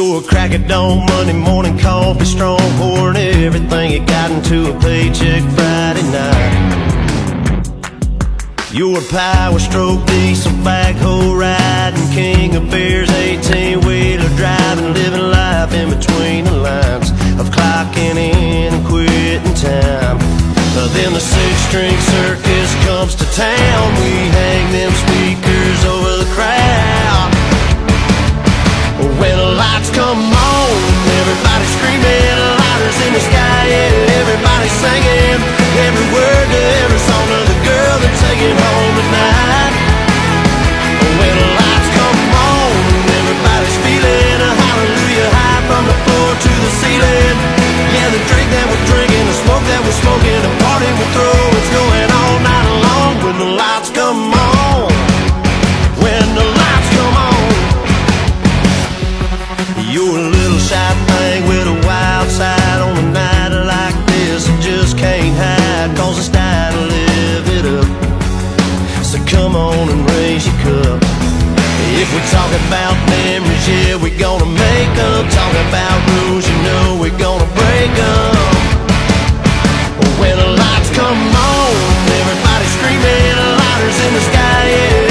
Your crack of dawn, Monday morning coffee, strong pouring everything you got into a paycheck Friday night. Your power stroke diesel backhoe riding, king of beers, 18 wheeler driving, living life in between the lines of clocking in and quitting time. Then the six string circus comes to town. We hang them speakers over the crowd. When the lights come on, everybody screaming, lighters in the sky, yeah, everybody singing every word to every song of the girl they're taking home tonight. When the lights come on, everybody's feeling a hallelujah high from the floor to the ceiling. Yeah, the drink that we're drinking, the smoke that we're smoking, the party we're throwing, it's going all night long when the lights come on and raise your cup. If we talk about memories, yeah, we're gonna make them. Talk about rules, you know we're gonna break them. When the lights come on, everybody's screaming, lighters in the sky, yeah,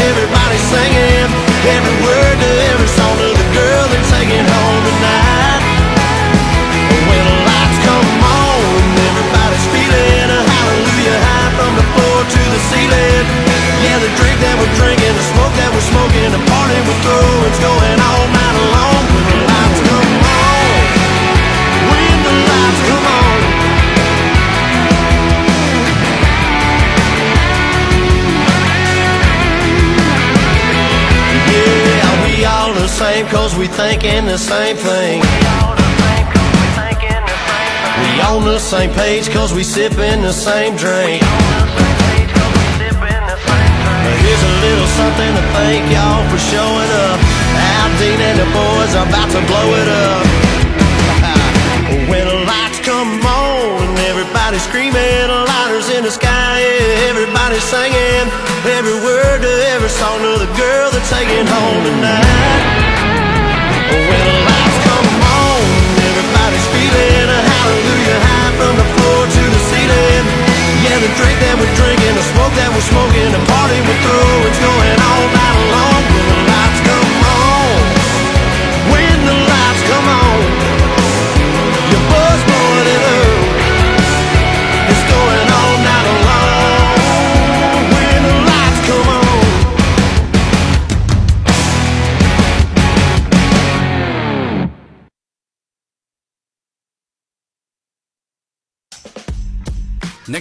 that we're drinking, the smoke that we're smoking, the party we're throwing, it's going all night long. When the lights come on, when the lights come on. Yeah, we all the same cause we thinking the same thing. We on the same page cause we sipping the same drink. Here's a little something to thank y'all for showing up. Aldean and the boys are about to blow it up. when the lights come on and everybody's screaming, lighters in the sky, yeah, everybody's singing every word to every song to the girl they're taking home tonight. When the lights come on, everybody's feeling a hallelujah high from the. Yeah, the drink that we're drinking, the smoke that we're smoking, the party we're throwing, it's going all night long.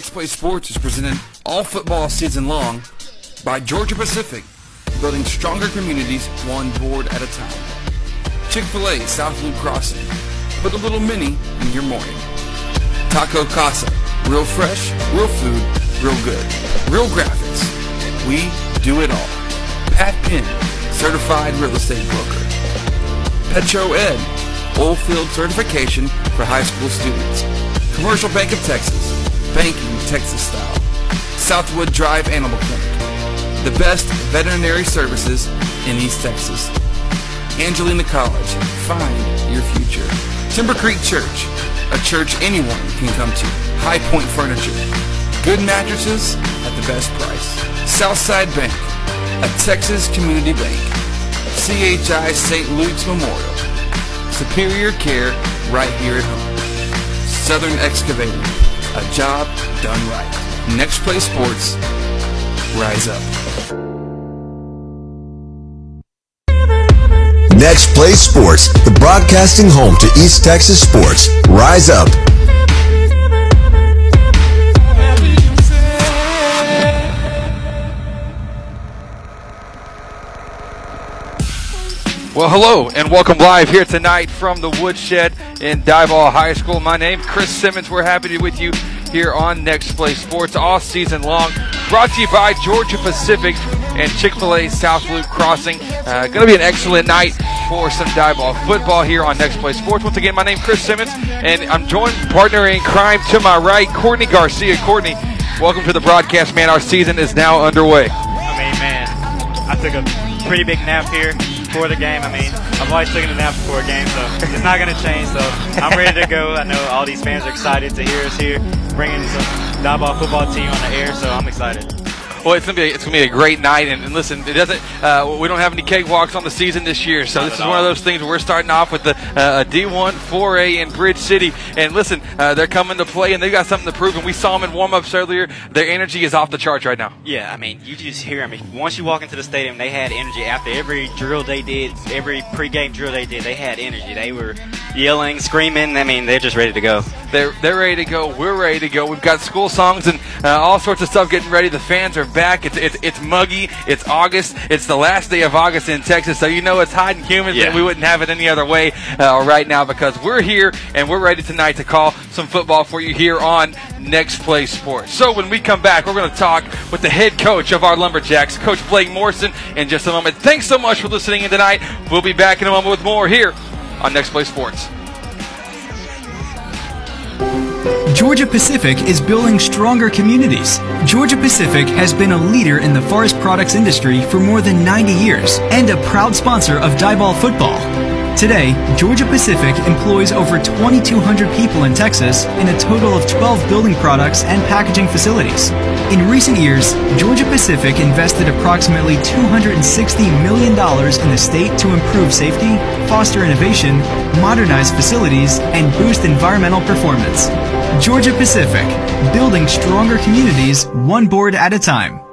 Next Play Sports is presented all football season long by Georgia Pacific, building stronger communities one board at a time. Chick-fil-A South Loop Crossing, put a little mini in your morning. Taco Casa, real fresh, real food, real good. Real graphics, we do it all. Pat Penn, certified real estate broker. Petro Ed, oil field certification for high school students. Commercial Bank of Texas, banking Texas style. Southwood Drive Animal Clinic, the best veterinary services in East Texas. Angelina College, find your future. Timber Creek Church, a church anyone can come to. High Point Furniture, good mattresses at the best price. Southside Bank, a Texas community bank. CHI St. Luke's Memorial, superior care right here at home. Southern Excavating, a job done right. Next Play Sports, rise up. Next Play Sports, the broadcasting home to East Texas sports. Rise up. Well, hello and welcome live here tonight from the Woodshed in Diboll High School. My name's Chris Simmons. We're happy to be with you here on Next Play Sports all season long. Brought to you by Georgia Pacific and Chick-fil-A South Loop Crossing. Uh, going to be an excellent night for some Diboll football here on Next Play Sports. Once again, my name's Chris Simmons, and I'm joined partner in crime to my right, Courtney Garcia. Courtney, welcome to the broadcast, man. Our season is now underway. I mean, man, I took a pretty big nap here. Before the game. I mean, I've always taken a nap before a game, so it's not going to change. So I'm ready to go. I know all these fans are excited to hear us here, bringing some Diboll football team on the air, so I'm excited. Well, it's gonna be it's gonna be a great night, and, and listen, it doesn't. Uh, we don't have any cakewalks on the season this year, so Not this is at one of those things where we're starting off with the uh, a D1 4A in Bridge City, and listen, uh, they're coming to play, and they got something to prove. And we saw them in warm ups earlier. Their energy is off the charts right now. Yeah, I mean, you just hear. I mean, once you walk into the stadium, they had energy. After every drill they did, every pregame drill they did, they had energy. They were yelling, screaming. I mean, they're just ready to go. They're they're ready to go. We're ready to go. We've got school songs and uh, all sorts of stuff getting ready. The fans are back. It's it's it's muggy. It's August. It's the last day of August in Texas, so you know it's hot and humid. Yeah. And we wouldn't have it any other way uh, right now because we're here and we're ready tonight to call some football for you here on Next Play Sports. So when we come back, we're going to talk with the head coach of our Lumberjacks, Coach Blake Morrison, in just a moment. Thanks so much for listening in tonight. We'll be back in a moment with more here on Next Play Sports. Georgia Pacific is building stronger communities. Georgia Pacific has been a leader in the forest products industry for more than 90 years and a proud sponsor of Diboll football. Today, Georgia Pacific employs over 2,200 people in Texas in a total of 12 building products and packaging facilities. In recent years, Georgia Pacific invested approximately $260 million in the state to improve safety, foster innovation, modernize facilities, and boost environmental performance. Georgia Pacific, building stronger communities one board at a time.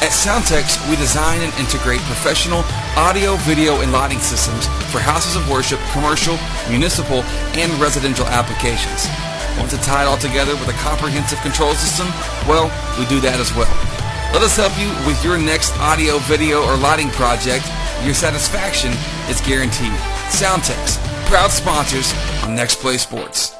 At Soundtex, we design and integrate professional audio, video, and lighting systems for houses of worship, commercial, municipal, and residential applications. Want to tie it all together with a comprehensive control system? Well, we do that as well. Let us help you with your next audio, video, or lighting project. Your satisfaction is guaranteed. Soundtex, proud sponsors on Next Play Sports.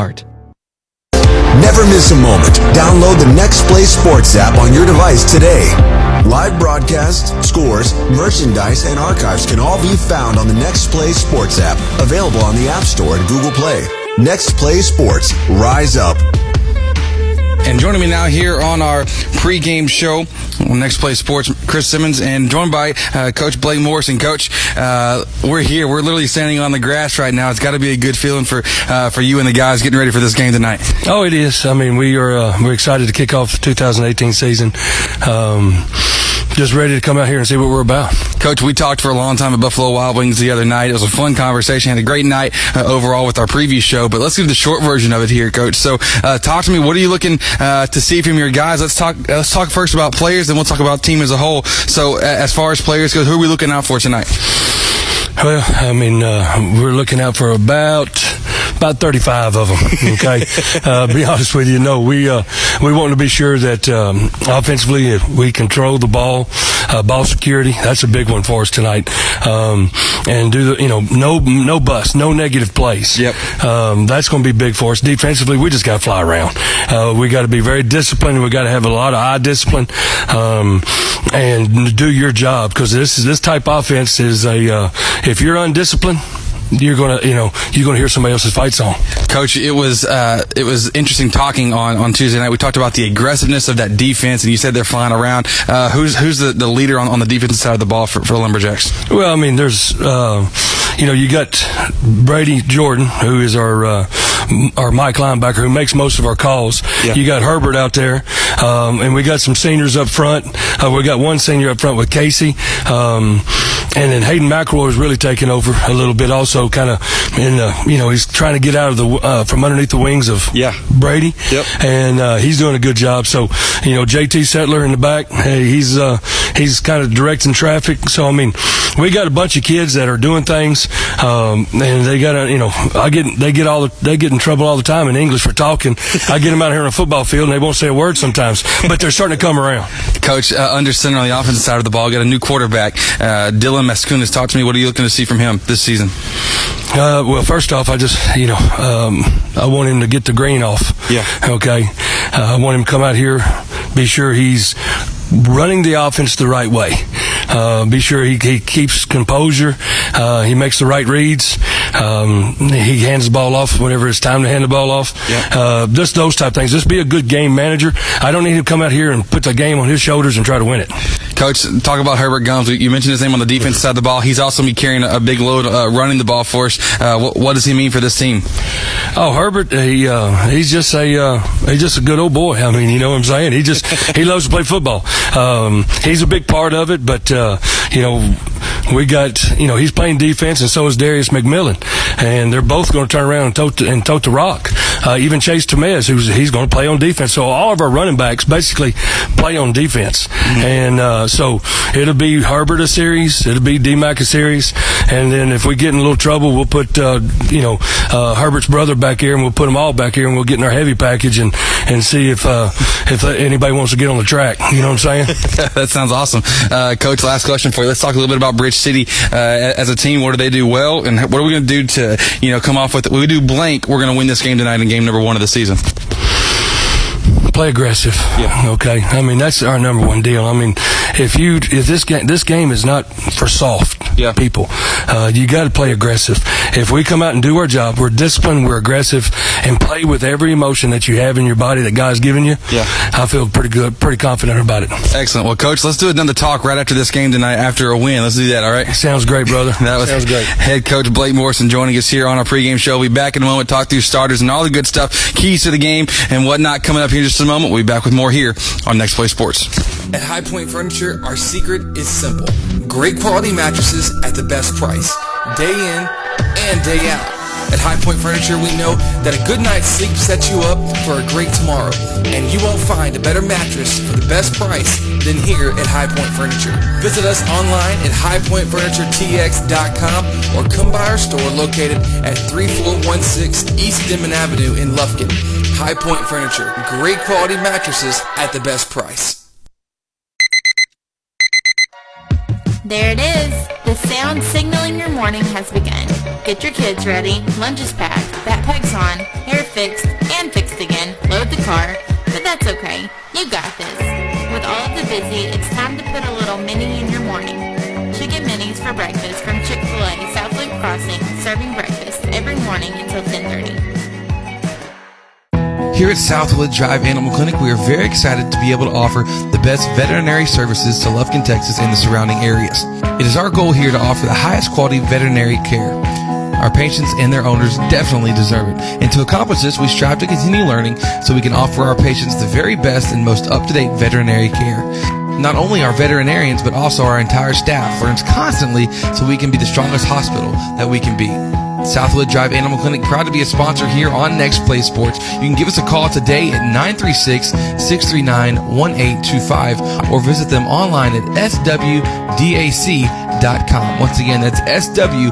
Never miss a moment. Download the Next Play Sports app on your device today. Live broadcasts, scores, merchandise, and archives can all be found on the Next Play Sports app, available on the App Store and Google Play. Next Play Sports. Rise up. And joining me now here on our pregame show Next Play Sports, Chris Simmons, and joined by uh, Coach Blake Morrison. Coach, uh, we're here. We're literally standing on the grass right now. It's got to be a good feeling for uh, for you and the guys getting ready for this game tonight. Oh, it is. I mean, we are uh, we're excited to kick off the 2018 season. Um, just ready to come out here and see what we're about. Coach, we talked for a long time at Buffalo Wild Wings the other night. It was a fun conversation. Had a great night uh, overall with our preview show. But let's do the short version of it here, Coach. So, uh, talk to me. What are you looking uh, to see from your guys? Let's talk. Uh, let's talk first about players, then we'll talk about team as a whole. So, uh, as far as players go, who are we looking out for tonight? Well, I mean, uh, we're looking out for about about 35 of them. Okay, uh, be honest with you, no, we uh, we want to be sure that um, offensively we control the ball, uh, ball security. That's a big one for us tonight, um, and do the you know no no bust, no negative plays. Yep. um, that's going to be big for us. Defensively, we just got to fly around. Uh, we got to be very disciplined. We got to have a lot of eye discipline, um, and do your job because this is this type of offense is a uh, if you're undisciplined, you're gonna you know you're gonna hear somebody else's fight song. Coach, it was uh, it was interesting talking on, on Tuesday night. We talked about the aggressiveness of that defense, and you said they're flying around. Uh, who's who's the, the leader on, on the defensive side of the ball for, for the Lumberjacks? Well, I mean, there's, uh, you know, you got Brady Jordan, who is our uh, our Mike linebacker, who makes most of our calls. Yeah. You got Herbert out there, um, and we got some seniors up front. Uh, we got one senior up front with Casey. Um, and then Hayden McElroy is really taking over a little bit, also kind of in the, you know, he's trying to get out of the uh, from underneath the wings of Yeah. Brady. Yep. And uh, he's doing a good job. So, you know, JT Settler in the back, hey, he's uh, he's kind of directing traffic. So, I mean, we got a bunch of kids that are doing things, um, and they got to, you know, I get they get all the, they get in trouble all the time in English for talking. I get them out here on a football field, and they won't say a word sometimes, but they're starting to come around. Coach, uh, under center on the offensive side of the ball, got a new quarterback, uh, Dylan Mascunas. Talk to me. What are you looking to see from him this season? Uh, well, first off, I just, you know, um, I want him to get the grain off. Yeah. Okay. Uh, I want him to come out here, be sure he's running the offense the right way. Uh, be sure he, he keeps composure. Uh, he makes the right reads. Um, he hands the ball off whenever it's time to hand the ball off. Yeah. Uh, just those type things. Just be a good game manager. I don't need him to come out here and put the game on his shoulders and try to win it. Coach, talk about Herbert Gums. You mentioned his name on the defense side of the ball. He's also be carrying a big load, uh, running the ball for us. Uh, what, what does he mean for this team? Oh, Herbert, he uh, he's just a uh, he's just a good old boy. I mean, you know what I'm saying? He just he loves to play football. Um, he's a big part of it, but uh, you know, we got you know he's playing defense, and so is Darius McMillan, and they're both going to turn around and tote and tote the rock. Uh, even Chase Temez, who's he's going to play on defense. So all of our running backs basically play on defense, and uh, so it'll be Herbert a series, it'll be DMAC a series, and then if we get in a little trouble, we'll put uh, you know uh, Herbert's brother back here, and we'll put them all back here, and we'll get in our heavy package and and see if uh, if anybody wants to get on the track. You know what I'm saying? that sounds awesome. Uh, Coach, last question for you. Let's talk a little bit about Bridge City uh, as a team. What do they do well, and what are we going to do to you know come off with? We do blank. We're going to win this game tonight game number one of the season. Play aggressive. Yeah. Okay. I mean that's our number one deal. I mean, if you if this game this game is not for soft Yeah. people, uh, you got to play aggressive. If we come out and do our job, we're disciplined, we're aggressive, and play with every emotion that you have in your body that God's given you. Yeah. I feel pretty good, pretty confident about it. Excellent. Well, Coach, let's do another talk right after this game tonight after a win. Let's do that. All right. Sounds great, brother. That was Sounds great. head coach Blake Morrison joining us here on our pregame show. We'll be back in a moment, talk through starters and all the good stuff, keys to the game and whatnot coming up here in a moment. We'll be back with more here on Next Play Sports. At High Point Furniture, our secret is simple. Great quality mattresses at the best price, day in and day out. At High Point Furniture, we know that a good night's sleep sets you up for a great tomorrow. And you won't find a better mattress for the best price than here at High Point Furniture. Visit us online at highpointfurnituretx.com or come by our store located at 3416 East Denman Avenue in Lufkin. High Point Furniture, great quality mattresses at the best price. There it is. The sound signaling your morning has begun. Get your kids ready, lunch is packed, backpack's on, hair fixed and fixed again, load the car, but that's okay. You got this. With all of the busy, it's time to put a little mini in your morning. Chicken minis for breakfast from Chick-fil-A South Loop Crossing, serving breakfast every morning until 1030. Here at Southwood Drive Animal Clinic, we are very excited to be able to offer the best veterinary services to Lufkin, Texas and the surrounding areas. It is our goal here to offer the highest quality veterinary care. Our patients and their owners definitely deserve it. And to accomplish this, we strive to continue learning so we can offer our patients the very best and most up-to-date veterinary care. Not only our veterinarians, but also our entire staff learns constantly so we can be the strongest hospital that we can be. Southwood Drive Animal Clinic, proud to be a sponsor here on Next Play Sports. You can give us a call today at 936-639-1825 or visit them online at swdac.com. Once again, that's swdac.com.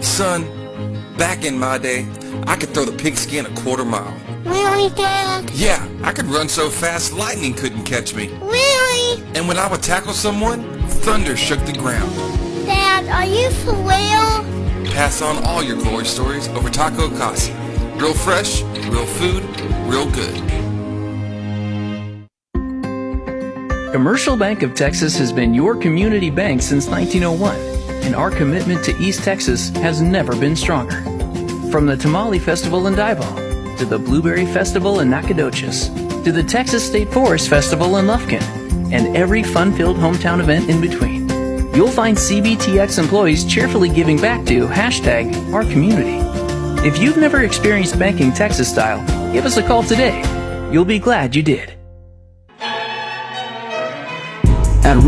Son, back in my day, I could throw the pigskin a quarter mile. Really, Dad? Yeah, I could run so fast lightning couldn't catch me. Really? And when I would tackle someone, thunder shook the ground. Dad, are you for real? Pass on all your glory stories over Taco Casa. Real fresh, real food, real good. Commercial Bank of Texas has been your community bank since 1901, and our commitment to East Texas has never been stronger. From the Tamale Festival in Diboll, to the Blueberry Festival in Nacogdoches, to the Texas State Forest Festival in Lufkin, and every fun-filled hometown event in between. You'll find CBTX employees cheerfully giving back to hashtag our community. If you've never experienced banking Texas style, give us a call today. You'll be glad you did.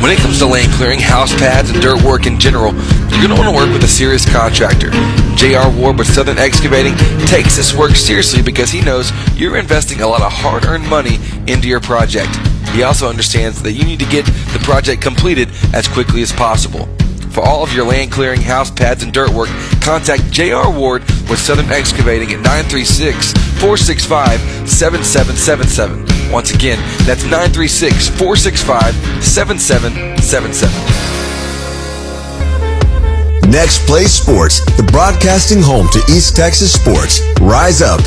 When it comes to lane clearing, house pads, and dirt work in general, you're going to want to work with a serious contractor. J.R. Ward with Southern Excavating takes this work seriously because he knows you're investing a lot of hard earned money into your project. He also understands that you need to get the project completed as quickly as possible. For all of your land clearing, house pads, and dirt work, contact J.R. Ward with Southern Excavating at 936 465 7777. Once again, that's 936 465 7777. Next Play Sports, the broadcasting home to East Texas sports. Rise up.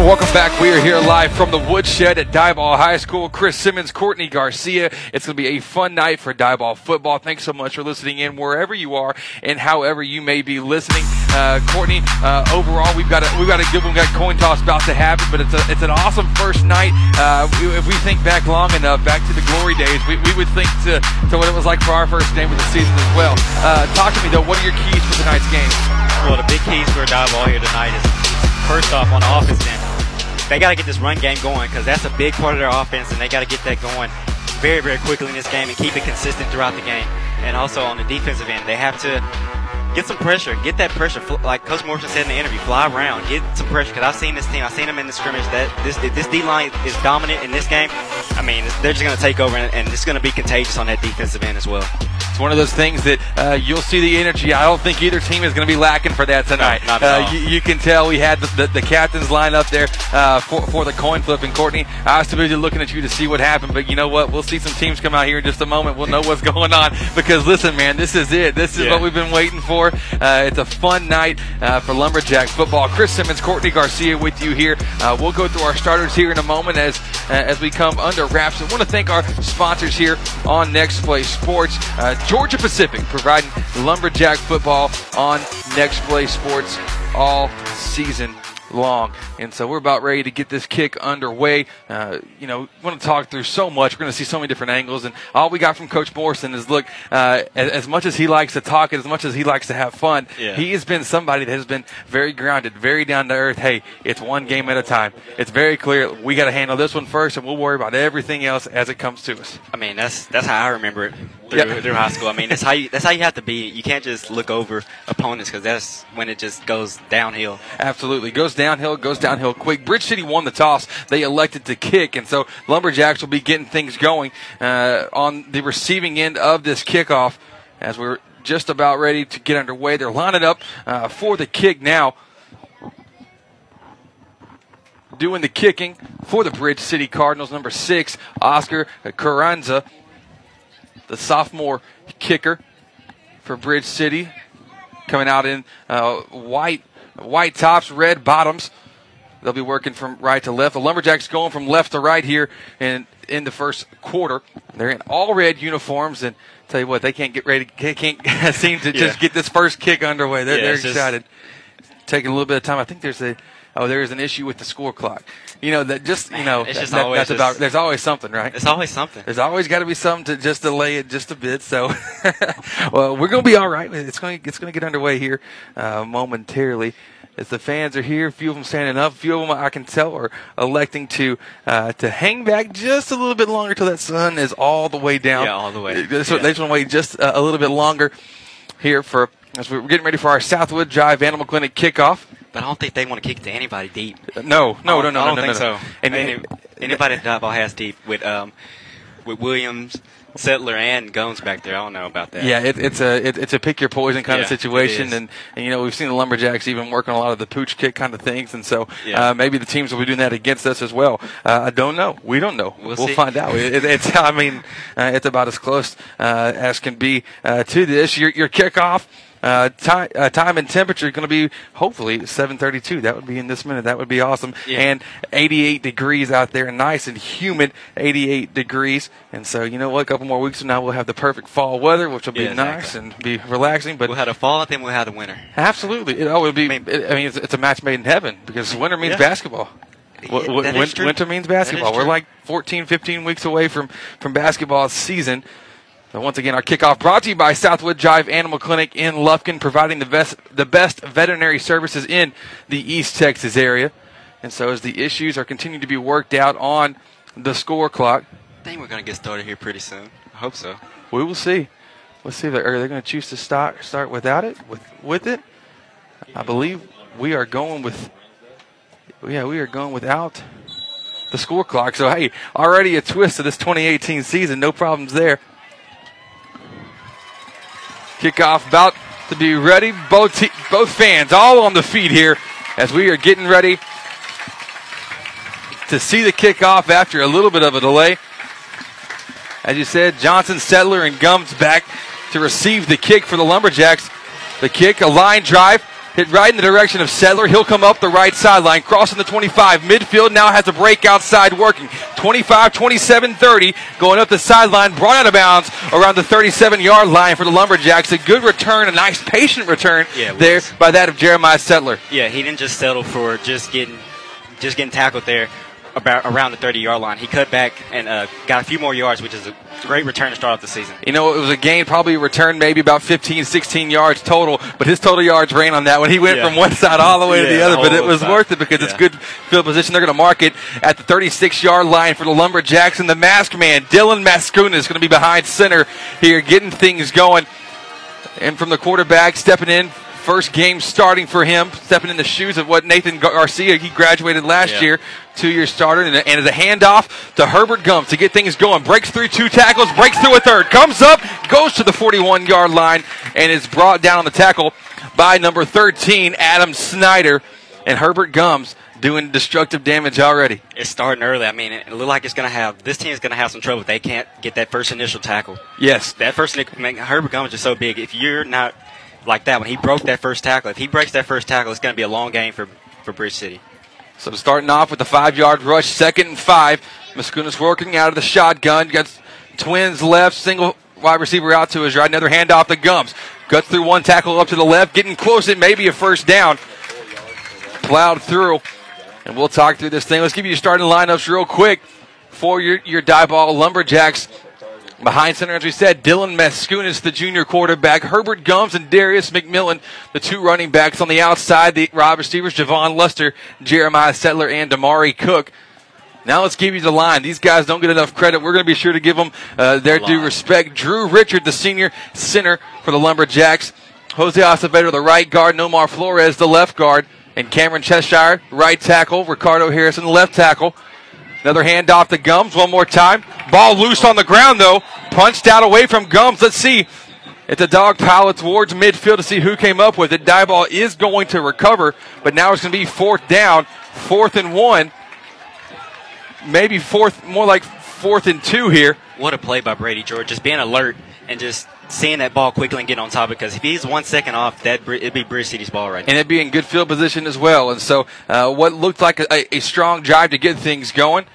And welcome back. We are here live from the Woodshed at Diboll High School. Chris Simmons, Courtney Garcia. It's going to be a fun night for Diboll football. Thanks so much for listening in wherever you are and however you may be listening. Uh, Courtney, uh, overall, we've got a, we've got a good one. We've got coin toss about to happen, but it's a, it's an awesome first night. Uh, if we think back long enough, back to the glory days, we, we would think to, to what it was like for our first game of the season as well. Uh, talk to me though. What are your keys for tonight's game? Well, the big keys for Diboll here tonight is first off on offense they got to get this run game going because that's a big part of their offense, and they got to get that going very, very quickly in this game and keep it consistent throughout the game. And also on the defensive end, they have to get some pressure, get that pressure. Like Coach Morrison said in the interview, fly around, get some pressure. Because I've seen this team, I've seen them in the scrimmage. That this this D line is dominant in this game. I mean, they're just going to take over, and, and it's going to be contagious on that defensive end as well. It's one of those things that uh, you'll see the energy. I don't think either team is going to be lacking for that tonight. No, not at uh, all. you, you can tell we had the, the, the captains line up there uh, for, for the coin flip. And Courtney, I was busy looking at you to see what happened. But you know what? We'll see some teams come out here in just a moment. We'll know what's going on because listen, man, this is it. This is Yeah. what we've been waiting for. Uh, it's a fun night uh, for Lumberjack football. Chris Simmons, Courtney Garcia with you here. Uh, we'll go through our starters here in a moment as uh, as we come under wraps. I want to thank our sponsors here on Next Play Sports. Uh, Georgia Pacific providing Lumberjack football on Next Play Sports all season long. And so we're about ready to get this kick underway. Uh, you know, want to talk through so much. We're going to see so many different angles. And all we got from Coach Morrison is look, uh, as, as much as he likes to talk, and as much as he likes to have fun, Yeah. he has been somebody that has been very grounded, very down to earth. Hey, it's one game at a time. It's very clear. We got to handle this one first, and we'll worry about everything else as it comes to us. I mean, that's that's how I remember it through, Yeah. through high school. I mean, that's how you that's how you have to be. You can't just look over opponents because that's when it just goes downhill. Absolutely. Goes downhill, goes downhill quick. Bridge City won the toss. They elected to kick, and so Lumberjacks will be getting things going uh, on the receiving end of this kickoff as we're just about ready to get underway. They're lining up uh, for the kick now. Doing the kicking for the Bridge City Cardinals, number six, Oscar Carranza, the sophomore kicker for Bridge City, coming out in uh, white white tops, red bottoms. They'll be working from right to left. The Lumberjacks going from left to right here in in the first quarter. They're in all red uniforms, and tell you what, they can't get ready. They can't seem to just Yeah. get this first kick underway. They're, Yeah, they're it's just- excited. Taking a little bit of time. I think there's a oh there is an issue with the score clock. You know that just you know just that- always that's about. There's always something, right? It's always something. There's always got to be something to just delay it just a bit. So, well, we're going to be all right. It's going it's going to get underway here uh, momentarily. As the fans are here, a few of them standing up, a few of them I can tell are electing to uh, to hang back just a little bit longer till that sun is all the way down. Yeah, all the way. They just, just want to wait just a little bit longer. here for as we're getting ready for our Southwood Drive Animal Clinic kickoff. But I don't think they want to kick to anybody deep. No, no, no, no, I don't no, think no, no. so. And- Any, anybody that Diboll has deep with um with Williams, Settler, and Gums back there. I don't know about that. Yeah, it, it's a it, it's a pick your poison kind Yeah, of situation, and, and you know we've seen the lumberjacks even work on a lot of the pooch kick kind of things, and so Yeah. uh, maybe the teams will be doing that against us as well. Uh, I don't know. We don't know. We'll We'll, find out. It, it's I mean uh, it's about as close uh, as can be uh, to this. Your your kickoff. Uh, time, uh, time and temperature is going to be hopefully 7:32. That would be in this minute. That would be awesome. Yeah. And 88 degrees out there, nice and humid, 88 degrees. And so you know what? A couple more weeks from now, we'll have the perfect fall weather, which will be Yeah, nice exactly. and be relaxing. But we'll have the fall, and then we'll have the winter. absolutely, it, oh, it'll be. I mean, it's, it's a match made in heaven because winter means Yeah. basketball. W- w- that is win- true. winter means basketball. We're like 14, 15 weeks away from from basketball season. Once again, our kickoff brought to you by Southwood Drive Animal Clinic in Lufkin, providing the best the best veterinary services in the East Texas area. And so, as the issues are continuing to be worked out on the score clock, I think we're gonna get started here pretty soon. I hope so. we will see. Let's see if they're, are they going to choose to start start without it with with it. I believe we are going with. Yeah, we are going without the score clock. So hey, already a twist of this 2018 season. No problems there. Kickoff about to be ready. Both te- both fans all on the feet here as we are getting ready to see the kickoff after a little bit of a delay. As you said, Johnson, Settler, and Gums back to receive the kick for the Lumberjacks. The kick, a line drive, hit right in the direction of Settler. He'll come up the right sideline, crossing the 25. Midfield now has a break outside working. 25, 27, 30, going up the sideline, brought out of bounds around the 37 yard line for the Lumberjacks. A good return, a nice patient return Yeah, there was. by that of Jeremiah Settler. Yeah, he didn't just settle for just getting just getting tackled there about around the 30 yard line. He cut back and uh, got a few more yards, which is a great return to start off the season. You know, it was a gain, probably a return maybe about 15, 16 yards total, but his total yards ran on that one. He went Yeah. from one side all the way to the other, but it was side. worth it because it's Yeah. good field position. They're going to mark it at the 36 yard line for the Lumberjacks, and the mask man, Dylan Mascuna, is going to be behind center here, getting things going. And from the quarterback, stepping in, first game starting for him, stepping in the shoes of what Nathan Garcia, he graduated last Yeah. year, two year starter, and, and as a handoff to Herbert Gums to get things going. Breaks through two tackles, breaks through a third, comes up, goes to the 41 yard line, and is brought down on the tackle by number 13, Adam Snyder. And Herbert Gums doing destructive damage already. It's starting early. I mean, it looked like it's going to have this team's going to have some trouble if they can't get that first initial tackle. Yes. That first Herbert Gums is so big. If you're not like that when he broke that first tackle, if he breaks that first tackle, it's going to be a long game for for Bridge City. So starting off with the five yard rush, second and five. Mascunas working out of the shotgun. Got twins left, single wide receiver out to his right. Another handoff to Gums. Cuts through one tackle up to the left, getting close. It may be a first down. Plowed through. And we'll talk through this thing. Let's give you your starting lineups real quick for your, your Diboll Lumberjacks. Behind center, as we said, Dylan Mascunas, the junior quarterback, Herbert Gums and Darius McMillan, the two running backs on the outside, the wide receivers, Javon Luster, Jeremiah Settler, and Damari Cook. Now let's give you the line. These guys don't get enough credit. We're going to be sure to give them uh, their due respect. Drew Richard, the senior center for the Lumberjacks. Jose Acevedo, the right guard. Nomar Flores, the left guard. And Cameron Cheshire, right tackle. Ricardo Harrison, the left tackle. Another handoff to Gums one more time. Ball loose on the ground though. Punched out away from Gums. Let's see. It's a dog pilot towards midfield to see who came up with it. Diboll is going to recover, but now it's going to be fourth down, fourth and one. Maybe fourth, more like fourth and two here. What a play by Brady George, just being alert and just seeing that ball quickly and getting on top. Because if he's one second off, that it'd be Bridge City's ball right now. and it'd be in good field position as well. And so, uh, what looked like a, a strong drive to get things going.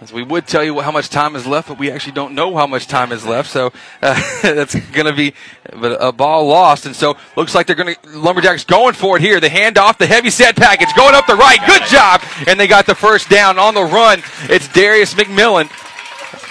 As we would tell you how much time is left, but we actually don't know how much time is left. So uh, that's going to be a ball lost. And so looks like they're going to Lumberjacks going for it here. The handoff, the heavy set package going up the right. Good job, and they got the first down on the run. It's Darius McMillan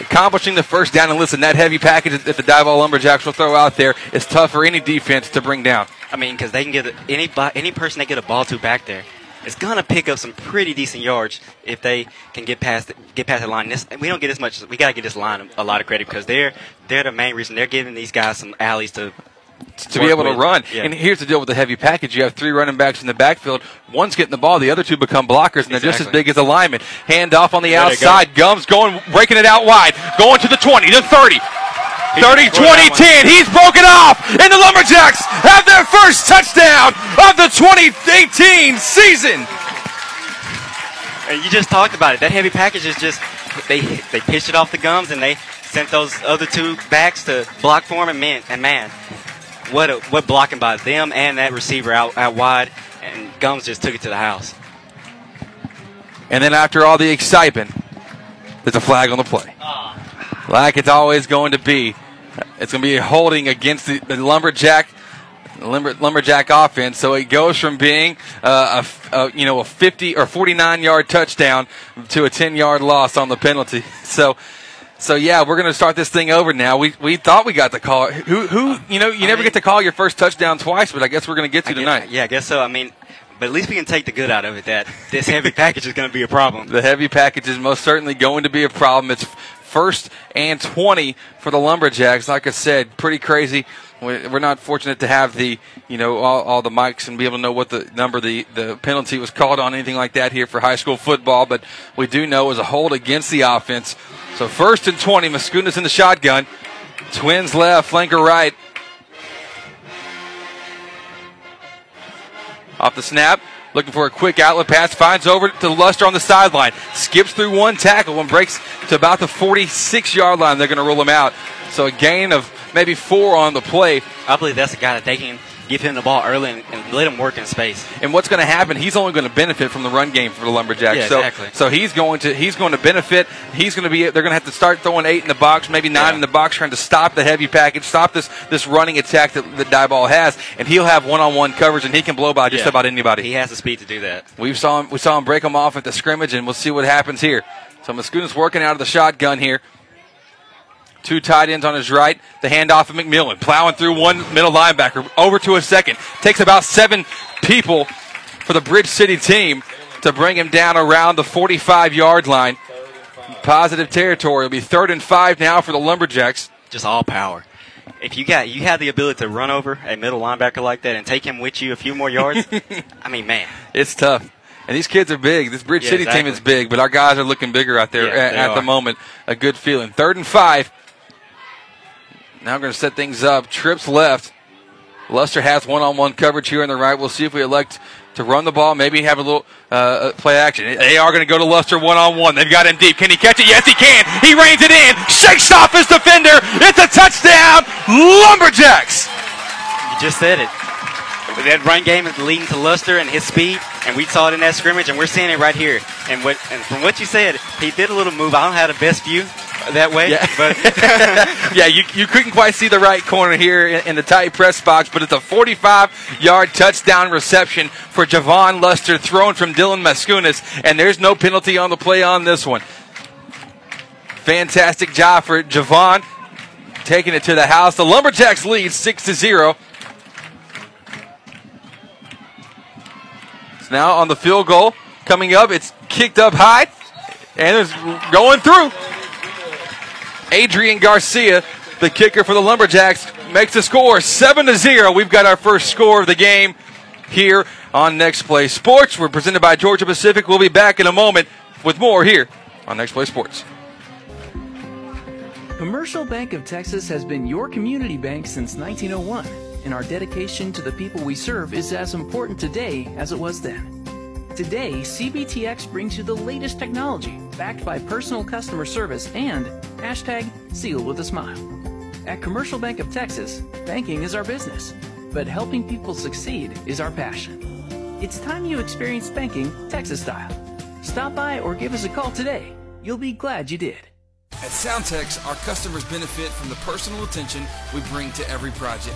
accomplishing the first down. And listen, that heavy package that the Diboll Lumberjacks will throw out there is tough for any defense to bring down. I mean, because they can get any any person they get a ball to back there. It's gonna pick up some pretty decent yards if they can get past get past the line. This we don't get as much. We gotta get this line a lot of credit because they're they're the main reason they're giving these guys some alleys to to be able to run. Yeah. And here's the deal with the heavy package: you have three running backs in the backfield. One's getting the ball, the other two become blockers, and they're just as big as a lineman. Hand off on the There they go. outside. Gums going, breaking it out wide, going to the 20, the 30. 30, 20, 10. He's broken off, and the Lumberjacks have their first touchdown of the 2018 season. And you just talked about it. That heavy package is just they they pitched it off the gums and they sent those other two backs to block for him and man and man, what a, what blocking by them and that receiver out out wide and Gums just took it to the house. And then after all the excitement, there's a flag on the play. Like it's always going to be. It's going to be holding against the, the Lumberjack lumber, Lumberjack offense. So it goes from being uh, a a, you know a 50 or 49 yard touchdown to a 10 yard loss on the penalty. So. So yeah, we're gonna start this thing over now. We we thought we got the call. Who who you know you never get to call your first touchdown twice, but I guess we're gonna get to I guess- tonight. yeah, I guess so. I mean, but at least we can take the good out of it. That this heavy package is going to be a problem. The heavy package is most certainly going to be a problem. It's first and 20 for the Lumberjacks. Like I said, pretty crazy. We- We're not fortunate to have the, you know, all, all the mics and be able to know what the number the, the penalty was called on, anything like that here for high school football. But we do know it was a hold against the offense. So first and 20, Mascunas in the shotgun. Twins left, flanker right. Off the snap, looking for a quick outlet pass, finds over to Luster on the sideline, skips through one tackle and breaks to about the 46 yard line. They're going to rule him out. So a gain of maybe four on the play. I believe that's a guy that they can give him the ball early and, and let him work in space. And what's going to happen? He's only going to benefit from the run game for the Lumberjacks. Yeah, so, exactly. so he's going to he's going to benefit. He's going to be. They're going to have to start throwing eight in the box, maybe nine Yeah. in the box, trying to stop the heavy package, stop this this running attack that that Diboll has, and he'll have one on one coverage, and he can blow by just Yeah. about anybody. He has the speed to do that. We saw him. We saw him break them off at the scrimmage, and we'll see what happens here. So Mascunas working out of the shotgun here. Two tight ends on his right. The handoff of McMillan, plowing through one middle linebacker over to a second. Takes about seven people for the Bridge City team to bring him down around the 45 yard line. Positive territory. It'll be third and five now for the Lumberjacks. Just all power. If you got you have the ability to run over a middle linebacker like that and take him with you a few more yards, I mean, man, It's tough. And these kids are big. This Bridge Yeah, City team is big, but our guys are looking bigger out there Yeah, at, at the moment. A good feeling. Third and five. Now we're going to set things up. Trips left. Luster has one-on-one coverage here on the right. We'll see if we elect to run the ball, maybe have a little uh, play action. They are going to go to Luster one-on-one. They've got him deep. Can he catch it? Yes, he can. He reins it in. Shakes off his defender. It's a touchdown. Lumberjacks. you just said it. That run game is leading to Luster and his speed, and we saw it in that scrimmage, and we're seeing it right here. And what and from what you said, he did a little move. I don't have the best view that way, Yeah. but yeah, you, you couldn't quite see the right corner here in, in the tight press box, but it's a 45 yard touchdown reception for Javon Luster thrown from Dylan Mascunas, and there's no penalty on the play on this one. Fantastic job for Javon taking it to the house. The Lumberjacks lead 6 to 0. Now on the field goal coming up. It's kicked up high and it's going through. Adrian Garcia, the kicker for the Lumberjacks, makes the score 7 to 0. We've got our first score of the game here on Next Play Sports. We're presented by Georgia Pacific. We'll be back in a moment with more here on Next Play Sports. Commercial Bank of Texas has been your community bank since 1901, and our dedication to the people we serve is as important today as it was then. Today, CBTX brings you the latest technology backed by personal customer service and hashtag seal with a smile. At Commercial Bank of Texas, banking is our business, but helping people succeed is our passion. It's time you experience banking Texas style. Stop by or give us a call today. You'll be glad you did. At Soundtex, our customers benefit from the personal attention we bring to every project.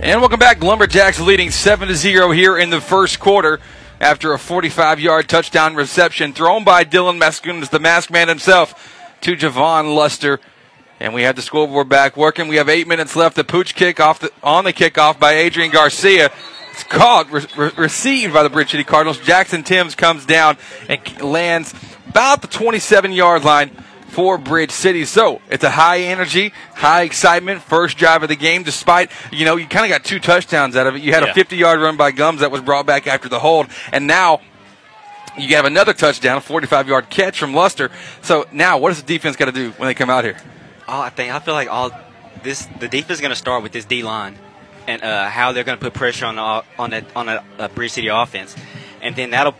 And welcome back. Lumberjacks leading 7 to 0 here in the first quarter after a 45 yard touchdown reception thrown by Dylan Mascunas, the mask man himself, to Javon Luster. And we have the scoreboard back working. We have eight minutes left. The pooch kick off the, on the kickoff by Adrian Garcia. It's caught, re- re- received by the Bridge City Cardinals. Jackson Timms comes down and lands about the 27 yard line for Bridge City. So it's a high energy, high excitement first drive of the game. Despite you know you kind of got two touchdowns out of it. You had Yeah. a 50 yard run by Gums that was brought back after the hold, and now. You have another touchdown, a 45 yard catch from Luster. So now, what does the defense got to do when they come out here? all I think I feel like all this the defense is going to start with this D line and uh, how they're going to put pressure on the, on that on a, a Bridge City offense, and then that'll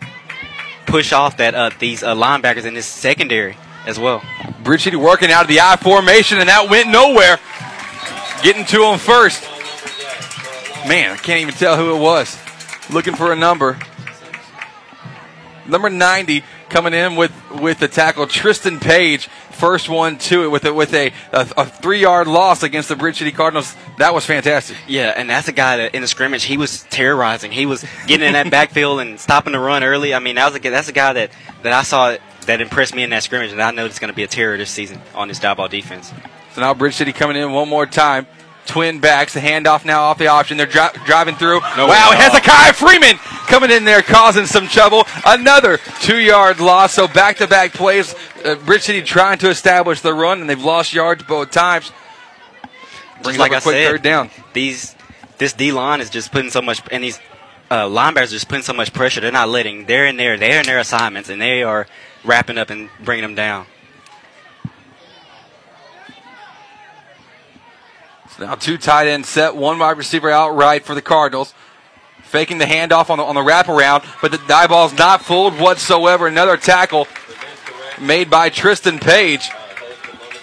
push off that uh, these uh, linebackers in this secondary as well. Bridge City working out of the I formation, and that went nowhere. Getting to him first. Man, I can't even tell who it was. Looking for a number. Number 90 coming in with, with the tackle, Tristan Page. First one to it with a, with a, a, a three yard loss against the Bridge City Cardinals. That was fantastic. Yeah, and that's a guy that in the scrimmage he was terrorizing. He was getting in that backfield and stopping the run early. I mean, that was a, that's a guy that, that I saw that impressed me in that scrimmage, and I know it's going to be a terror this season on this ball defense. So now Bridge City coming in one more time. Twin backs, the handoff now off the option. They're dri- driving through. No wow. Hezekiah Freeman coming in there causing some trouble. Another two yard loss. So back to back plays. Uh, Bridge City trying to establish the run, and they've lost yards both times. Just Brings like up I a quick said, third down. these this D line is just putting so much, and these uh, linebackers are just putting so much pressure. They're not letting. They're in there. They're in their assignments, and they are wrapping up and bringing them down. So now two tight ends set, one wide receiver out right for the Cardinals. Faking the handoff on the, on the wraparound, but the Diboll's not fooled whatsoever. Another tackle made by Tristan Page.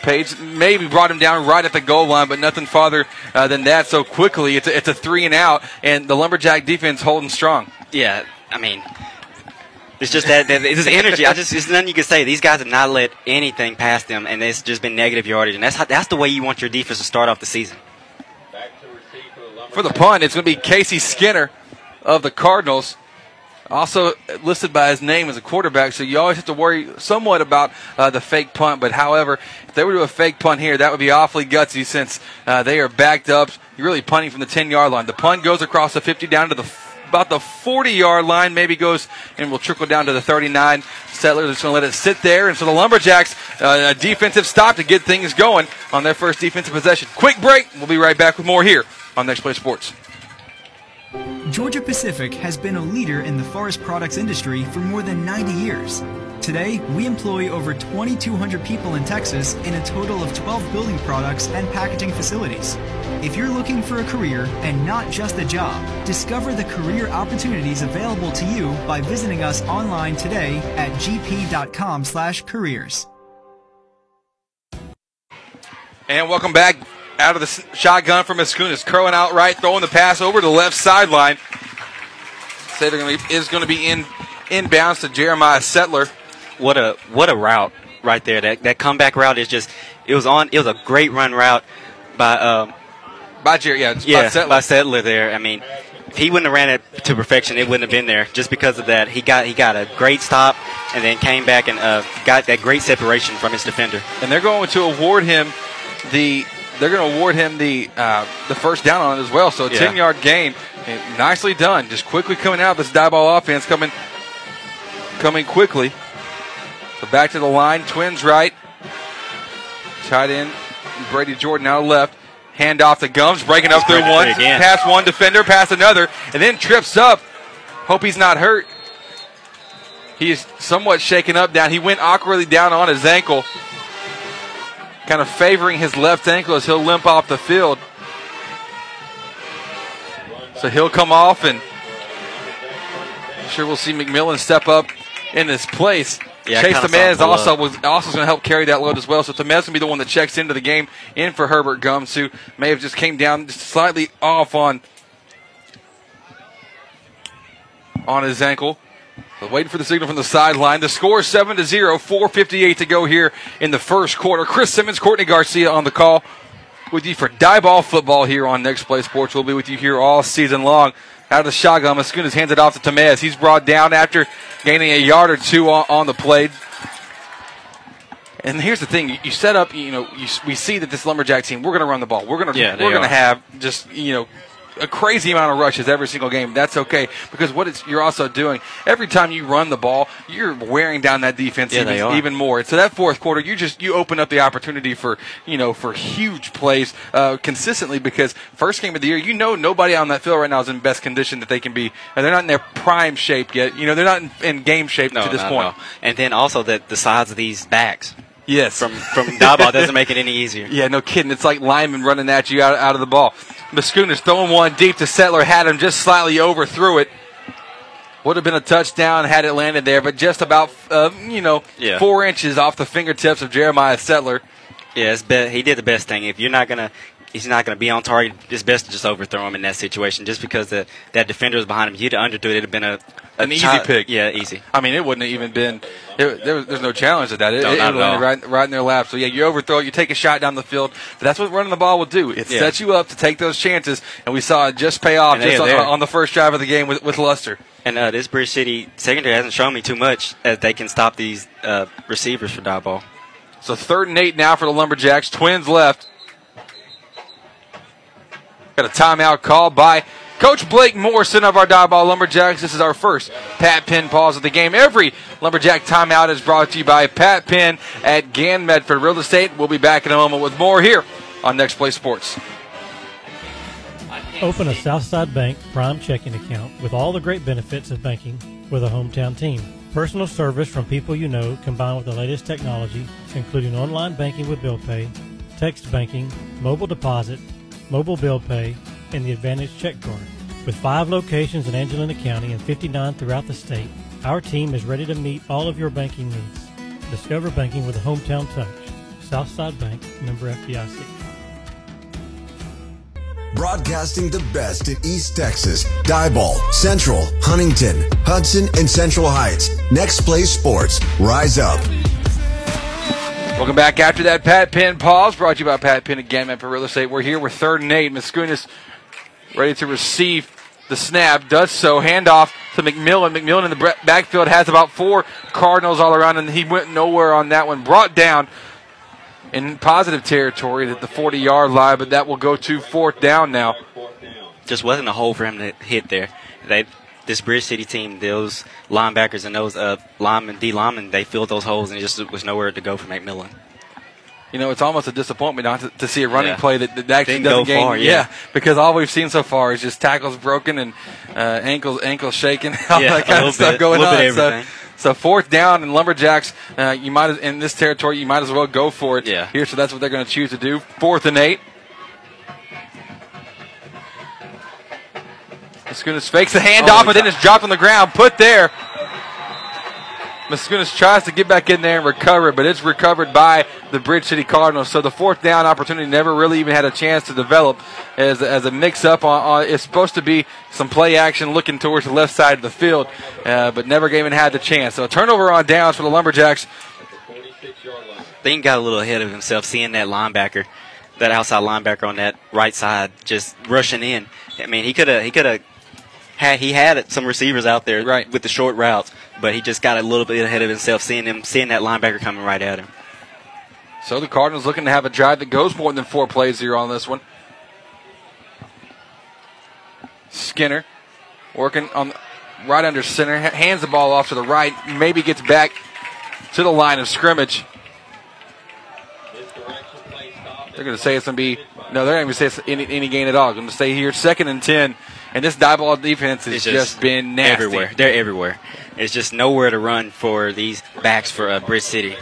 Page maybe brought him down right at the goal line, but nothing farther uh, than that. So quickly, it's a, it's a three and out, and the Lumberjack defense holding strong. Yeah, I mean, it's just that, that it's energy. I just there's nothing you can say. These guys have not let anything pass them, and it's just been negative yardage. And that's how, that's the way you want your defense to start off the season. For the punt, it's going to be Casey Skinner of the Cardinals. Also listed by his name as a quarterback, so you always have to worry somewhat about uh, the fake punt. But however, if they were to do a fake punt here, that would be awfully gutsy since uh, they are backed up. You're really punting from the 10 yard line. The punt goes across the 50 down to the about the 40 yard line, maybe goes and will trickle down to the 39. Settlers just going to let it sit there. And so the Lumberjacks, uh, a defensive stop to get things going on their first defensive possession. Quick break. We'll be right back with more here on Next Play Sports. Georgia Pacific has been a leader in the forest products industry for more than 90 years. Today, we employ over 2,200 people in Texas in a total of 12 building products and packaging facilities. If you're looking for a career and not just a job, discover the career opportunities available to you by visiting us online today at gp.com/careers. And welcome back out of the shotgun from Mascunas. Curling out right, throwing the pass over to the left sideline. Say they're going to be is going to be in inbounds to Jeremiah Settler. What a what a route right there. That that comeback route is just it was on. It was a great run route by um, by Jerry. Yeah, it's by Settler. by Settler there. I mean, if he wouldn't have ran it to perfection, it wouldn't have been there. Just because of that, he got he got a great stop and then came back and uh, got that great separation from his defender. and they're going to award him the they're going to award him the uh, the first down on it as well. So a Yeah. ten yard gain, And nicely done. Just quickly coming out. This Diboll offense coming coming quickly. So back to the line. Twins right. Tight end Brady Jordan out left. Hand off to Gums, breaking up through one, past one defender, past another, and then trips up. Hope he's not hurt. He's somewhat shaken up down. He went awkwardly down on his ankle kind of favoring his left ankle as he'll limp off the field. So he'll come off, and I'm sure we'll see McMillan step up in his place. Yeah, Chase Tamez also was also going to help carry that load as well. So Tamez going to be the one that checks into the game in for Herbert Gums, who may have just came down just slightly off on on his ankle. Waiting for the signal from the sideline. The score is 7 to 0, 4.58 to go here in the first quarter. Chris Simmons, Courtney Garcia on the call. with you for Diboll football here on Next Play Sports. We'll be with you here all season long. Out of the shotgun, Mascunas hands it off to Tamez. He's brought down after gaining a yard or two on, on the play. And here's the thing: you, set up. You know, you, we see that this lumberjack team. We're going to run the ball. We're going to. Yeah, we're going to have just you know a crazy amount of rushes every single game. That's okay because what it's you're also doing every time you run the ball, you're wearing down that defense Yeah, even, even more. So that fourth quarter, you just you open up the opportunity for you know for huge plays uh, consistently because first game of the year, you know nobody on that field right now is in best condition that they can be, and they're not in their prime shape yet. You know they're not in, in game shape No, to this no, point. no. And then also the the size of these backs. Yes. From from ball doesn't make it any easier. Yeah, no kidding. It's like linemen running at you out, out of the ball. Mascunas throwing one deep to Settler, had him just slightly overthrew it. Would have been a touchdown had it landed there, but just about, uh, you know, Yeah. four inches off the fingertips of Jeremiah Settler. Yeah, it's be- he did the best thing. If you're not gonna, he's not gonna be on target. It's best to just overthrow him in that situation, just because the that defender was behind him. You'd have underthrew it, it'd have been a, a An easy child- pick. Yeah, easy. I mean, it wouldn't have even been. It, there was, there's no challenge to that. It, No, it, it at landed all. right, right in their lap. So yeah, you overthrow it, you take a shot down the field. But that's what running the ball will do. It Yeah. sets you up to take those chances, and we saw it just pay off And just on, on the first drive of the game with, with Luster. And uh, this Bridge City secondary hasn't shown me too much as they can stop these uh, receivers for dodge ball. So third and eight now for the Lumberjacks. Twins left. Got a timeout called by Coach Blake Morrison of our Diboll Lumberjacks. This is our first Pat Penn pause of the game. Every Lumberjack timeout is brought to you by Pat Penn at Gann Medford Real Estate. We'll be back in a moment with more here on Next Play Sports. Open a Southside Bank Prime checking account with all the great benefits of banking with a hometown team. Personal service from people you know combined with the latest technology, including online banking with bill pay, text banking, mobile deposit, mobile bill pay, and the Advantage check card. With five locations in Angelina County and 59 throughout the state, our team is ready to meet all of your banking needs. Discover banking with a hometown touch. Southside Bank, member FDIC. Broadcasting the best in East Texas, Diboll, Central, Huntington, Hudson, and Central Heights. Next Play Sports. Rise up. Welcome back after that Pat Penn pause. Brought to you by Pat Penn again, Memphis Real Estate. We're here. We're third and eight. Mascunas ready to receive the snap. Does so. Handoff to McMillan. McMillan in the backfield has about four Cardinals all around, and he went nowhere on that one. Brought down in positive territory at the 40 yard line, but that will go to fourth down now. Just wasn't a hole for him to hit there. They this Bridge City team, those linebackers and those uh, linemen, D linemen, they filled those holes and it just was nowhere to go for McMillan. You know, it's almost a disappointment not to, to see a running Yeah. play that, that actually Didn't doesn't gain. far, yeah. because all we've seen so far is just tackles broken and uh, ankles ankles shaking, all Yeah, that kind of stuff bit- going on. so, so fourth down and Lumberjacks, uh, you might in this territory you might as well go for it. Yeah. Here, so that's what they're going to choose to do. Fourth and eight. Mascunas fakes the handoff, Oh, but then it's dropped on the ground, put there. Mascunas tries to get back in there and recover but it's recovered by the Bridge City Cardinals. So the fourth down opportunity never really even had a chance to develop as, as a mix up. On, on It's supposed to be some play action looking towards the left side of the field, uh, but never even had the chance. So a turnover on downs for the Lumberjacks. Thing got a little ahead of himself, seeing that linebacker, that outside linebacker on that right side, just rushing in. I mean, he could have, he could have had, he had some receivers out there Right. with the short routes, but he just got a little bit ahead of himself, seeing him, seeing that linebacker coming right at him. So the Cardinals looking to have a drive that goes more than four plays here on this one. Skinner working on right under center, hands the ball off to the right, maybe gets back to the line of scrimmage. They're going to say it's going to be no. They're not going to say it's any, any gain at all. Going to stay here, second and ten, and this Diboll defense has It's just, been nasty. everywhere. They're everywhere. It's just nowhere to run for these backs for uh, Bridge City.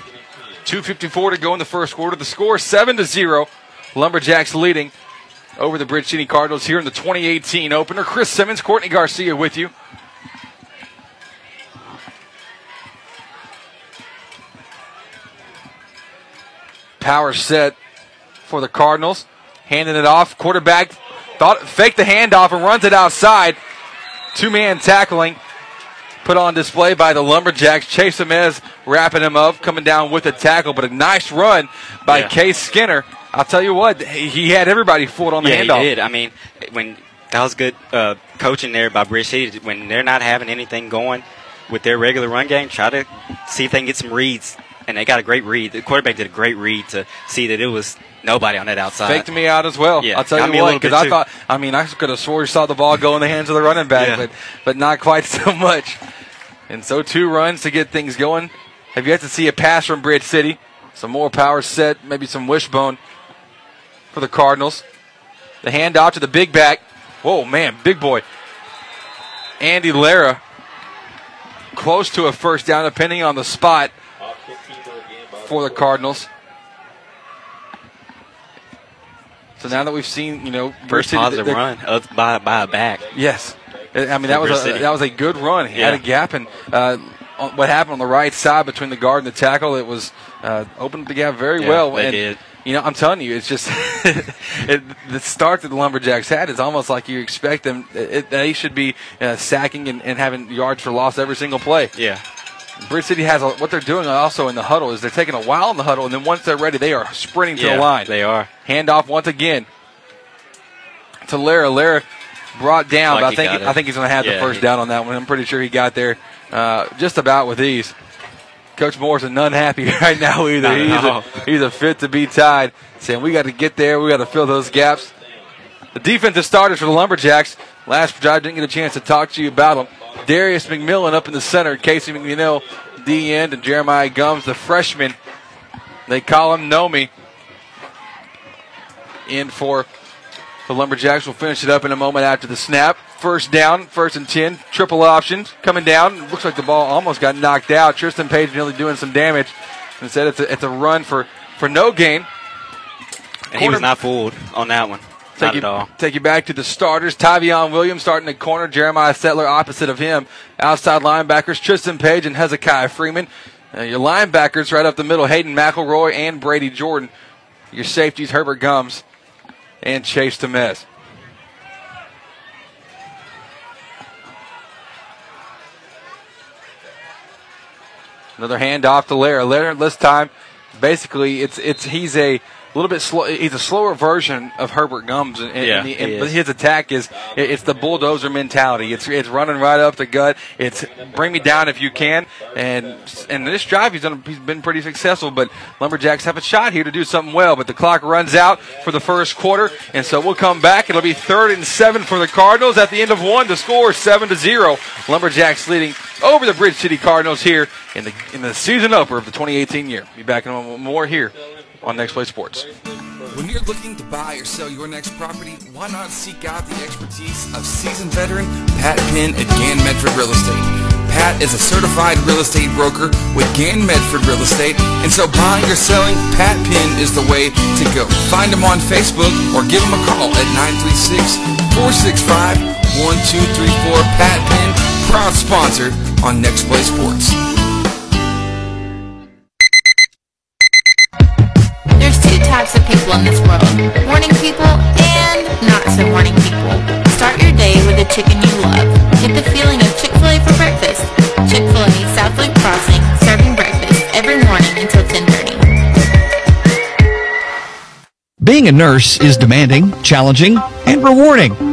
254 to go in the first quarter. The score 7 to 0. Lumberjacks leading over the Bridge City Cardinals here in the 2018 opener. Chris Simmons, Courtney Garcia with you. Power set for the Cardinals. Handing it off. Quarterback thought faked the handoff and runs it outside. Two man tackling put on display by the Lumberjacks. Chase Tamez wrapping him up, coming down with a tackle, but a nice run by Yeah. Case Skinner I'll tell you what, he had everybody fooled on the yeah, handoff. he did. I mean, when that was good uh, coaching there by Bridge City. When they're not having anything going with their regular run game, try to see if they can get some reads. And they got a great read. The quarterback did a great read to see that it was nobody on that outside. Faked me out as well. Yeah, I'll tell you what, because I thought, I mean, I could have swore you saw the ball go in the hands of the running back, Yeah. but but not quite so much. And so two runs to get things going. Have yet to see a pass from Bridge City. Some more power set, maybe some wishbone for the Cardinals. The handoff to the big back. Whoa, man, big boy. Andy Lara. Close to a first down, depending on the spot for the Cardinals. So now that we've seen, you know, First City- positive the- run of, by, by a back. Yes, I mean that was a, that was a good run. He had a gap, and uh, what happened on the right side between the guard and the tackle, it was uh, opened the gap very Yeah, well. they and, did. You know, I'm telling you, it's just it, the start that the Lumberjacks had is almost like you expect them. It, they should be uh, sacking and, and having yards for loss every single play. Yeah. Bridge City has a, what they're doing also in the huddle is they're taking a while in the huddle, and then once they're ready, they are sprinting to Yeah, the line. they are. Handoff once again to Lara. Lara brought down, Like but I think. I think he's going to have the first he- down on that one. I'm pretty sure he got there uh, just about with ease. Coach Morrison none happy right now either. He's a, he's a fit to be tied, saying we got to get there. We got to fill those gaps. The defensive starters for the Lumberjacks. Last drive didn't get a chance to talk to you about them. Darius McMillan up in the center, Casey McNeil, D end, and Jeremiah Gums, the freshman. They call him Nomi. In for the Lumberjacks. We'll finish it up in a moment after the snap. First down, first and 10, triple options coming down. Looks like the ball almost got knocked out. Tristan Page nearly doing some damage. Instead, it's a, it's a run for, for no gain. And he was not fooled on that one. Take you, take you back to the starters. Tavion Williams starting the corner. Jeremiah Settler opposite of him. Outside linebackers Tristan Page and Hezekiah Freeman. Uh, your linebackers right up the middle Hayden McElroy and Brady Jordan. Your safeties Herbert Gums and Chase Tamez. Another handoff to Lara. Lara this time, basically, it's it's he's a little bit slow. He's a slower version of Herbert Gums, and, and- Yeah, and the- he and- but his attack is it- it's the bulldozer mentality. It's it's running right up the gut. It's bring me down if you can. And and this drive he's done he's been pretty successful. But Lumberjacks have a shot here to do something well. But the clock runs out for the first quarter, and so we'll come back. It'll be third and seven for the Cardinals at the end of one. The score is seven to zero. Lumberjacks leading over the Bridge City Cardinals here in the in the season opener of the 2018 year. Be back in a moment more here on Next Play Sports. When you're looking to buy or sell your next property, why not seek out the expertise of seasoned veteran Pat Penn at Gann Medford Real Estate? Pat is a certified real estate broker with Gann Medford Real Estate, and so buying or selling, Pat Penn is the way to go. Find him on Facebook or give him a call at 936-465-1234. Pat Penn, proud sponsor on Next Play Sports. Types of people in this world. Morning people and not so morning people. Start your day with a chicken you love. Get the feeling of Chick-fil-A for breakfast. Chick-fil-A South Loop Crossing, serving breakfast every morning until 1030. Being a nurse is demanding, challenging, and rewarding.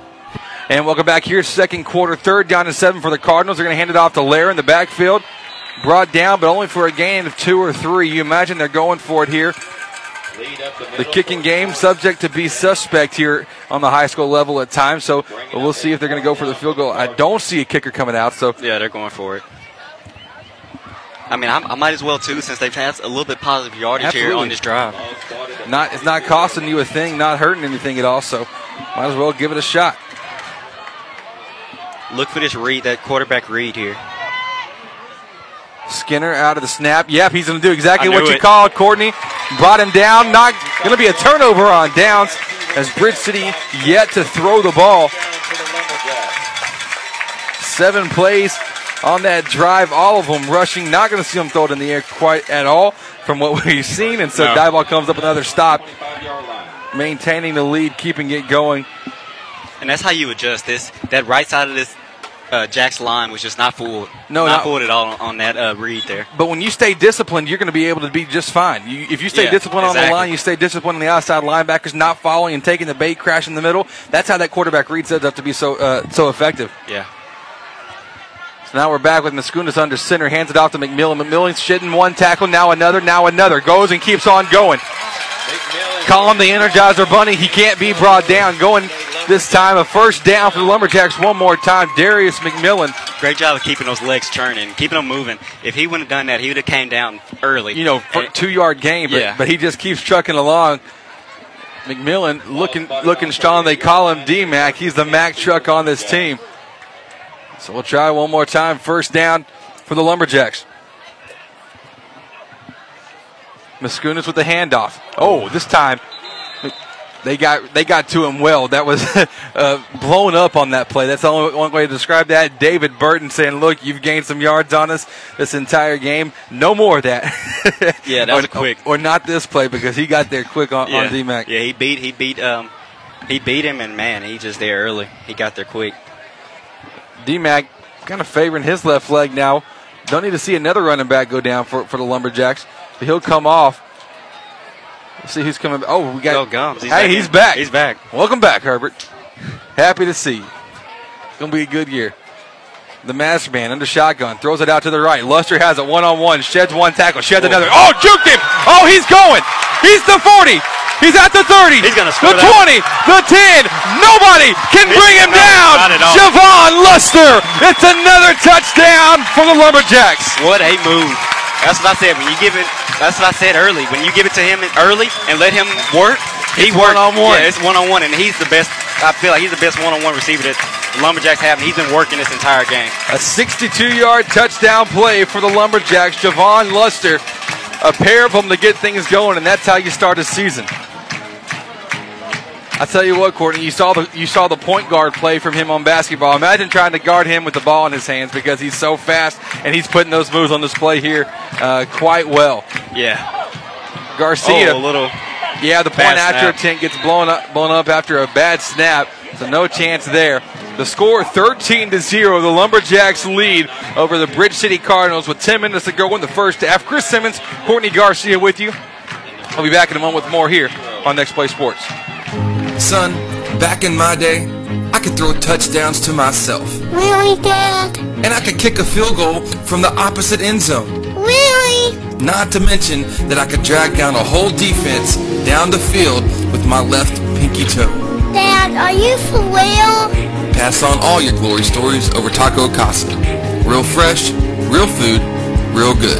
And welcome back here, second quarter, third down and seven for the Cardinals. They're going to hand it off to Lair in the backfield. Brought down, but only for a gain of two or three. You imagine they're going for it here. The kicking game, subject to be suspect here on the high school level at times. So we'll see if they're going to go for the field goal. I don't see a kicker coming out. So Yeah, they're going for it. I mean, I'm, I might as well too, since they've had a little bit positive yardage here on this drive. not it's not costing you a thing, not hurting anything at all. So might as well give it a shot. Look for this read, that quarterback read here. Skinner out of the snap. Yep, he's going to do exactly what you it. called. Courtney brought him down. Not going to be a turnover on downs. as Bridge City yet to throw the ball. Seven plays on that drive, all of them rushing. Not going to see them throw it in the air quite at all from what we've seen. And so No. Diboll comes up another stop, maintaining the lead, keeping it going. And that's how you adjust this. That right side of this uh, Jack's line was just not fooled. No, not not- fooled at all on that uh, read there. But when you stay disciplined, you're going to be able to be just fine. You, if you stay Yeah, disciplined on the line, you stay disciplined on the outside linebackers, not following and taking the bait crash in the middle. That's how that quarterback read sets up to be so uh, so effective. Yeah. So now we're back with Mascunas under center, hands it off to McMillan. McMillan's shitting one tackle, now another, now another. Goes and keeps on going. Call him the Energizer Bunny. He can't be brought down. Going this time, a first down for the Lumberjacks one more time. Darius McMillan. Great job of keeping those legs churning, keeping them moving. If he wouldn't have done that, he would have came down early. You know, for two yard game, but, Yeah. but he just keeps trucking along. McMillan looking looking strong. They call him D Mac. He's the Mac truck on this team. So we'll try one more time. First down for the Lumberjacks. Mascunas with the handoff. Oh, this time they got they got to him well. That was uh, blown up on that play. That's the only one way to describe that. David Burton saying, "Look, you've gained some yards on us this entire game. No more of that." Yeah, that was or, quick. Or not this play because he got there quick on, yeah. on D Mac. Yeah, he beat he beat um he beat him, and man, he just there early. He got there quick. D Mac kind of favoring his left leg now. Don't need to see another running back go down for, for the Lumberjacks. But he'll come off. Let's see who's coming. Oh, we got. Go Gums. He's hey, back he's in. back. He's back. Welcome back, Herbert. Happy to see you. Gonna be a good year. The master man under shotgun throws it out to the right. Luster has it one on one. Sheds one tackle. Sheds another. Oh. oh, juked him. Oh, he's going. He's the 40. He's at the 30. He's gonna The score that. 20. The 10. Nobody can bring him no, down. not at all. Javon Luster. It's another touchdown for the Lumberjacks. What a move! That's what I said. When you give it, that's what I said early. When you give it to him early and let him work, he works. one-on-one. Yeah, it's one on one, and he's the best. I feel like he's the best one on one receiver that the Lumberjacks have, and he's been working this entire game. A 62-yard touchdown play for the Lumberjacks. Javon Luster, a pair of them to get things going, and that's how you start a season. I tell you what, Courtney, you saw the you saw the point guard play from him on basketball. Imagine trying to guard him with the ball in his hands because he's so fast and he's putting those moves on display here uh, quite well. Yeah. Garcia, Oh, a little. yeah, the point after attempt gets blown up blown up after a bad snap, so no chance there. The score 13 to 0. The Lumberjacks lead over the Bridge City Cardinals with 10 minutes to go in the first half. Chris Simmons, Courtney Garcia with you. I'll be back in a moment with more here on Next Play Sports. Son, back in my day, I could throw touchdowns to myself. Really, Dad? And I could kick a field goal from the opposite end zone. Really? Not to mention that I could drag down a whole defense down the field with my left pinky toe. Dad, are you for real? Pass on all your glory stories over Taco Casa. Real fresh, real food, real good.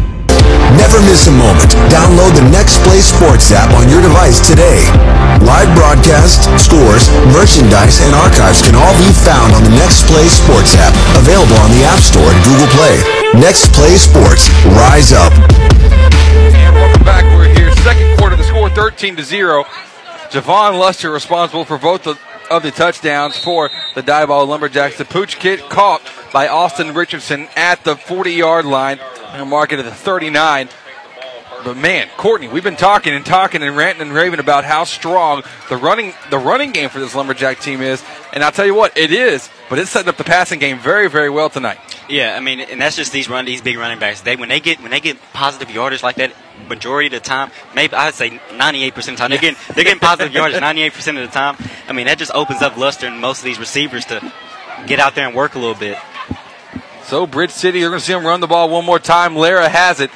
Never miss a moment. Download the Next Play Sports app on your device today. Live broadcasts, scores, merchandise, and archives can all be found on the Next Play Sports app, available on the App Store and Google Play. Next Play Sports. Rise up. And welcome back. We're here. Second quarter, the score 13 to 0. Javon Luster responsible for both the, of the touchdowns for the Diboll Lumberjacks. The pooch kid caught by Austin Richardson at the 40 yard line. And mark it at the 39. But man, Courtney, we've been talking and talking and ranting and raving about how strong the running the running game for this Lumberjack team is. And I'll tell you what, it is, but it's setting up the passing game very, very well tonight. Yeah, I mean, and that's just these run these big running backs. They when they get when they get positive yardage like that, majority of the time, maybe I'd say 98 percent of the time, they're getting they're getting positive yardage 98 percent of the time. I mean, that just opens up Luster in most of these receivers to get out there and work a little bit. So Bridge City, you're going to see them run the ball one more time. Lara has it.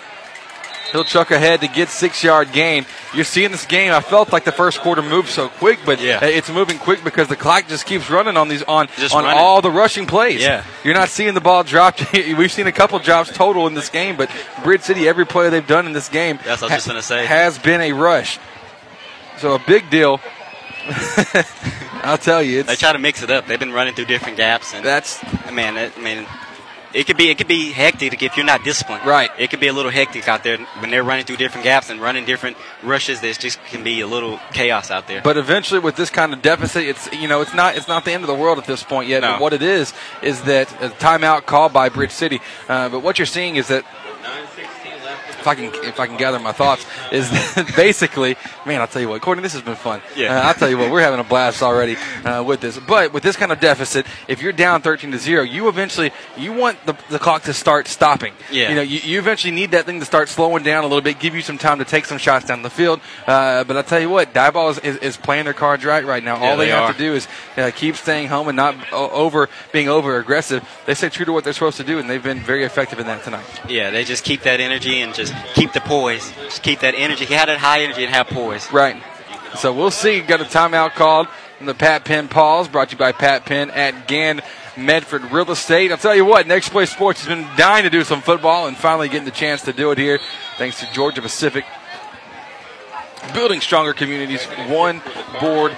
He'll chuck ahead to get six yard gain. You're seeing this game. I felt like the first quarter moved so quick, but Yeah. Uh, it's moving quick because the clock just keeps running on these on Just on running. all the rushing plays. Yeah. You're not seeing the ball dropped. We've seen a couple drops total in this game, but Bridge City, every play they've done in this game That's what I was just gonna say. has been a rush. So a big deal. I'll tell you, it's They try to mix it up. They've been running through different gaps, and that's man. It, I mean, it could be it could be hectic if you're not disciplined. Right. It could be a little hectic out there when they're running through different gaps and running different rushes. There's just can be a little chaos out there. But eventually, with this kind of deficit, it's you know it's not it's not the end of the world at this point yet. No. But what it is is that a timeout called by Bridge City. Uh, but what you're seeing is that if I can if I can gather my thoughts is that basically, man, I'll tell you what, Courtney, this has been fun. Yeah. Uh, I'll tell you what, we're having a blast already uh, with this. But with this kind of deficit, if you're down 13 to zero, you eventually you want the, the clock to start stopping. Yeah. You know, you, you eventually need that thing to start slowing down a little bit, give you some time to take some shots down the field. Uh, but I'll tell you what, Diboll is, is, is playing their cards right right now. Yeah, All they, they have to do is uh, keep staying home and not over being over aggressive. They stay true to what they're supposed to do, and they've been very effective in that tonight. yeah, they just keep that energy and just keep the poise. Just keep that energy. He had that high energy and have poise. Right. So we'll see. Got a timeout called from the Pat Penn Pause, brought to you by Pat Penn at Gann Medford Real Estate. I'll tell you what, Next Play Sports has been dying to do some football and finally getting the chance to do it here, thanks to Georgia Pacific. Building stronger communities, one board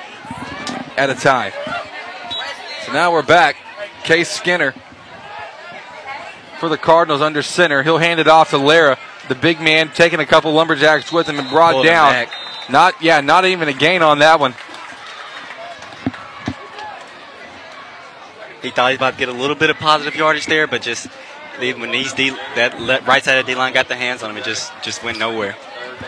at a time. So now we're back. Case Skinner for the Cardinals under center. He'll hand it off to Lara, the big man, taking a couple lumberjacks with him and brought him down. Not yeah, not even a gain on that one. He thought he was about to get a little bit of positive yardage there, but just when these D, that le- right side of the D line got the hands on him, it just just went nowhere.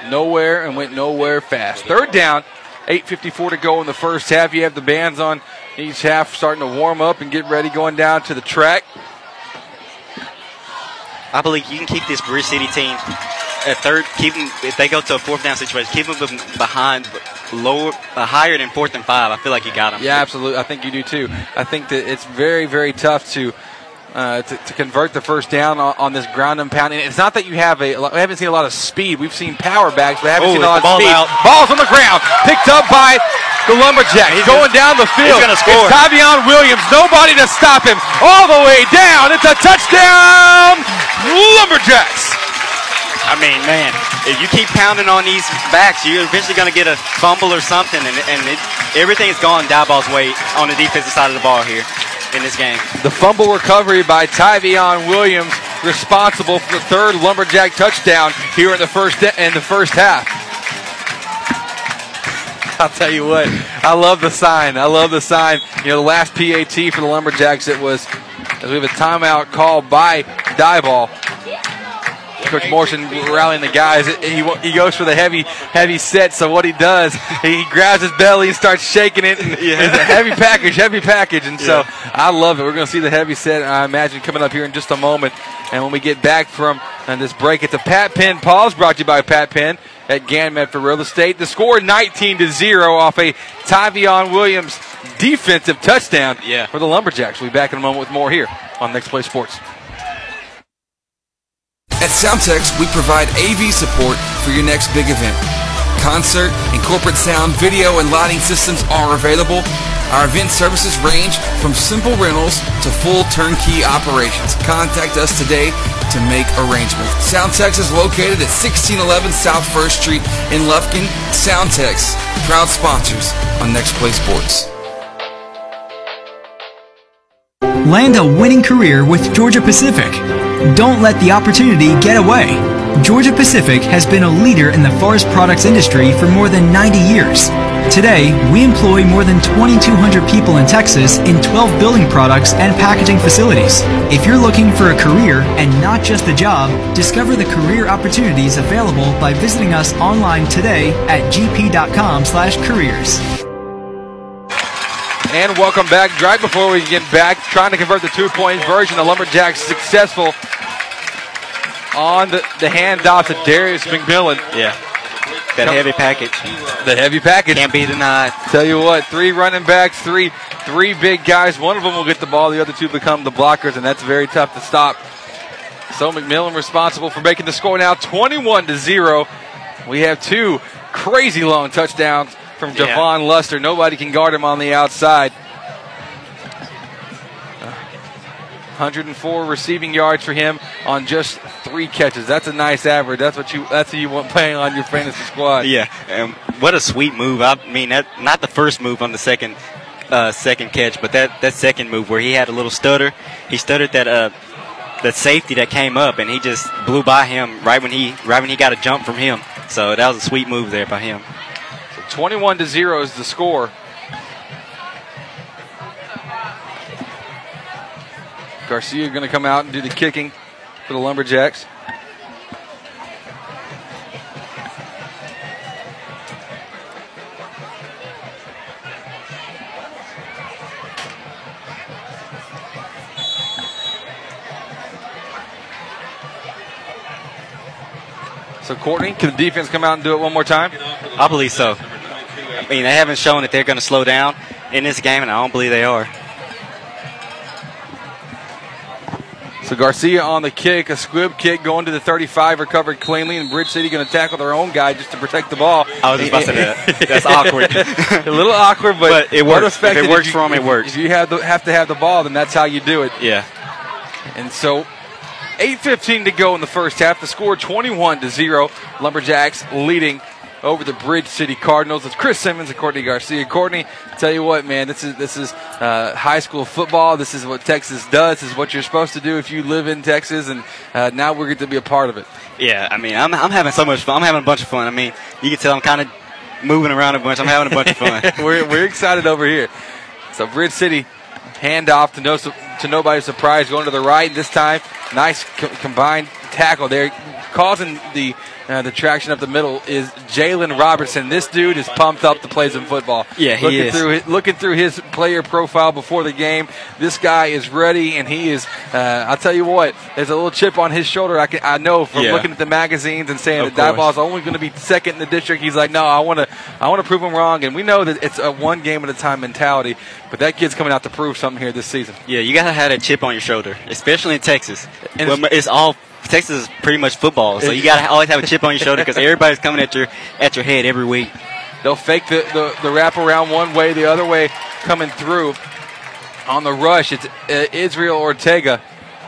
Nowhere and went nowhere fast. Third down, 8.54 to go in the first half. You have the bands on each half starting to warm up and get ready going down to the track. I believe you can keep this Bridge City team at third. Keep them if they go to a fourth down situation. Keep them behind, lower, uh, higher than fourth and five. I feel like you got them. Yeah, absolutely. I think you do too. I think that it's very, very tough to. Uh, to, to convert the first down on, on this ground and pound, and it's not that you have a. We haven't seen a lot of speed. We've seen power backs, but haven't Oh, seen a lot of ball's speed. out. Ball's on the ground, picked up by the lumberjack, He's going gonna- down the field. he's gonna score. It's Tavion Williams. Nobody to stop him. All the way down. It's a touchdown, lumberjacks. I mean, man, if you keep pounding on these backs, you're eventually going to get a fumble or something, and, and it, everything's gone Diboll's way on the defensive side of the ball here in this game. The fumble recovery by Tyvion Williams, responsible for the third lumberjack touchdown here in the first in the first half. I'll tell you what, I love the sign. I love the sign. You know, the last PAT for the lumberjacks, it was as we have a timeout called by Dieball. Coach Morrison rallying the guys. He, he goes for the heavy heavy set. So what he does, he grabs his belly and starts shaking it. And It's a heavy package, heavy package. And so I love it. We're going to see the heavy set. I imagine coming up here in just a moment. And when we get back from uh, this break, it's a Pat Penn pause brought to you by Pat Penn at Gann for Real Estate. The score 19 to zero off a Tyvion Williams defensive touchdown Yeah. for the Lumberjacks. We'll be back in a moment with more here on Next Play Sports. At Soundtex, we provide AV support for your next big event. Concert and corporate sound, video, and lighting systems are available. Our event services range from simple rentals to full turnkey operations. Contact us today to make arrangements. Soundtex is located at 1611 South First Street in Lufkin. Soundtex, proud sponsors on Next Play Sports. Land a winning career with Georgia Pacific. Don't let the opportunity get away. Georgia Pacific has been a leader in the forest products industry for more than 90 years. Today, we employ more than 2,200 people in Texas in 12 building products and packaging facilities. If you're looking for a career and not just a job, discover the career opportunities available by visiting us online today at gp.com/careers. And welcome back. Right before we get back, trying to convert the two-point version. The Lumberjacks successful on the, the handoff to Darius McMillan. Yeah. That heavy package. The heavy package. Can't be denied. Tell you what, three running backs, three three big guys. One of them will get the ball. The other two become the blockers, and that's very tough to stop. So McMillan responsible for making the score now 21 to 0. We have two crazy long touchdowns from Yeah. Devon Luster. Nobody can guard him on the outside. 104 receiving yards for him on just three catches. That's a nice average. That's what you that's what you want playing on your fantasy squad. Yeah, um, what a sweet move. I mean, that not the first move on the second uh, second catch, but that, that second move where he had a little stutter. He stuttered that uh, that safety that came up, and he just blew by him right when he right when he got a jump from him. So that was a sweet move there by him. 21 to 0 is the score. Garcia going to come out and do the kicking for the Lumberjacks. So Courtney, can the defense come out and do it one more time? I believe so. I mean, they haven't shown that they're going to slow down in this game, and I don't believe they are. So Garcia on the kick, a squib kick going to the 35, recovered cleanly, and Bridge City going to tackle their own guy just to protect the ball. I was just about to say that. That's awkward. a little awkward, but, But it works. If effective it works you- for 'em, it if- works. If you have, the, have to have the ball, then that's how you do it. Yeah. And so 8.15 to go in the first half. The score 21 to 0. Lumberjacks leading over the Bridge City Cardinals. It's Chris Simmons and Courtney Garcia. Courtney, tell you what, man, this is this is uh, high school football. This is what Texas does. This is what you're supposed to do if you live in Texas, and uh, now we're going to be a part of it. Yeah, I mean, I'm, I'm having so much fun. I'm having a bunch of fun. I mean, you can tell I'm kind of moving around a bunch. I'm having a bunch of fun. we're, we're excited over here. So Bridge City handoff to no to nobody's surprise, going to the right this time. Nice co- combined tackle there, causing the uh, the traction up the middle is Jalen Robertson. This dude is pumped up to play some football. Yeah, he looking is. Through his, looking through his player profile before the game, this guy is ready, and he is. Uh, I'll tell you what, there's a little chip on his shoulder. I can, I know from Yeah. looking at the magazines and saying Of that. Diboll's only going to be second in the district. He's like, no, I want to, I want to prove him wrong, and we know that it's a one game at a time mentality. But that kid's coming out to prove something here this season. Yeah, you gotta have that chip on your shoulder, especially in Texas. And Well, it's all Texas is pretty much football, so you gotta always have a chip on your shoulder because everybody's coming at your at your head every week. They'll fake the, the, the wrap around one way, the other way coming through. On the rush, it's uh, Israel Ortega,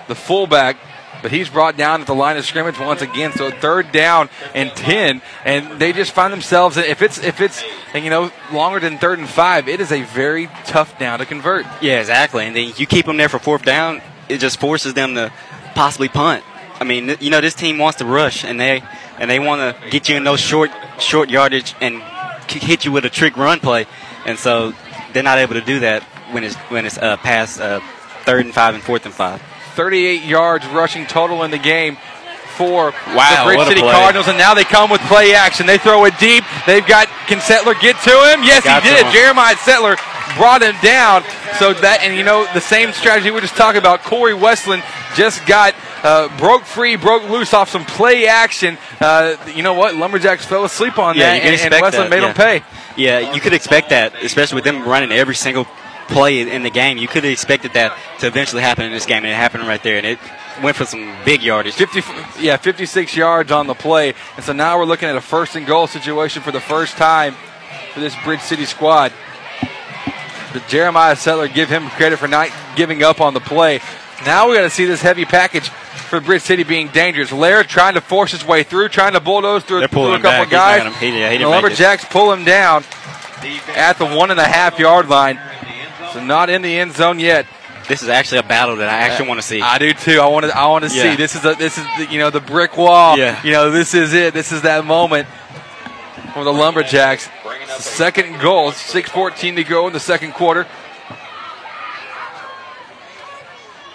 the fullback, but he's brought down at the line of scrimmage once again. So third down and ten, and they just find themselves. If it's if it's you know longer than third and five, it is a very tough down to convert. Yeah, exactly. And then you keep them there for fourth down, it just forces them to possibly punt. I mean, you know, this team wants to rush, and they and they want to get you in those short short yardage and hit you with a trick run play, and so they're not able to do that when it's when it's uh, past uh, third and five and fourth and five. 38 yards rushing total in the game for Wow, the Bridge City play. Cardinals, and now they come with play action. They throw it deep. They've got can Settler get to him? Yes, Got he did. Jeremiah Settler brought him down. So that and you know the same strategy we were just talking about. Corey Westland just got. Uh, broke free, broke loose off some play action. Uh, you know what? Lumberjacks fell asleep on Yeah, that, and, and Westland that, made yeah. them pay. Yeah, you could expect that, especially with them running every single play in the game. You could have expected that to eventually happen in this game, and it happened right there, and it went for some big yardage. 50, yeah, 56 yards on the play. And so now we're looking at a first and goal situation for the first time for this Bridge City squad. But Jeremiah Settler give him credit for not giving up on the play. Now we got to see this heavy package for Bridge City being dangerous. Laird trying to force his way through, trying to bulldoze through, through a couple. Guys. he- yeah, he the. Lumberjacks pull him down at the one and a half yard line. So not in the end zone yet. This is actually a battle that I actually want to see. I do too. I want to. I want to Yeah. see. This is a, this is the, you know the brick wall. Yeah. You know this is it. This is that moment for the Lumberjacks. Second goal. Six fourteen to go in the second quarter.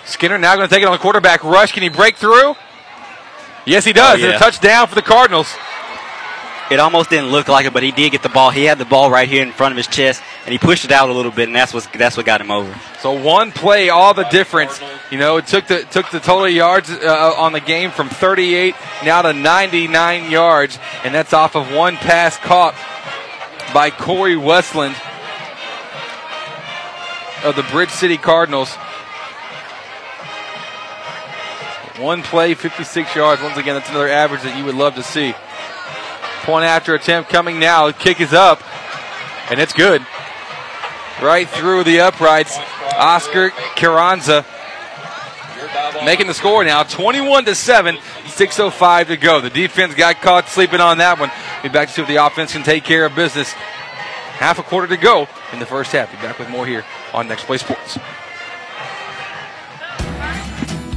Skinner now going to take it on the quarterback rush. Can he break through? Yes, he does. Oh, yeah. And a touchdown for the Cardinals. It almost didn't look like it, but he did get the ball. He had the ball right here in front of his chest, and he pushed it out a little bit, and that's what that's what got him over. So one play, all the difference. You know, it took the took the total yards uh, on the game from 38 now to 99 yards, and that's off of one pass caught by Corey Westland of the Bridge City Cardinals. One play, 56 yards. Once again, that's another average that you would love to see. Point after attempt coming now. Kick is up, and it's good. Right through the uprights. Oscar Carranza making the score now. 21 to 7 605 to go. The defense got caught sleeping on that one. Be back to see if the offense can take care of business. Half a quarter to go in the first half. Be back with more here on next play sports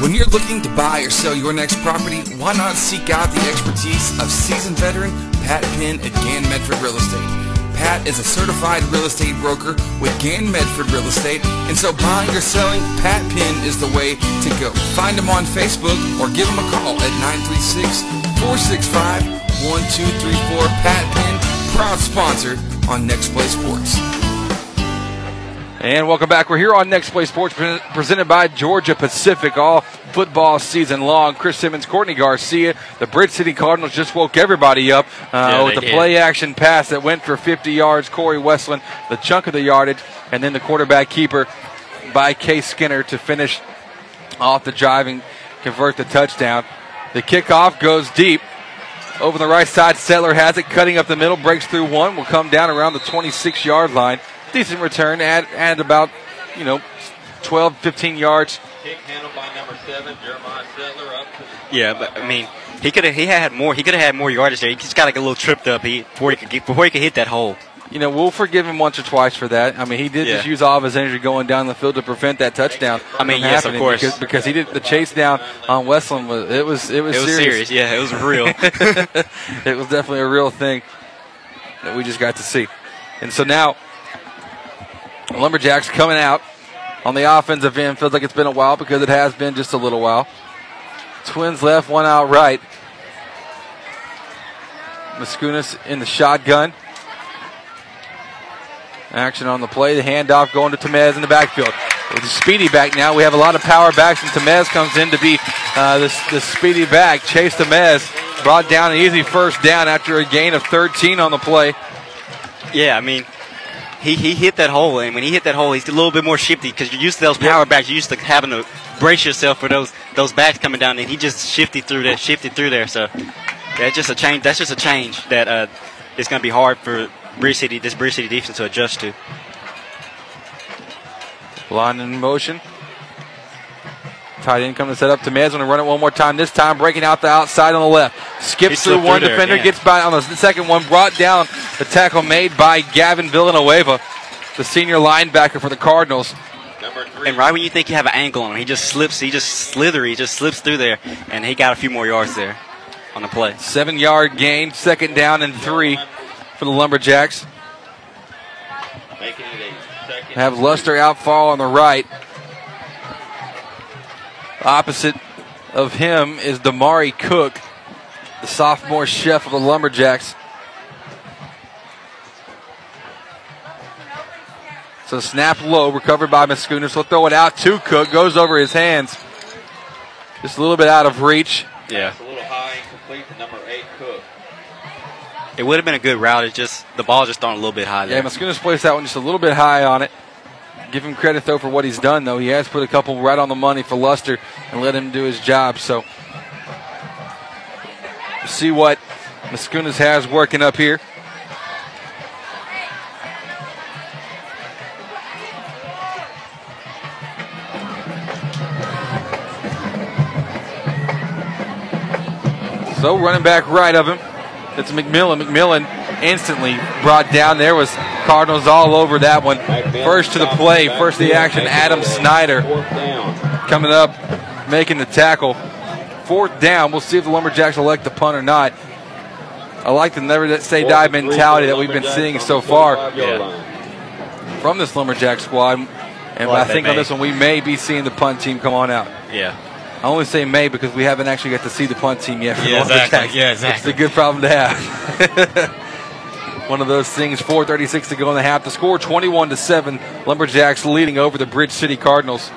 When you're looking to buy or sell your next property, why not seek out the expertise of seasoned veteran Pat Penn at Gann Medford Real Estate? Pat is a certified real estate broker with Gann Medford Real Estate, and so buying or selling, Pat Penn is the way to go. Find him on Facebook or give him a call at 936-465-1234. Pat Penn, proud sponsor on Next Play Sports. And welcome back. We're here on Next Play Sports, presented by Georgia Pacific, all football season long. Chris Simmons, Courtney Garcia, the Bridge City Cardinals just woke everybody up uh, Yeah, with the did. play action pass that went for 50 yards. Corey Westland, the chunk of the yardage, and then the quarterback keeper by Case Skinner to finish off the drive and convert the touchdown. The kickoff goes deep. Over the right side, Settler has it, cutting up the middle, breaks through one, will come down around the 26 yard line. Decent return, add, add about, you know, 12, 15 yards. Kick handled by number seven, Jeremiah Settler up to the Yeah, but I mean, he could have he had more. He could have had more yardage there. He just got like a little tripped up. He before he could get, before he could hit that hole. You know, we'll forgive him once or twice for that. I mean, he did just Yeah. use all of his energy going down the field to prevent that touchdown. I mean, yes, of course. because, because he did the chase down on Westland was it was it was It was serious. serious. Yeah, it was real. it was definitely a real thing that we just got to see. And so now, Lumberjacks coming out on the offensive end. Feels like it's been a while because it has been just a little while. Twins left, one out right. Mascunas in the shotgun. Action on the play. The handoff going to Tamez in the backfield. With the speedy back now. We have a lot of power backs, and Tamez comes in to be uh, this, this speedy back. Chase Tamez brought down an easy first down after a gain of 13 on the play. yeah, I mean, he, he hit that hole, and when he hit that hole, he's a little bit more shifty because you're used to those power backs. You're used to having to brace yourself for those those backs coming down, and he just shifted through that, shifted through there. So that's just a change. That's just a change that uh, it's going to be hard for Bridge City, this Bridge City defense to adjust to. Line in motion. Tight end coming to set up Tamez. Going to run it one more time. This time breaking out the outside on the left. Skips He through slipped one through there defender. again. Gets by on the second one. Brought down the tackle made by Gavin Villanueva, the senior linebacker for the Cardinals. And right when you think you have an angle on him, he just slips. He just slither. He just slips through there, and he got a few more yards there on the play. Seven yard gain. Second down and three for the Lumberjacks. making it a second. Have Luster out fall on the right. Opposite of him is Damari Cook, the sophomore chef of the Lumberjacks. So snap low, recovered by Mascunas. Will throw it out to Cook, goes over his hands. Just a little bit out of reach. Yeah. It's a little high and complete to number eight, Cook. It would have been a good route. It's just the ball just thrown a little bit high Yeah, there. Mascunas placed that one just a little bit high on it. Give him credit though for what he's done though. He has put a couple right on the money for Luster and let him do his job. So see what Mascunas has working up here. So running back right of him, it's McMillan. McMillan instantly brought down. There was Cardinals all over that one. First to the play, first to the action. Adam Snyder coming up, making the tackle. Fourth down. We'll see if the Lumberjacks elect the punt or not. I like the never say die mentality that we've been seeing so far from this Lumberjack squad. And Well, I they think on this one, we may be seeing the punt team come on out. Yeah. I only say may because we haven't actually got to see the punt team yet. For Yeah, exactly. Yeah, exactly. It's a good problem to have. One of those things. 4:36 to go in the half. The score 21 to seven. Lumberjacks leading over the Bridge City Cardinals.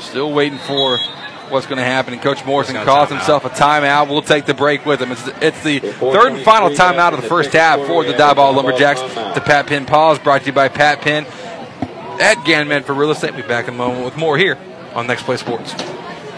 Still waiting for what's going to happen. And Coach Morrison gonna calls himself a timeout. We'll take the break with him. It's the, it's the third and final timeout of the first half for the Diboll Lumberjacks. The Pat Penn pause brought to you by Pat Penn at Gann Medford Real Estate. We'll be back in a moment with more here on Next Play Sports.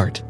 heart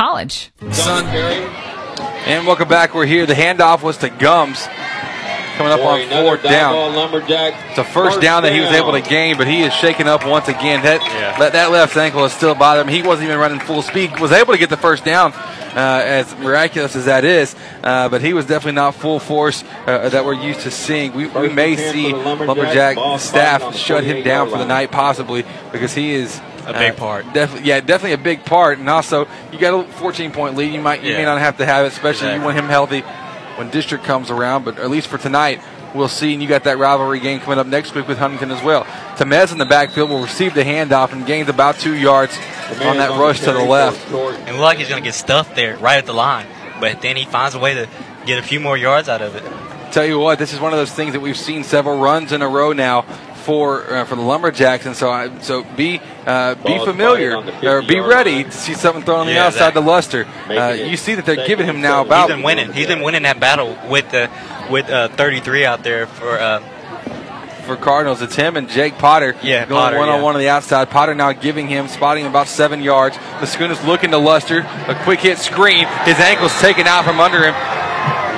Son. And welcome back. We're here. The handoff was to Gums. Coming up Boy, on another fourth down. Diboll Lumberjack. It's a first down that he was able to gain, but he is shaken up once again. That that, that left ankle is still bothering him. He wasn't even running full speed. Was able to get the first down, uh, as miraculous as that is. Uh, but he was definitely not full force uh, that we're used to seeing. We, we may see for the Lumberjacks. Lumberjack staff spotted on the shut him down for the night, possibly because he is. A big uh, part. Definitely, yeah, definitely a big part. And also, you got a 14 point lead. You might, you may not have to have it, especially if you want him healthy when district comes around. But at least for tonight, we'll see. And you got that rivalry game coming up next week with Huntington as well. Tamez in the backfield will receive the handoff and gains about two yards on that rush to the left. And look like he's going to get stuffed there right at the line. But then he finds a way to get a few more yards out of it. Tell you what, this is one of those things that we've seen several runs in a row now for uh, for the Lumberjacks, and so I, so be uh, be familiar fired on the or be ready line. to see something thrown on the outside to Luster. Uh, you see that they're giving him now about He's been winning. He's been winning that battle with the with uh, 33 out there for uh, for Cardinals. It's him and Jake Potter Yeah, going Potter, one on yeah. one on the outside. Potter now giving him, spotting him about seven yards. Mascuna's looking to Luster. A quick hit screen. His ankle's taken out from under him.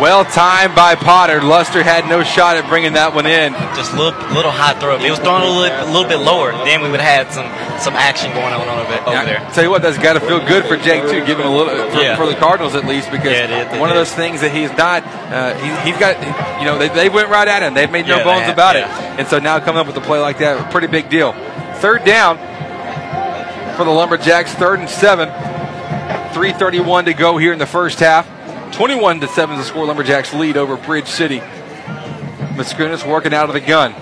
Well timed by Potter. Luster had no shot at bringing that one in. just a little little high throw. If it was thrown a little, a little bit lower, then we would have had some some action going on over, over Yeah, there. Tell you what, that's got to feel good for Jake too, giving a little for, Yeah. for the Cardinals at least, because Yeah, it is, it one of those things that he's not. Uh, he, he's got, you know, they, they went right at him. They've made no bones have, about it, and so now coming up with a play like that, a pretty big deal. Third down for the Lumberjacks, third and seven. 3:31 to go here in the first half. 21 to seven is the score. Lumberjacks lead over Bridge City. Mascunas working out of the gun.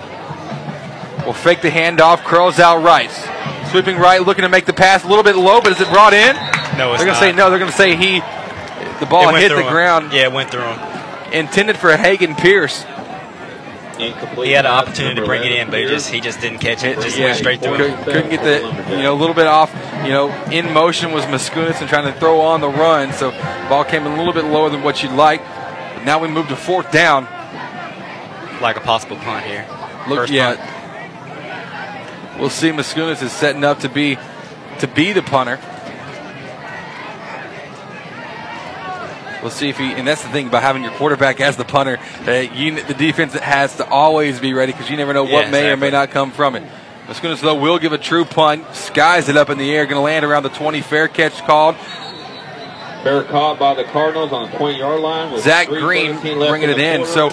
Will fake the handoff, curls out right. Sweeping right, looking to make the pass a little bit low, but is it brought in? No, it's They're going to say no. They're going to say he. The ball hit the him. ground. Yeah, it went through him. Intended for Hagen Pierce. Incomplete. He had an opportunity to bring it in, but he just he just didn't catch it. Just went straight through couldn't, couldn't get the you know a little bit off. You know, in motion was Mascunas and trying to throw on the run, so ball came a little bit lower than what you'd like. But now we move to fourth down. Like a possible punt here. Look, First yeah. punt. We'll see. Mascunas is setting up to be to be the punter. We'll see if he, and that's the thing about having your quarterback as the punter. Uh, you, the defense has to always be ready because you never know what Yeah, may or may not come from it. Mascunas though will give a true punt, skies it up in the air, going to land around the 20. Fair catch called. Fair caught by the Cardinals on the 20 yard line. with Zach Green bringing it in. quarter. So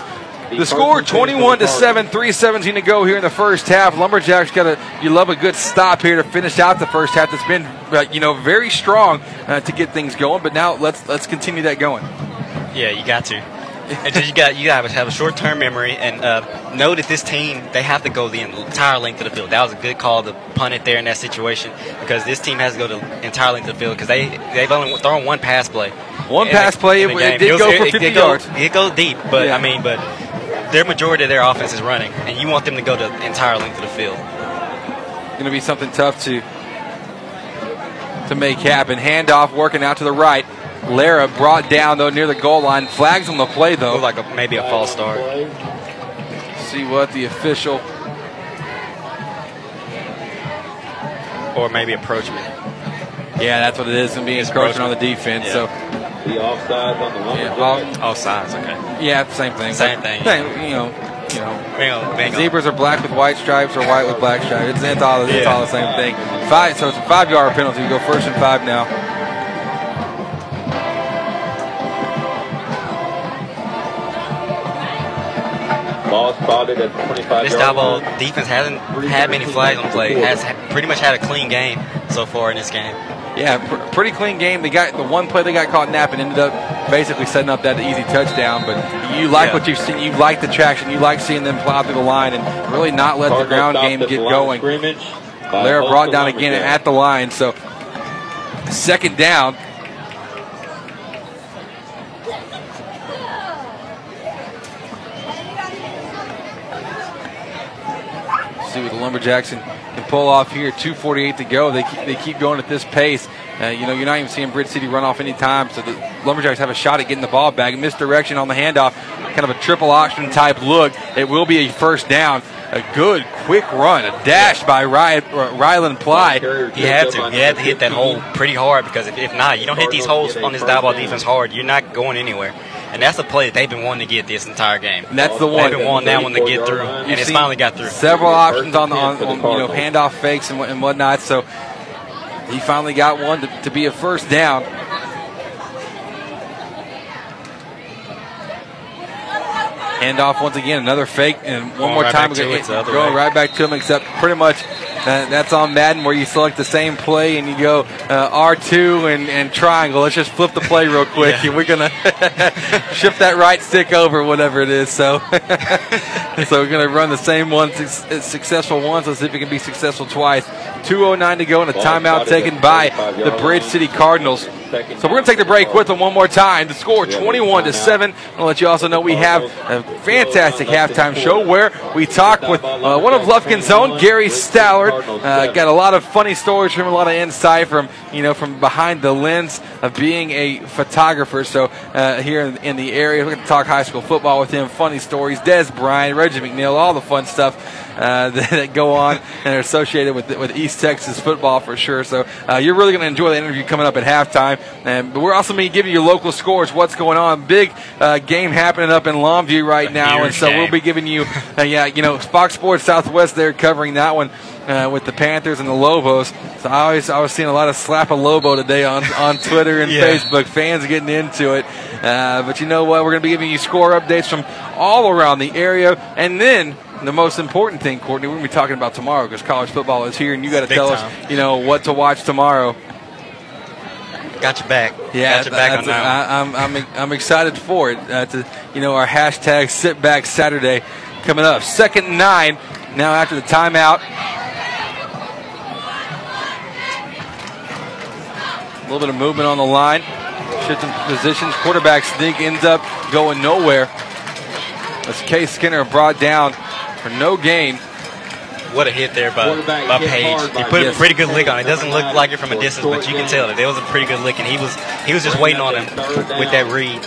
The score 21 to finish 7, 317 to go here in the first half. Lumberjacks got a you love a good stop here to finish out the first half. That's been uh, you know very strong uh, to get things going. But now let's let's continue that going. Yeah, you got to. Just you got you got to have a short term memory and uh, know that this team they have to go the entire length of the field. That was a good call to punt it there in that situation because this team has to go the entire length of the field because they they've only thrown one pass play. One pass the- play, it- it did go for it 50 did go- yards. It goes deep, but Yeah. I mean, but their majority of their offense is running, and you want them to go the entire length of the field. going to be something tough to to make happen. Handoff working out to the right. Lara brought down though near the goal line. Flags on the play though. Looked like a, maybe a false start. See what the official or maybe approachment. Yeah, that's what it is. And being encroaching on the defense. Yeah. So The offsides on the lumber. yeah, off- Offsides, okay. yeah, same thing. Same thing, Same, you know, you know. Bingo, bingo. Zebras are black with white stripes or white with black stripes. It's, it's all it's Yeah. all the same thing. Five, so it's a five yard penalty. You go first and five now. Ball spotted at 25 This yard Diboll defense hasn't had many flags on the play. Has pretty much had a clean game so far in this game. Yeah, pr- pretty clean game. They got the one play they got caught napping ended up basically setting up that easy touchdown. But you like Yeah. what you've seen. You like the traction. You like seeing them plow through the line and really not let the ground game get the line of going. Scrimmage Lara brought down again at the line. So second down. See what the Lumberjacks can, can pull off here. 2:48 to go. They keep, they keep going at this pace. Uh, you know, you're not even seeing Bridge City run off any time. So the Lumberjacks have a shot at getting the ball back. Misdirection on the handoff, kind of a triple option type look. It will be a first down. A good quick run, a dash by Ry- uh, Ryland Ply. He had to. He had to hit that hole pretty hard because if, if not, you don't hit these holes on this Diboll defense hard, you're not going anywhere. And that's a play that they've been wanting to get this entire game. And that's the one. They've been wanting that one to get through, and You've it's finally got through. Several options on, on, on you know handoff fakes and, and whatnot. So he finally got one to, to be a first down. Handoff once again, another fake, and one Going more right time to it, going way. right back to him. Except pretty much uh, that's on Madden where you select the same play and you go uh, R2 and, and triangle. Let's just flip the play real quick, Yeah. and we're gonna shift that right stick over, whatever it is. So, so we're gonna run the same one, suc- successful once. Let's see if it can be successful twice. 2:09 to go, and a Ball timeout taken by the Bridge. City Cardinals. So we're gonna take the break with them one more time. The score 21 to seven. I'll let you also know we have a fantastic halftime show where we talk with uh, one of Lufkin's own, Gary Stallard. Uh, got a lot of funny stories from a lot of insight from you know from behind the lens of being a photographer. So uh, here in, in the area, we're gonna talk high school football with him. Funny stories, Dez Bryant, Reggie McNeal, all the fun stuff uh, that, that go on and are associated with with East Texas football for sure. So uh, you're really going to enjoy the interview coming up at halftime. And but we're also going to give you your local scores, what's going on. Big uh, game happening up in Longview right now, and so we'll be giving you, uh, yeah, you know, Fox Sports Southwest. They're covering that one. Uh, with the Panthers and the Lobos, so I always I was seeing a lot of slap a Lobo today on, on Twitter and Yeah. Facebook. Fans getting into it, uh, but you know what? We're going to be giving you score updates from all around the area, and then the most important thing, Courtney, we're going to be talking about tomorrow because college football is here, and you got to tell time. us, you know, what to watch tomorrow. Got your back. Yeah, got your back on that. I, I'm, I'm I'm excited for it. Uh, to you know, our hashtag Sit Back Saturday coming up. Second and nine now after the timeout. A little bit of movement on the line, shifting positions. Quarterback sneak ends up going nowhere. As Case Skinner brought down for no gain. What a hit there by, by Page. He put Yes. a pretty good lick on it. It doesn't look like it from a distance, but you can tell that there was a pretty good lick, and he was he was just waiting on him with that read.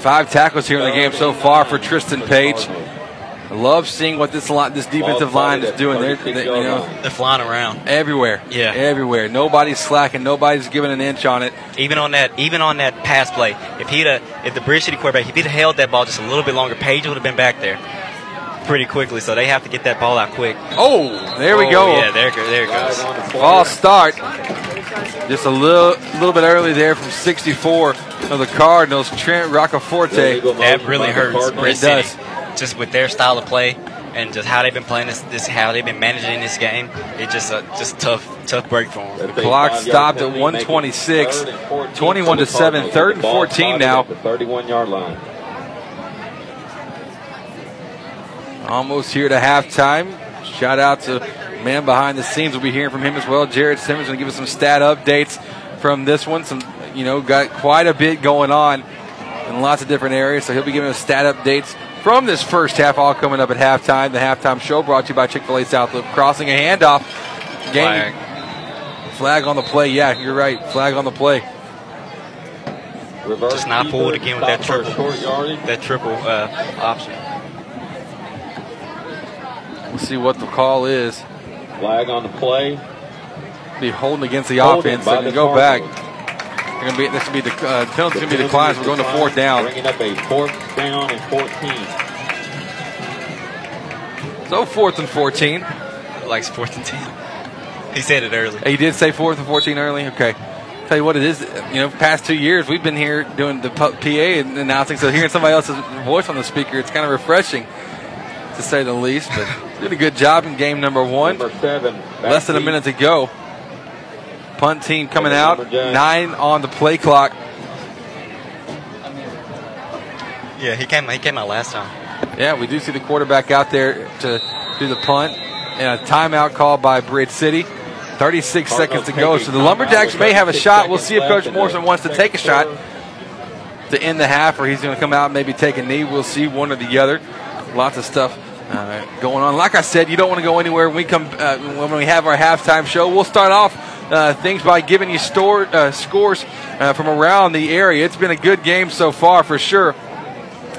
Five tackles here in the game so far for Tristan Page. I love seeing what this line, this defensive line is doing. They're, they, you know, They're flying around. everywhere. Yeah. everywhere. Nobody's slacking. Nobody's giving an inch on it. Even on that, even on that pass play, if he'd have, if the Bridge City quarterback, if he'd have held that ball just a little bit longer, Page would have been back there pretty quickly. So they have to get that ball out quick. Oh, there we Oh, go. Yeah, there, there it goes. False start. Just a little, little bit early there from 64 of the Cardinals. Trent Rocaforte. That really hurts It does. City, just with their style of play and just how they've been playing this, this how they've been managing this game. It's just a just tough, tough break for them. The clock stopped at 126. 21 to 7. Third and 14 now. 31 yard line. Almost here to halftime. Shout out to man behind the scenes. We'll be hearing from him as well. Jared Simmons going to give us some stat updates from this one. Some, you know, got quite a bit going on in lots of different areas. So he'll be giving us stat updates from this first half, all coming up at halftime. The halftime show brought to you by Chick fil A South Loop. Crossing a handoff. Game. Flag on the play. Yeah, you're right. Flag on the play. Just not pulled again with that triple, that triple uh, option. We'll see what the call is. Flag on the play. Be holding against the Holding offense. by They're going the go Cardinals. back. They're going to be. This will be the uh, penalty's going to be declined. We're going to fourth down. Bringing up a fourth down and 14. So fourth and 14. Likes fourth and ten. He said it early. He did say fourth and 14 early. Okay. Tell you what it is. You know, past two years we've been here doing the PA and announcing. So hearing somebody else's voice on the speaker, it's kind of refreshing, to say the least. But did a good job in game number one. Number seven. Less than a minute to go. Punt team coming out. Nine on the play clock. Yeah, he came. He came out last time. Yeah, we do see the quarterback out there to do the punt. And a timeout called by Bridge City. 36 seconds to go. So the Lumberjacks may have a shot. We'll see if Coach Morrison wants to take a shot to end the half, or he's going to come out and maybe take a knee. We'll see one or the other. Lots of stuff uh, going on. Like I said, you don't want to go anywhere. When we come uh, when we have our halftime show. We'll start off uh, things by giving you store, uh, scores uh, from around the area. It's been a good game so far for sure.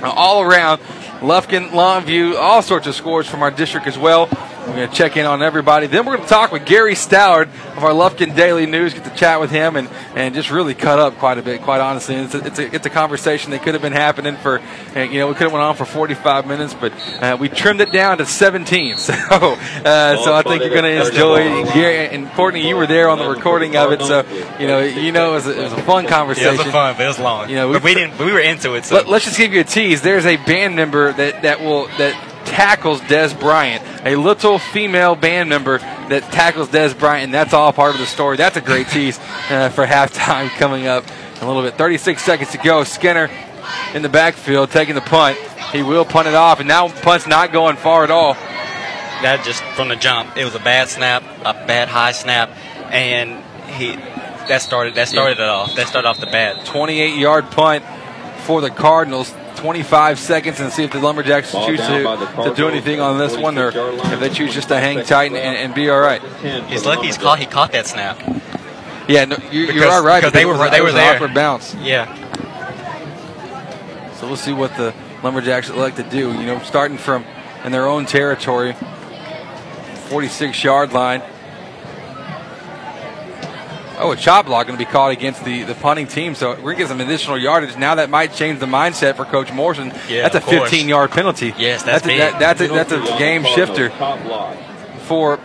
All around. Lufkin, Longview, all sorts of scores from our district as well. We're going to check in on everybody. Then we're going to talk with Gary Stallard of our Lufkin Daily News, get to chat with him and, and just really cut up quite a bit, quite honestly. It's a, it's a, it's a conversation that could have been happening for, uh, you know, we could have went on for 45 minutes, but uh, we trimmed it down to 17. So, uh, so I think you're going to enjoy Gary. And Courtney, you were there on the recording of it, so, you know, you know it was a, it was a fun Yeah, conversation. it was fun, but it was long. You know, but we didn't. We were into it. So Let, us just give you a tease. There's a band member that, that will that tackles Dez Bryant, a little female band member that tackles Dez Bryant, and that's all part of the story. That's a great tease uh, for halftime coming up a little bit. 36 seconds to go. Skinner in the backfield taking the punt. He will punt it off, and now punt's not going far at all. that just from the jump, it was a bad snap, a bad high snap, and he that started that started it off. That started off the bad. 28 yard punt for the Cardinals. 25 seconds and see if the Lumberjacks Ball choose down by the to, to do anything on this one, or if they choose just to hang tight and, and, and be all right. He's lucky he's caught. He caught that snap. Yeah, no, you, you Because- are right. because they it were- was a- they it were was an there. awkward bounce. Yeah. So we'll see what the Lumberjacks like to do. You know, starting from in their own territory, 46 yard line. Oh, a chop block going to be called against the, the punting team, so we're going to get some additional yardage. Now that might change the mindset for Coach Morrison. Yeah, that's a 15 yard penalty. Yes, that's a, big. that- that's a, that's a game shifter for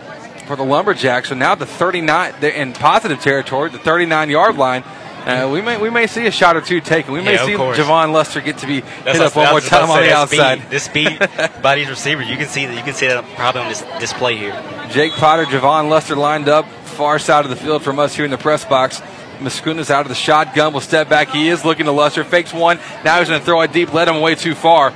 for the Lumberjacks. So now the 39 they're in positive territory, the 39 yard line. Uh, we may we may see a shot or two taken. We may Yeah, see course. Javon Lester get to be That's hit up one more time on the outside. Speed, this speed by these receivers, you can see that. You can see that probably on this display here. Jake Potter, Javon Lester lined up far side of the field from us here in the press box. Mascunas out of the shotgun will step back. He is looking to Lester, fakes one. Now he's going to throw it deep, led him way too far.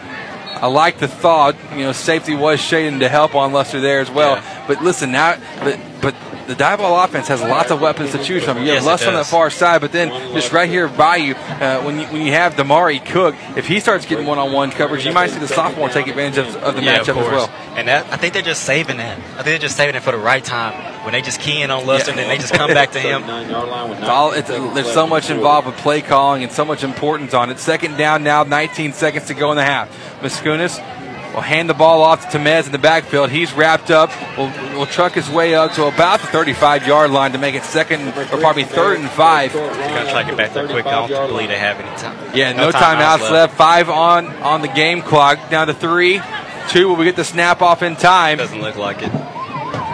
I like the thought. You know, safety was shading to help on Lester there as well. But listen, now, but but the Diboll offense has lots of weapons to choose from. You have Yes, Lester on the far side, but then just right here by you, uh, when you when you have Damari Cook, if he starts getting one-on-one coverage, you might see the sophomore take advantage of, of the yeah, matchup of as well. And that, I think they're just saving that. I think they're just saving it for the right time when they just key in on Lester and then they just come back to him. 39-yard line with It's all, it's, there's so much involved with play calling and so much importance on it. Second down now, 19 seconds to go in the half. Mascunas will hand the ball off to Tamez in the backfield. He's wrapped up. Will will truck his way up to about the 35 yard line to make it second or probably third and five. They're gonna try to get back there quick. I don't believe they have any time. Yeah, no, timeouts left. Five on on the game clock. Down to three. Two. Will we get the snap off in time? Doesn't look like it.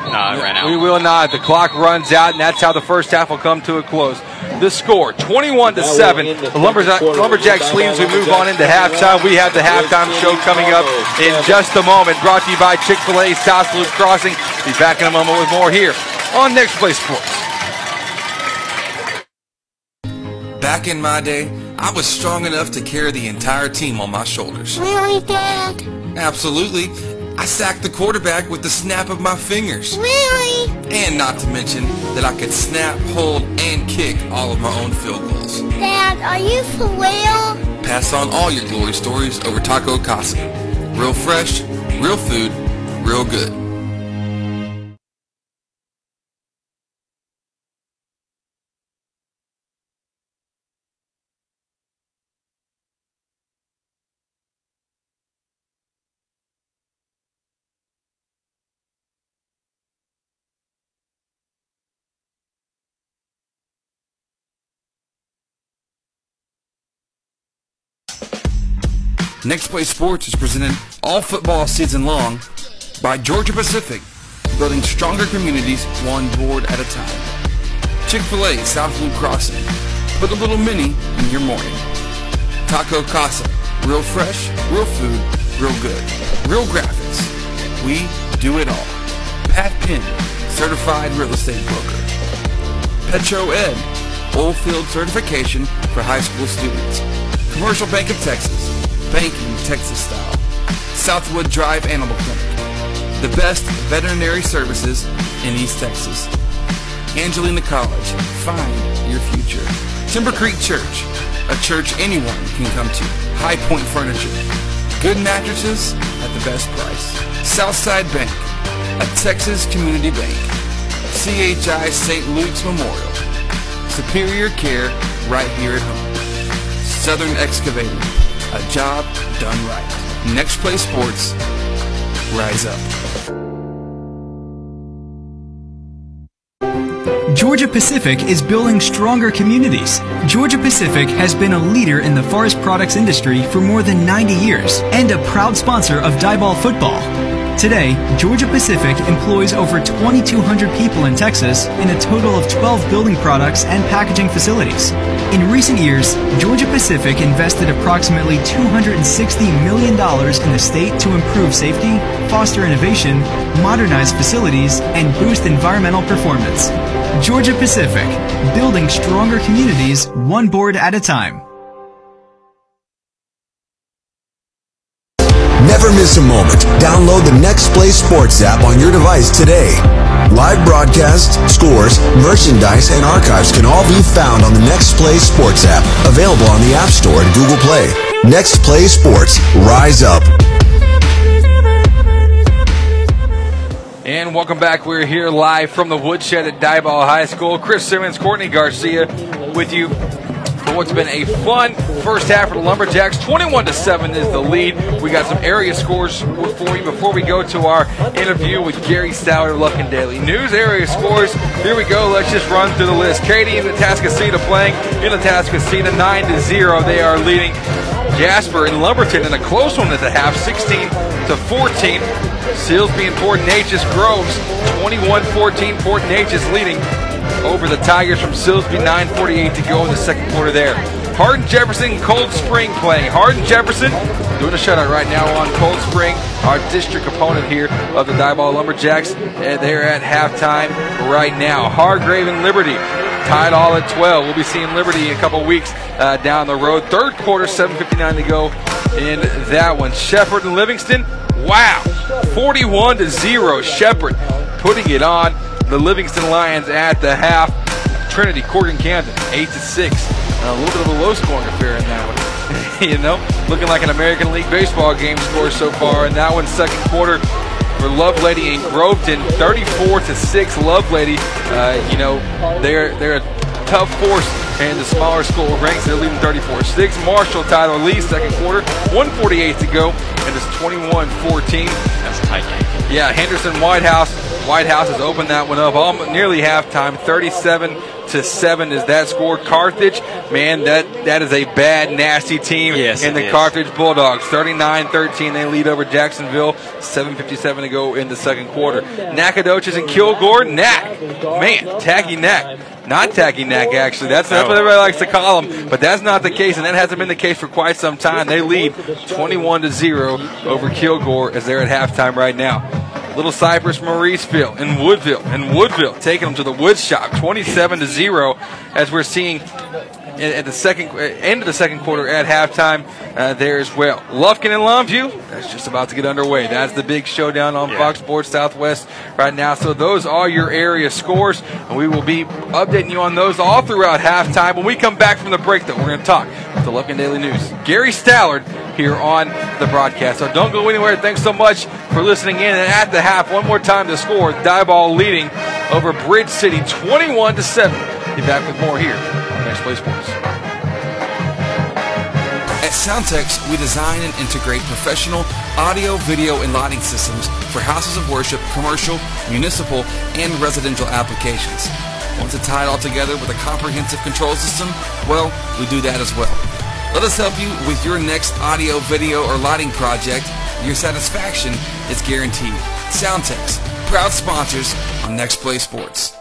Nah, it ran out. We will not. The clock runs out, and that's how the first half will come to a close. The score, 21 to 7. end the The Lumberjacks, second quarter. Lumberjacks lead as we move on into halftime. We have the halftime show coming up in just a moment. Brought to you by Chick fil A South Loop Crossing. Be back in a moment with more here on Next Play Sports. Back in my day, I was strong enough to carry the entire team on my shoulders. Really, Dad? Absolutely. I sacked the quarterback with the snap of my fingers. Really? And not to mention that I could snap, hold, and kick all of my own field goals. Dad, are you for real? Pass on all your glory stories over Taco Casa. Real fresh, real food, real good. Next Play Sports is presented all football season long by Georgia Pacific, building stronger communities one board at a time. Chick-fil-A South Loop Crossing, put a little mini in your morning. Taco Casa, real fresh, real food, real good. Real graphics, we do it all. Pat Penn, certified real estate broker. Petro Ed, Oilfield certification for high school students. Commercial Bank of Texas, banking Texas style. Southwood Drive Animal Clinic, the best veterinary services in East Texas. Angelina College, find your future. Timber Creek Church, a church anyone can come to. High Point Furniture, good mattresses at the best price. Southside Bank, a Texas community bank. CHI St. Luke's Memorial, superior care right here at home. Southern Excavating, a job done right. Next Play Sports, rise up. Georgia Pacific is building stronger communities. Georgia Pacific has been a leader in the forest products industry for more than 90 years and a proud sponsor of Diboll football. Today, Georgia Pacific employs over 2,200 people in Texas in a total of 12 building products and packaging facilities. In recent years, Georgia Pacific invested approximately $260 million in the state to improve safety, foster innovation, modernize facilities, and boost environmental performance. Georgia Pacific, building stronger communities one board at a time. Miss a moment. Download the Next Play Sports app on your device today. Live broadcasts, scores, merchandise, and archives can all be found on the Next Play Sports app, available on the App Store and Google Play. Next Play Sports, rise up. And welcome back. We're here live from the woodshed at Diboll High School. Chris Simmons, Courtney Garcia with you for what's been a fun first half for the Lumberjacks. 21 to 7 is the lead. We got some area scores for you before we go to our interview with Gary Stallard, Lufkin Daily News area scores. Here we go. Let's just run through the list. Katy and Atascocita playing in the Atascocita 9 to 0. They are leading Jasper and Lumberton in a close one at the half, 16 to 14. Silsbee and Port Neches Groves, 21-14. Port Neches leading over the Tigers from Silsbee, 9.48 to go in the second quarter there. Hardin Jefferson, Cold Spring playing. Hardin Jefferson doing a shutout right now on Cold Spring, our district opponent here of the Diboll Lumberjacks. And they're at halftime right now. Hargrave and Liberty tied all at 12. We'll be seeing Liberty in a couple weeks uh, down the road. Third quarter, 7.59 to go in that one. Shepherd and Livingston, wow, 41 to 0. Shepherd putting it on the Livingston Lions at the half. Trinity, Corrigan Camden, 8 to 6. a little bit of a low scoring affair in that one. you know, looking like an American League Baseball game score so far. And that one, second quarter for Lovelady and Groveton, 34 to 6. Lovelady, uh, you know, they're, they're a tough force and the smaller school ranks. They're leading 34-6. Marshall tied Tyler Lee, second quarter, 148 to go, and it's 21-14. That's a tight game. Yeah, Henderson White House. White House has opened that one up almost nearly halftime. 37 to seven is that score. Carthage, man, that that is a bad, nasty team. Yes, in the is. Carthage Bulldogs, 39-13, they lead over Jacksonville. 7:57 to go in the second quarter. Nacogdoches and Kilgore, Knack, man, tacky Knack, not tacky Knack actually. That's that's what everybody likes to call them, but that's not the case, and that hasn't been the case for quite some time. They lead 21 to zero over Kilgore as they're at halftime right now. Little Cypress, Mauriceville, and Woodville, and Woodville taking them to the wood shop, 27 to zero, as we're seeing at the second end of the second quarter at halftime uh, there as well. Lufkin and Longview, that's just about to get underway. That's the big showdown on Fox Sports Southwest right now. So those are your area scores, and we will be updating you on those all throughout halftime. When we come back from the break, though, we're going to talk with the Lufkin Daily News. Gary Stallard here on the broadcast. So don't go anywhere. Thanks so much for listening in. And at the half, one more time to score. Diboll leading over Bridge City 21 to 7. Be back with more here Next. At Soundtex, we design and integrate professional audio, video, and lighting systems for houses of worship, commercial, municipal, and residential applications. Want to tie it all together with a comprehensive control system? Well, we do that as well. Let us help you with your next audio, video, or lighting project. Your satisfaction is guaranteed. Soundtex, proud sponsors on Next Play Sports.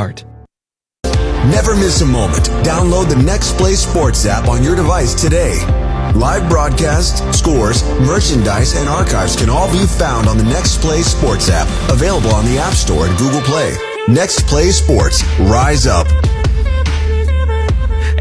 Never miss a moment. Download the Next Play Sports app on your device today. Live broadcasts, scores, merchandise, and archives can all be found on the Next Play Sports app, available on the App Store and Google Play. Next Play Sports, rise up.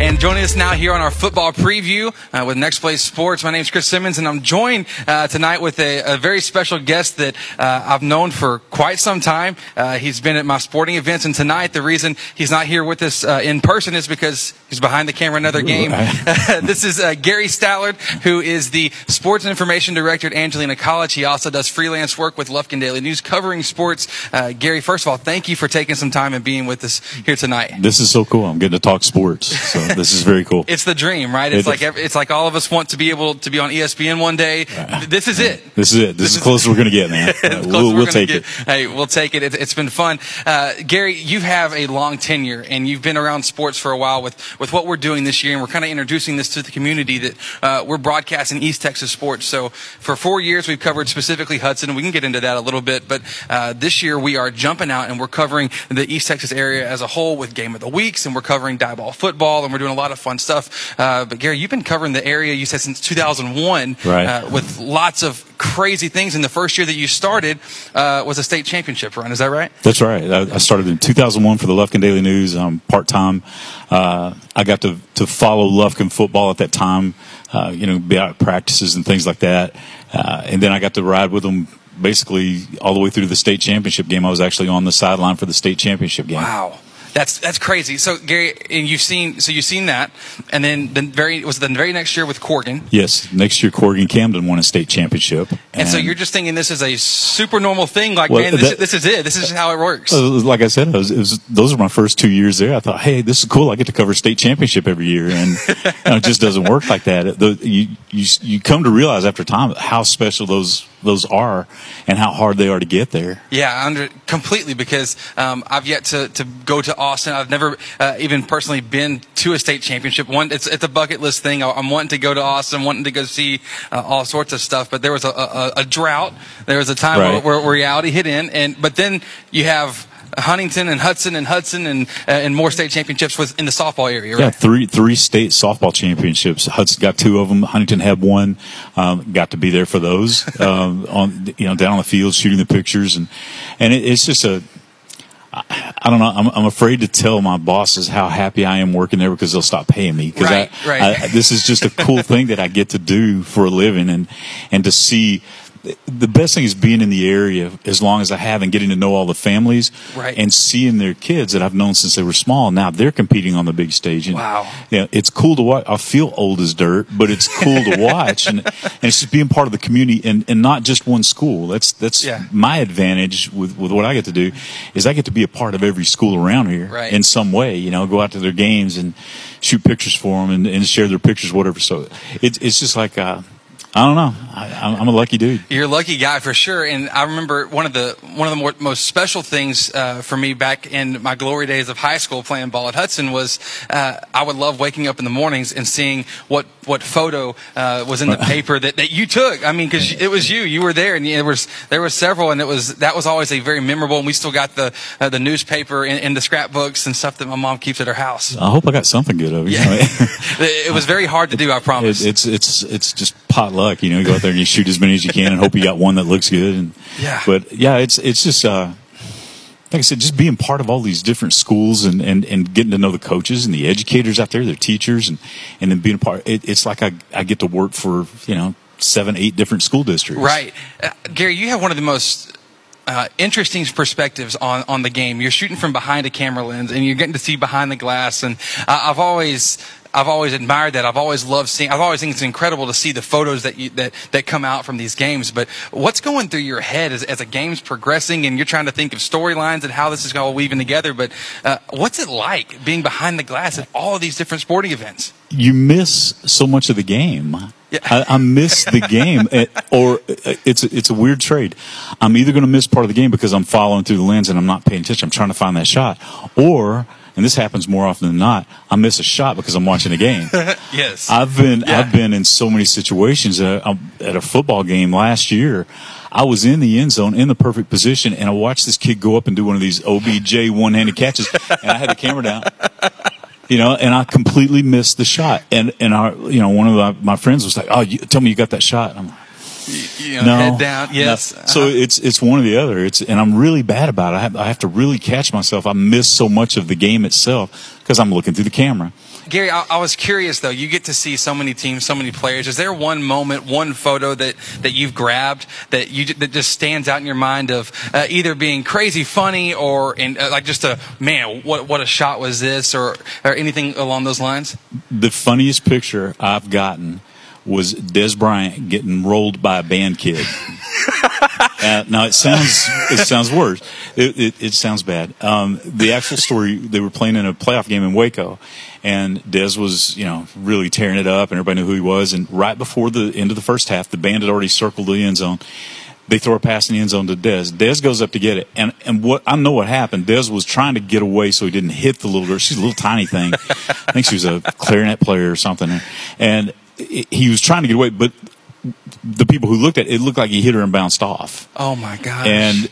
And joining us now here on our football preview uh, with Next Play Sports, my name is Chris Simmons, and I'm joined uh, tonight with a, a, very special guest that uh, I've known for quite some time. Uh, he's been at my sporting events, and tonight the reason he's not here with us uh, in person is because he's behind the camera another game. this is uh, Gary Stallard, who is the Sports Information Director at Angelina College. He also does freelance work with Lufkin Daily News covering sports. Gary, first of all, thank you for taking some time and being with us here tonight. This is so cool. I'm getting to talk sports. So this is very cool. It's the dream, right? It's it like it's like all of us want to be able to be on ESPN one day. This is it. This is it. This, this is close as we're going to get, man. we'll, we'll take get. it. Hey, we'll take it. it. has been fun. Uh, Gary, you have a long tenure and you've been around sports for a while with, with what we're doing this year. And we're kind of introducing this to the community that uh, we're broadcasting East Texas sports. So for four years, we've covered specifically Hudson and we can get into that a little bit. But uh, this year we are jumping out and we're covering the East Texas area as a whole with game of the weeks and we're covering Diboll football and we're doing a lot of fun stuff. Uh, but Gary, you've been covering the area you said since 2001, right? Uh, with lots of crazy things. And the first year that you started uh, was a state championship run. Is that right? That's right. I, I started in 2001 for the Lufkin Daily News. Um, part time. Uh, I got to to follow Lufkin football at that time. Uh, you know, be out at practices and things like that. Uh, and then I got to ride with them basically all the way through the state championship game. I was actually on the sideline for the state championship game. Wow. That's that's crazy. So Gary, and you've seen so you've seen that, and then the very was the very next year with Corrigan. Yes, next year Corrigan Camden won a state championship. And, and so you're just thinking this is a super normal thing. Like well, man, this, that, this, is it. This is how it works. Like I said, it was, it was, those were my first two years there. I thought, hey, this is cool. I get to cover state championship every year, and you know, it just doesn't work like that. The, you you you come to realize after time how special those those are and how hard they are to get there. Yeah, under completely because um, I've yet to, to go to Austin. I've never uh, even personally been to a state championship. One, it's it's a bucket list thing. I'm wanting to go to Austin, wanting to go see uh, all sorts of stuff. But there was a, a, a drought. There was a time right. where, where reality hit in, and but then you have Huntington and Hudson and Hudson and uh, and more state championships was in the softball area, right? Yeah, three three state softball championships. Hudson got two of them. Huntington had one. Um, got to be there for those um, on you know down on the field shooting the pictures and and it, it's just a I don't know. I'm, I'm, afraid to tell my bosses how happy I am working there because they'll stop paying me. Because right, right. This is just a cool thing that I get to do for a living, and and to see the best thing is being in the area as long as I have and getting to know all the families right. and seeing their kids that I've known since they were small. Now they're competing on the big stage. And, wow. Yeah, it's cool to watch. I feel old as dirt, but it's cool to watch. And, and it's just being part of the community and, and not just one school. That's, that's yeah. my advantage with, with what I get to do is I get to be a part of every school around here right. in some way, you know, go out to their games and shoot pictures for them and, and share their pictures, whatever. So it's, it's just like, uh, I don't know. I, I'm a lucky dude. You're a lucky guy for sure. And I remember one of the one of the more, most special things uh, for me back in my glory days of high school playing ball at Hudson was uh, I would love waking up in the mornings and seeing what what photo uh, was in the paper that, that you took. I mean, because it was you, you were there, and there was there was several, and it was that was always a very memorable. And we still got the uh, the newspaper and, and the scrapbooks and stuff that my mom keeps at her house. I hope I got something good of it. Yeah. it was very hard to do. I promise. It, it's it's it's just pot luck. You know, you go out there and you shoot as many as you can and hope you got one that looks good. And Yeah. but yeah, it's it's just uh, like I said, just being part of all these different schools and, and, and getting to know the coaches and the educators out there, their teachers, and and then being a part. It, it's like I I get to work for you know seven eight different school districts. Right. Uh, Gary, you have one of the most uh, interesting perspectives on, on the game. You're shooting from behind a camera lens and you're getting to see behind the glass. And uh, I've always. I've always admired that. I've always loved seeing. I've always think it's incredible to see the photos that you, that that come out from these games. But what's going through your head as, as a game's progressing and you're trying to think of storylines and how this is all weaving together? But uh, what's it like being behind the glass at all of these different sporting events? you miss so much of the game. I, I miss the game, or eh, it's it's a weird trade. I'm either going to miss part of the game because I'm following through the lens and I'm not paying attention. I'm trying to find that shot, or and this happens more often than not, I miss a shot because I'm watching a game. yes. I've been I've been in so many situations uh, at a football game last year. I was in the end zone in the perfect position, and I watched this kid go up and do one of these OBJ one-handed catches, and I had the camera down. You know, and I completely missed the shot. And and our, you know, one of my, my friends was like, "Oh, you, tell me you got that shot." And I'm like, You know, no, head down. Yes. Uh-huh. So it's it's one or the other. It's and I'm really bad about it. I have, I have to really catch myself. I miss so much of the game itself because I'm looking through the camera. Gary, I, I was curious though. You get to see so many teams, so many players. Is there one moment, one photo that, that you've grabbed that you that just stands out in your mind of uh, either being crazy funny or in, uh, like just a man, what what a shot was this, or or anything along those lines? The funniest picture I've gotten was Dez Bryant getting rolled by a band kid. Uh, now it sounds it sounds worse. It, it, it sounds bad. Um, the actual story they were playing in a playoff game in Waco, and Dez was you know really tearing it up, and everybody knew who he was. And right before the end of the first half, the band had already circled the end zone. They throw a pass in the end zone to Dez. Dez goes up to get it, and and what I know what happened. Dez was trying to get away so he didn't hit the little girl. She's a little tiny thing. I think she was a clarinet player or something, and he was trying to get away, but the people who looked at it, it looked like he hit her and bounced off. Oh my god! And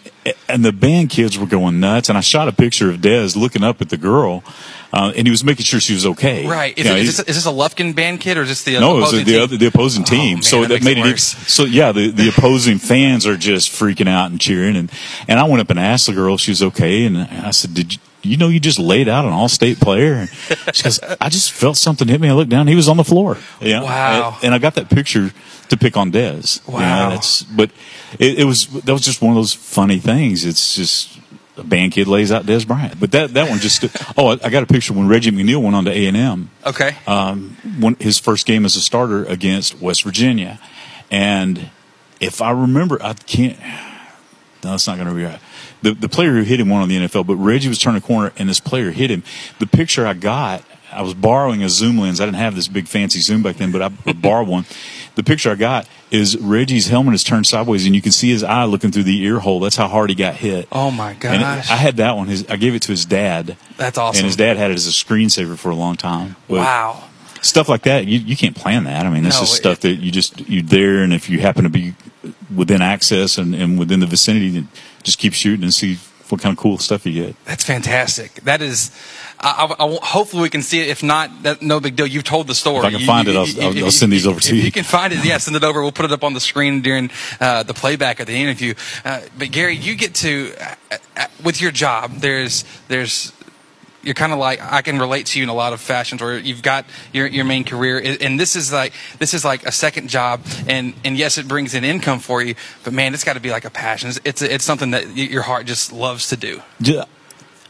and the band kids were going nuts. And I shot a picture of Dez looking up at the girl, uh, and he was making sure she was okay. Right. Is, You know, is, this, is this a Lufkin band kid or is this the no, it was opposing the other, the opposing team. man, so that that made it it, so yeah, the, the opposing fans are just freaking out and cheering. And and I went up and asked the girl if she was okay, and I said, "Did you?" You know, you just laid out an all-state player. She goes, "I just felt something hit me. I looked down. He was on the floor. You know? Wow. And, and I got that picture to pick on Dez. You know, Wow. that's but it, it was that was just one of those funny things. It's just a band kid lays out Dez Bryant. But that that one just oh, I, I got a picture when Reggie McNeal went on to A and M Okay. um, one, his first game as a starter against West Virginia. And if I remember, I can't. No, that's not going to be right. The the player who hit him won on the NFL, but Reggie was turning a corner and this player hit him. The picture I got, I was borrowing a zoom lens. I didn't have this big fancy zoom back then, but I borrowed one. The picture I got is Reggie's helmet is turned sideways, and you can see his eye looking through the ear hole. That's how hard he got hit. Oh my And gosh. I had that one. His, I gave it to his dad. That's awesome. And his dad had it as a screensaver for a long time. But wow. Stuff like that, you, you can't plan that. I mean, this No, is stuff that you just you're there, and if you happen to be within access and, and within the vicinity, then just keep shooting and see what kind of cool stuff you get. That's fantastic. That is. I, I, I hopefully we can see it. If not, that, no big deal. You've told the story. If I can You- find you- it, I'll- you- I'll- I'll send these over to if you. you can find it, yeah, send it over. We'll put it up on the screen during uh, the playback of the interview. Uh, but Gary, you get to uh, uh, with your job. There's there's you're kind of like I can relate to you in a lot of fashions where you've got your your main career and this is like this is like a second job and and yes it brings in income for you but man it's got to be like a passion it's it's, it's something that your heart just loves to do Ju-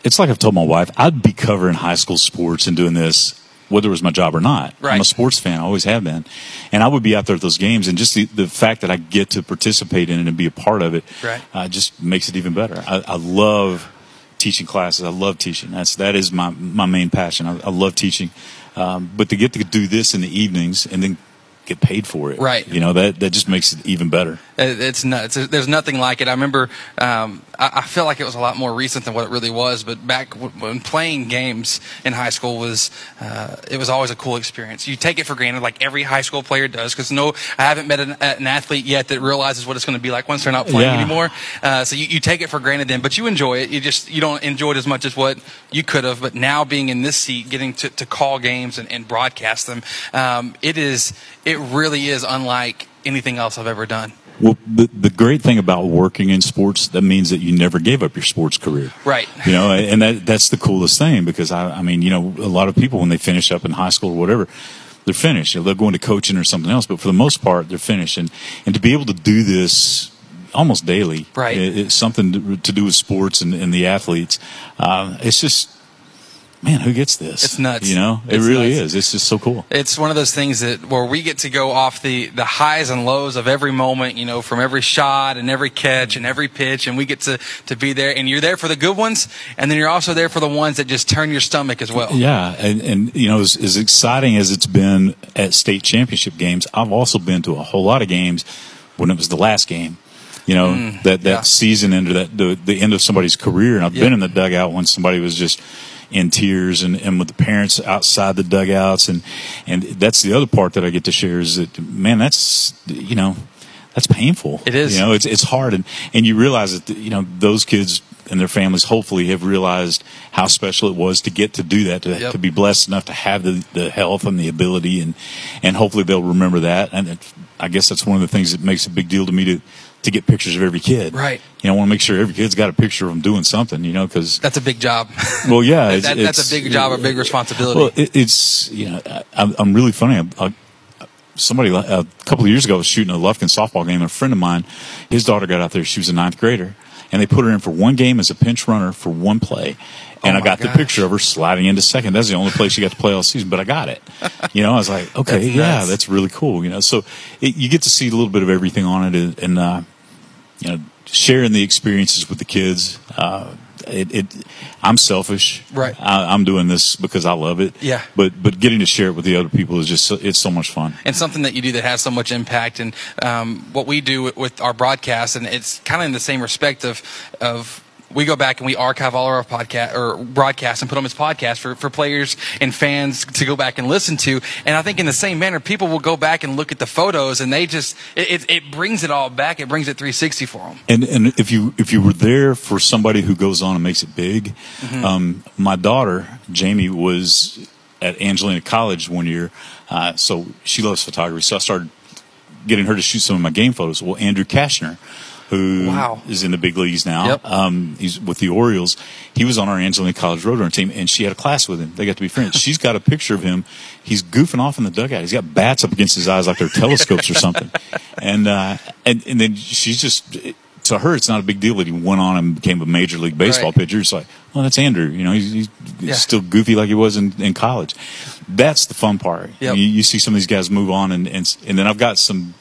It's like I've told my wife, I'd be covering high school sports and doing this whether it was my job or not. I'm a sports fan, I always have been. And I would be out there at those games, and just the, the fact that I get to participate in it and be a part of it Right. uh, just makes it even better. I, I love teaching classes. I love teaching. That's that is my my main passion. I, I love teaching, um, but to get to do this in the evenings and then get paid for it. Right. You know that that just makes it even better. It- It's nuts. There's nothing like it. I remember. Um, I, I feel like it was a lot more recent than what it really was. But back when playing games in high school was, uh, it was always a cool experience. You take it for granted, like every high school player does. Because no, I haven't met an, an athlete yet that realizes what it's going to be like once they're not playing Yeah. anymore. Uh, so you, you take it for granted then, but you enjoy it. You just you don't enjoy it as much as what you could have. But now being in this seat, getting to, to call games and, and broadcast them, um, it is it really is unlike anything else I've ever done. Well, the the great thing about working in sports that means that you never gave up your sports career. Right. You know, and that that's the coolest thing because I I mean, you know, a lot of people when they finish up in high school or whatever, they're finished. They'll go into coaching or something else, but for the most part, they're finished. And and to be able to do this almost daily, Right. it- it's something to, to do with sports and, and the athletes. Uh, it's just, man, who gets this? It's nuts. You know, it It's really nuts. is. It's just so cool. It's one of those things that where we get to go off the the highs and lows of every moment, you know, from every shot and every catch and every pitch, and we get to to be there. And you're there for the good ones, and then you're also there for the ones that just turn your stomach as well. Yeah, and, and you know, as, as exciting as it's been at state championship games, I've also been to a whole lot of games when it was the last game. You know, Mm, that that yeah. season into that the, the end of somebody's career, and I've Yeah. been in the dugout when somebody was just in tears, and, and with the parents outside the dugouts, and and that's the other part that I get to share is that man, that's you know, that's painful. It is. You know, it's it's hard, and and you realize that you know those kids and their families hopefully have realized how special it was to get to do that, to, Yep. to be blessed enough to have the, the health and the ability, and and hopefully they'll remember that. And it, I guess that's one of the things that makes a big deal to me to to get pictures of every kid. Right. You know, I want to make sure every kid's got a picture of them doing something. You know, because That's a big job. well, yeah, it's, That- that's a big job, a big responsibility. Well, it, it's you know, I, I'm, I'm really funny. I, I, somebody uh, a couple of years ago was shooting a Lufkin softball game. And a friend of mine, his daughter got out there. She was a ninth grader, and they put her in for one game as a pinch runner for one play. And Oh I got the picture of her sliding into second. That's the only place she got to play all season, but I got it. You know, I was like, okay, That's yeah, nuts. that's really cool. You know, so it, you get to see a little bit of everything on it, and, uh, you know, sharing the experiences with the kids. Uh, it, it, I'm selfish. Right. I, I'm doing this because I love it. Yeah. But but getting to share it with the other people is just so, it's so much fun. and something that you do that has so much impact. And um, what we do with, with our broadcast, and it's kind of in the same respect of of we go back and we archive all of our podcast or broadcasts and put them as podcasts for, for players and fans to go back and listen to. And I think in the same manner, people will go back and look at the photos, and they just it, it, brings it all back. It brings it 360 for them. And and if you if you were there for somebody who goes on and makes it big, Mhm. um, my daughter Jamie was at Angelina College one year, uh, so she loves photography. So I started getting her to shoot some of my game photos. Well, Andrew Cashner, who is Wow. in the big leagues now, Yep. um, he's with the Orioles. He was on our Angelina College Roadrunner team, and she had a class with him. They got to be friends. She's got a picture of him. He's goofing off in the dugout. He's got bats up against his eyes like they're telescopes or something. And uh, and and then she's just. To her, it's not a big deal that he went on and became a major league baseball Right. pitcher. It's like, well, that's Andrew. You know, he's, he's, he's Yeah. still goofy like he was in, in college. That's the fun part. Yep. You, you see some of these guys move on, and, and and then I've got some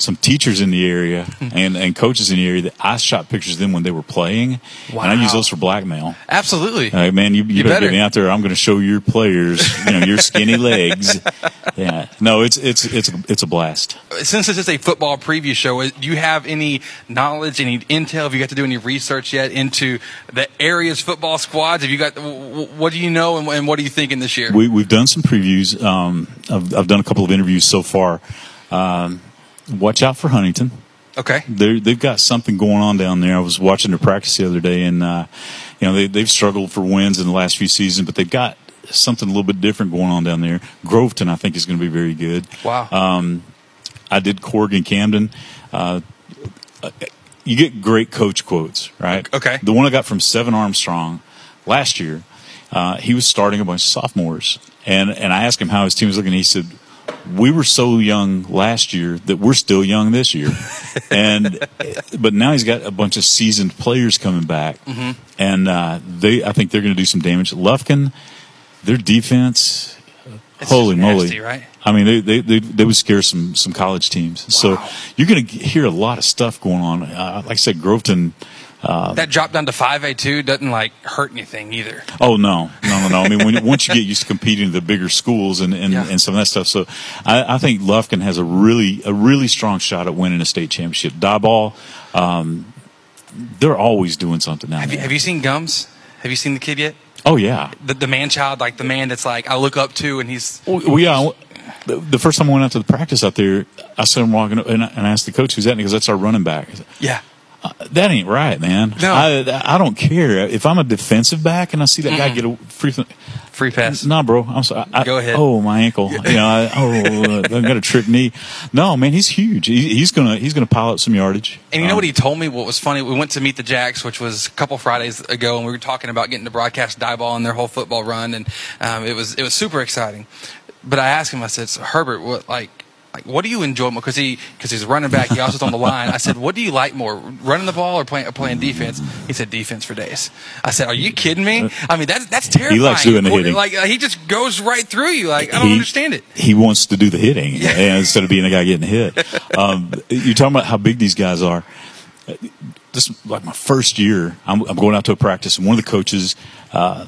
some teachers in the area Hmm. and, and coaches in the area that I shot pictures of them when they were playing, and I use those for blackmail. Absolutely. Like, man, you, you, You better, better. get me out there. I'm going to show your players, you know, your skinny legs. Yeah, no, it's it's it's it's a blast. since this is a football preview show, do you have any knowledge, any intel? Have you got to do any research yet into the area's football squads? Have you got what do you know and, and what are you thinking this year? We, we've done some previews. Um, I've, I've done a couple of interviews so far. Um, watch out for Huntington. Okay. They're, they've got something going on down there. I was watching their practice the other day, and uh, you know they, they've struggled for wins in the last few seasons, but they've got something a little bit different going on down there. Groveton, I think, is going to be very good. Wow. Um, I did Corrigan-Camden. Uh, you get great coach quotes, right? Okay. The one I got from Seven Armstrong last year, uh, he was starting a bunch of sophomores, and and I asked him how his team was looking. He said, "We were so young last year that we're still young this year, and but now he's got a bunch of seasoned players coming back, Mhm. and uh, they I think they're going to do some damage. Lufkin, their defense, It's holy just moly, right? I mean, they, they, they, they would scare some, some college teams. So you're going to hear a lot of stuff going on. Uh, like I said, Groveton, Uh, that drop down to 5A2 doesn't like hurt anything either. Oh no, no, no, no. I mean, when, once you get used to competing in the bigger schools and and, Yeah. and some of that stuff, so I, I think Lufkin has a really a really strong shot at winning a state championship. Diboll, um, they're always doing something now. Have you, have you seen Gums? Have you seen the kid yet? Oh yeah. The, the man child, like the man that's like I look up to, and he's Well, yeah. The, the first time I went out to the practice out there, I saw him walking up and I, and I asked the coach, "Who's that?" And he goes, "That's our running back." Said, yeah. Uh, that ain't right, man. No. I, I don't care if I'm a defensive back and I see that guy get a free free pass. Nah, bro. I'm sorry. I, Go ahead. Oh, my ankle. You know. I, oh, I got a trick knee. No, man. He's huge. He, he's gonna he's gonna pile up some yardage. And you know Um, what he told me? What was funny? We went to meet the Jacks, which was a couple Fridays ago, and we were talking about getting to broadcast Diboll and their whole football run, and um, it was it was super exciting. But I asked him, I said, so Herbert, what like like what do you enjoy more? Because he because he's running back, he also is on the line. I said, what do you like more, running the ball or playing or playing defense? He said, defense for days. I said, are you kidding me? I mean, that's that's terrifying. likes doing the hitting. Like uh, he just goes right through you. Like I don't he- understand it. He wants to do the hitting and instead of being the guy getting hit. Um, you're talking about how big these guys are. This like my first year. I'm, I'm going out to a practice, and one of the coaches, uh,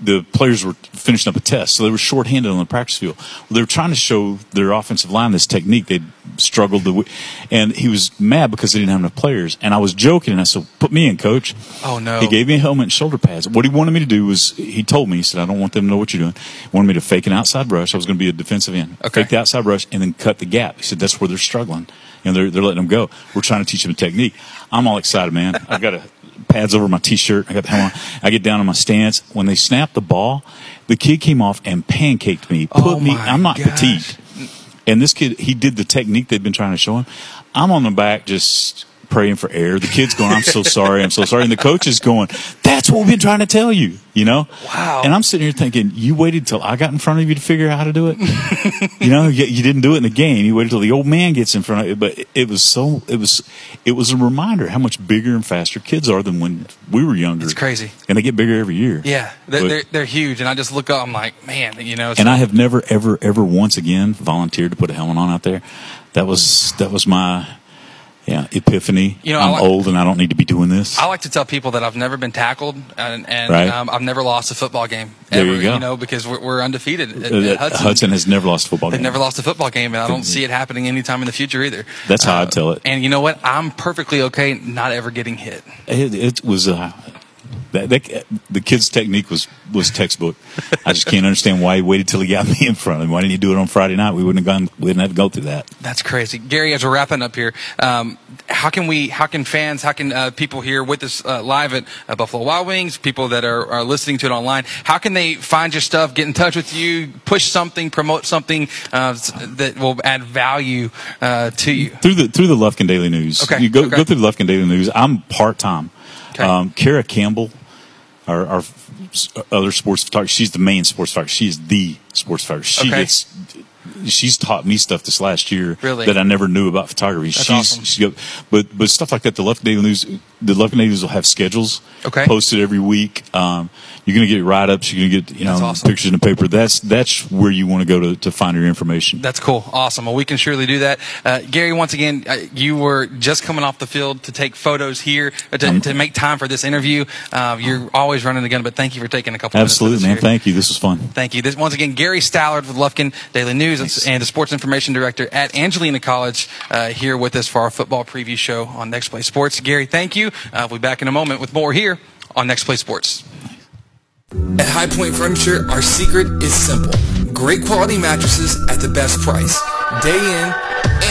the players were finishing up a test, so they were shorthanded on the practice field. Well, they were trying to show their offensive line this technique they'd struggled to, and he was mad because they didn't have enough players. And I was joking, and I said, "Put me in, coach." Oh no. He gave me a helmet and shoulder pads. What he wanted me to do was, he told me, he said, I don't want them to know what you're doing. He wanted me to fake an outside rush. I was going to be a defensive end. Okay. Fake the outside rush and then cut the gap. He said, that's where they're struggling. And they're, they're letting them go. We're trying to teach them a technique. I'm all excited, man. I've got a, pads over my t-shirt. I got the helmet on. I get down on my stance. When they snapped the ball, the kid came off and pancaked me. Put Oh me, I'm not gosh. petite. And this kid, he did the technique they've been trying to show him. I'm on the back just praying for air. The kid's going, I'm so sorry, I'm so sorry. And the coach is going, that's what we've been trying to tell you, you know? Wow. And I'm sitting here thinking, you waited till I got in front of you to figure out how to do it? you know, you, you didn't do it in the game. You waited till the old man gets in front of you. But it, was so, it was, it was a reminder how much bigger and faster kids are than when we were younger. It's crazy. And they get bigger every year. Yeah, they're, But- they're they're huge, and I just look up. I'm like, man, you know. and I have never, ever, ever once again volunteered to put a helmet on out there. That was that was my yeah epiphany. You know, I I'm like- old and I don't need to be doing this. I like to tell people that I've never been tackled, and, and Right. um, I've never lost a football game. There you go. You know, because we're, we're undefeated at, Uh, at Hudson. Hudson has never lost a football They've game. never lost a football game, and I don't see it happening anytime in the future either. That's how I'd tell it. And you know what? I'm perfectly okay not ever getting hit. It, it was uh, that, that the kid's technique was was textbook. I just can't understand why he waited till he got me in front of him. Why didn't he do it on Friday night? We wouldn't have gone. We didn't have to go through that. That's crazy, Gary. As we're wrapping up here, um, how can we? How can fans? How can uh, people here with us uh, live at uh, Buffalo Wild Wings? People that are, are listening to it online. How can they find your stuff? Get in touch with you. Push something. Promote something uh, that will add value uh, to you. through the through the Lufkin Daily News. Okay, You go okay. go through the Lufkin Daily News. I'm part time. Okay. Um, Kara Campbell, our, our other sports photographer, she's the main sports photographer. She is the sports photographer. She Okay. gets. She's taught me stuff this last year Really? that I never knew about photography. That's she's, awesome. she but but stuff like that. The Lufkin Daily News, the Lufkin News will have schedules Okay. posted every week. Um, you're going to get write ups. You're going to get you know awesome. pictures in the paper. That's that's where you want to go to to find your information. That's cool. Awesome. Well, we can surely do that. Uh, Gary, once again, uh, you were just coming off the field to take photos here, uh, to, Um, to make time for this interview. Uh, you're always running the gun, but thank you for taking a couple Absolutely, minutes. man. here. Thank you. This was fun. Thank you. This, once again, Gary Stallard with Lufkin Daily News and the Sports Information Director at Angelina College uh, here with us for our football preview show on Next Play Sports. Gary, thank you. Uh, we'll be back in a moment with more here on Next Play Sports. At High Point Furniture, our secret is simple. Great quality mattresses at the best price, day in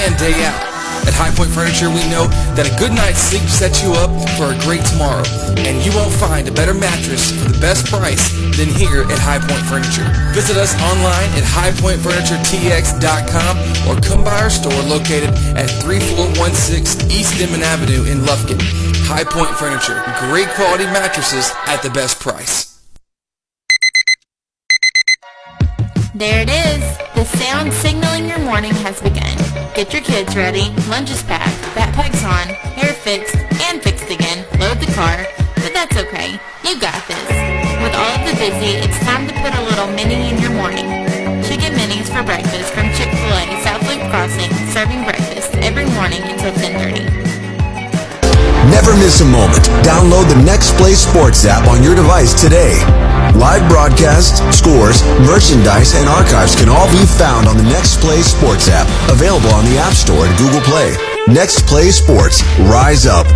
and day out. At High Point Furniture, we know that a good night's sleep sets you up for a great tomorrow, and you won't find a better mattress for the best price than here at High Point Furniture. Visit us online at highpointfurnituretx.com or come by our store located at 3416 East Denman Avenue in Lufkin. High Point Furniture, great quality mattresses at the best price. There it is. The sound signaling your morning has begun. Get your kids ready, lunch is packed, backpacks on, hair fixed, and fixed again, load the car, but that's okay. You got this. With all of the busy, it's time to put a little mini in your morning. Chicken minis for breakfast from Chick-fil-A South Loop Crossing, serving breakfast every morning until 1030. Never miss a moment. Download the Next Play Sports app on your device today. Live broadcasts, scores, merchandise, and archives can all be found on the Next Play Sports app, available on the App Store and Google Play. Next Play Sports, rise up.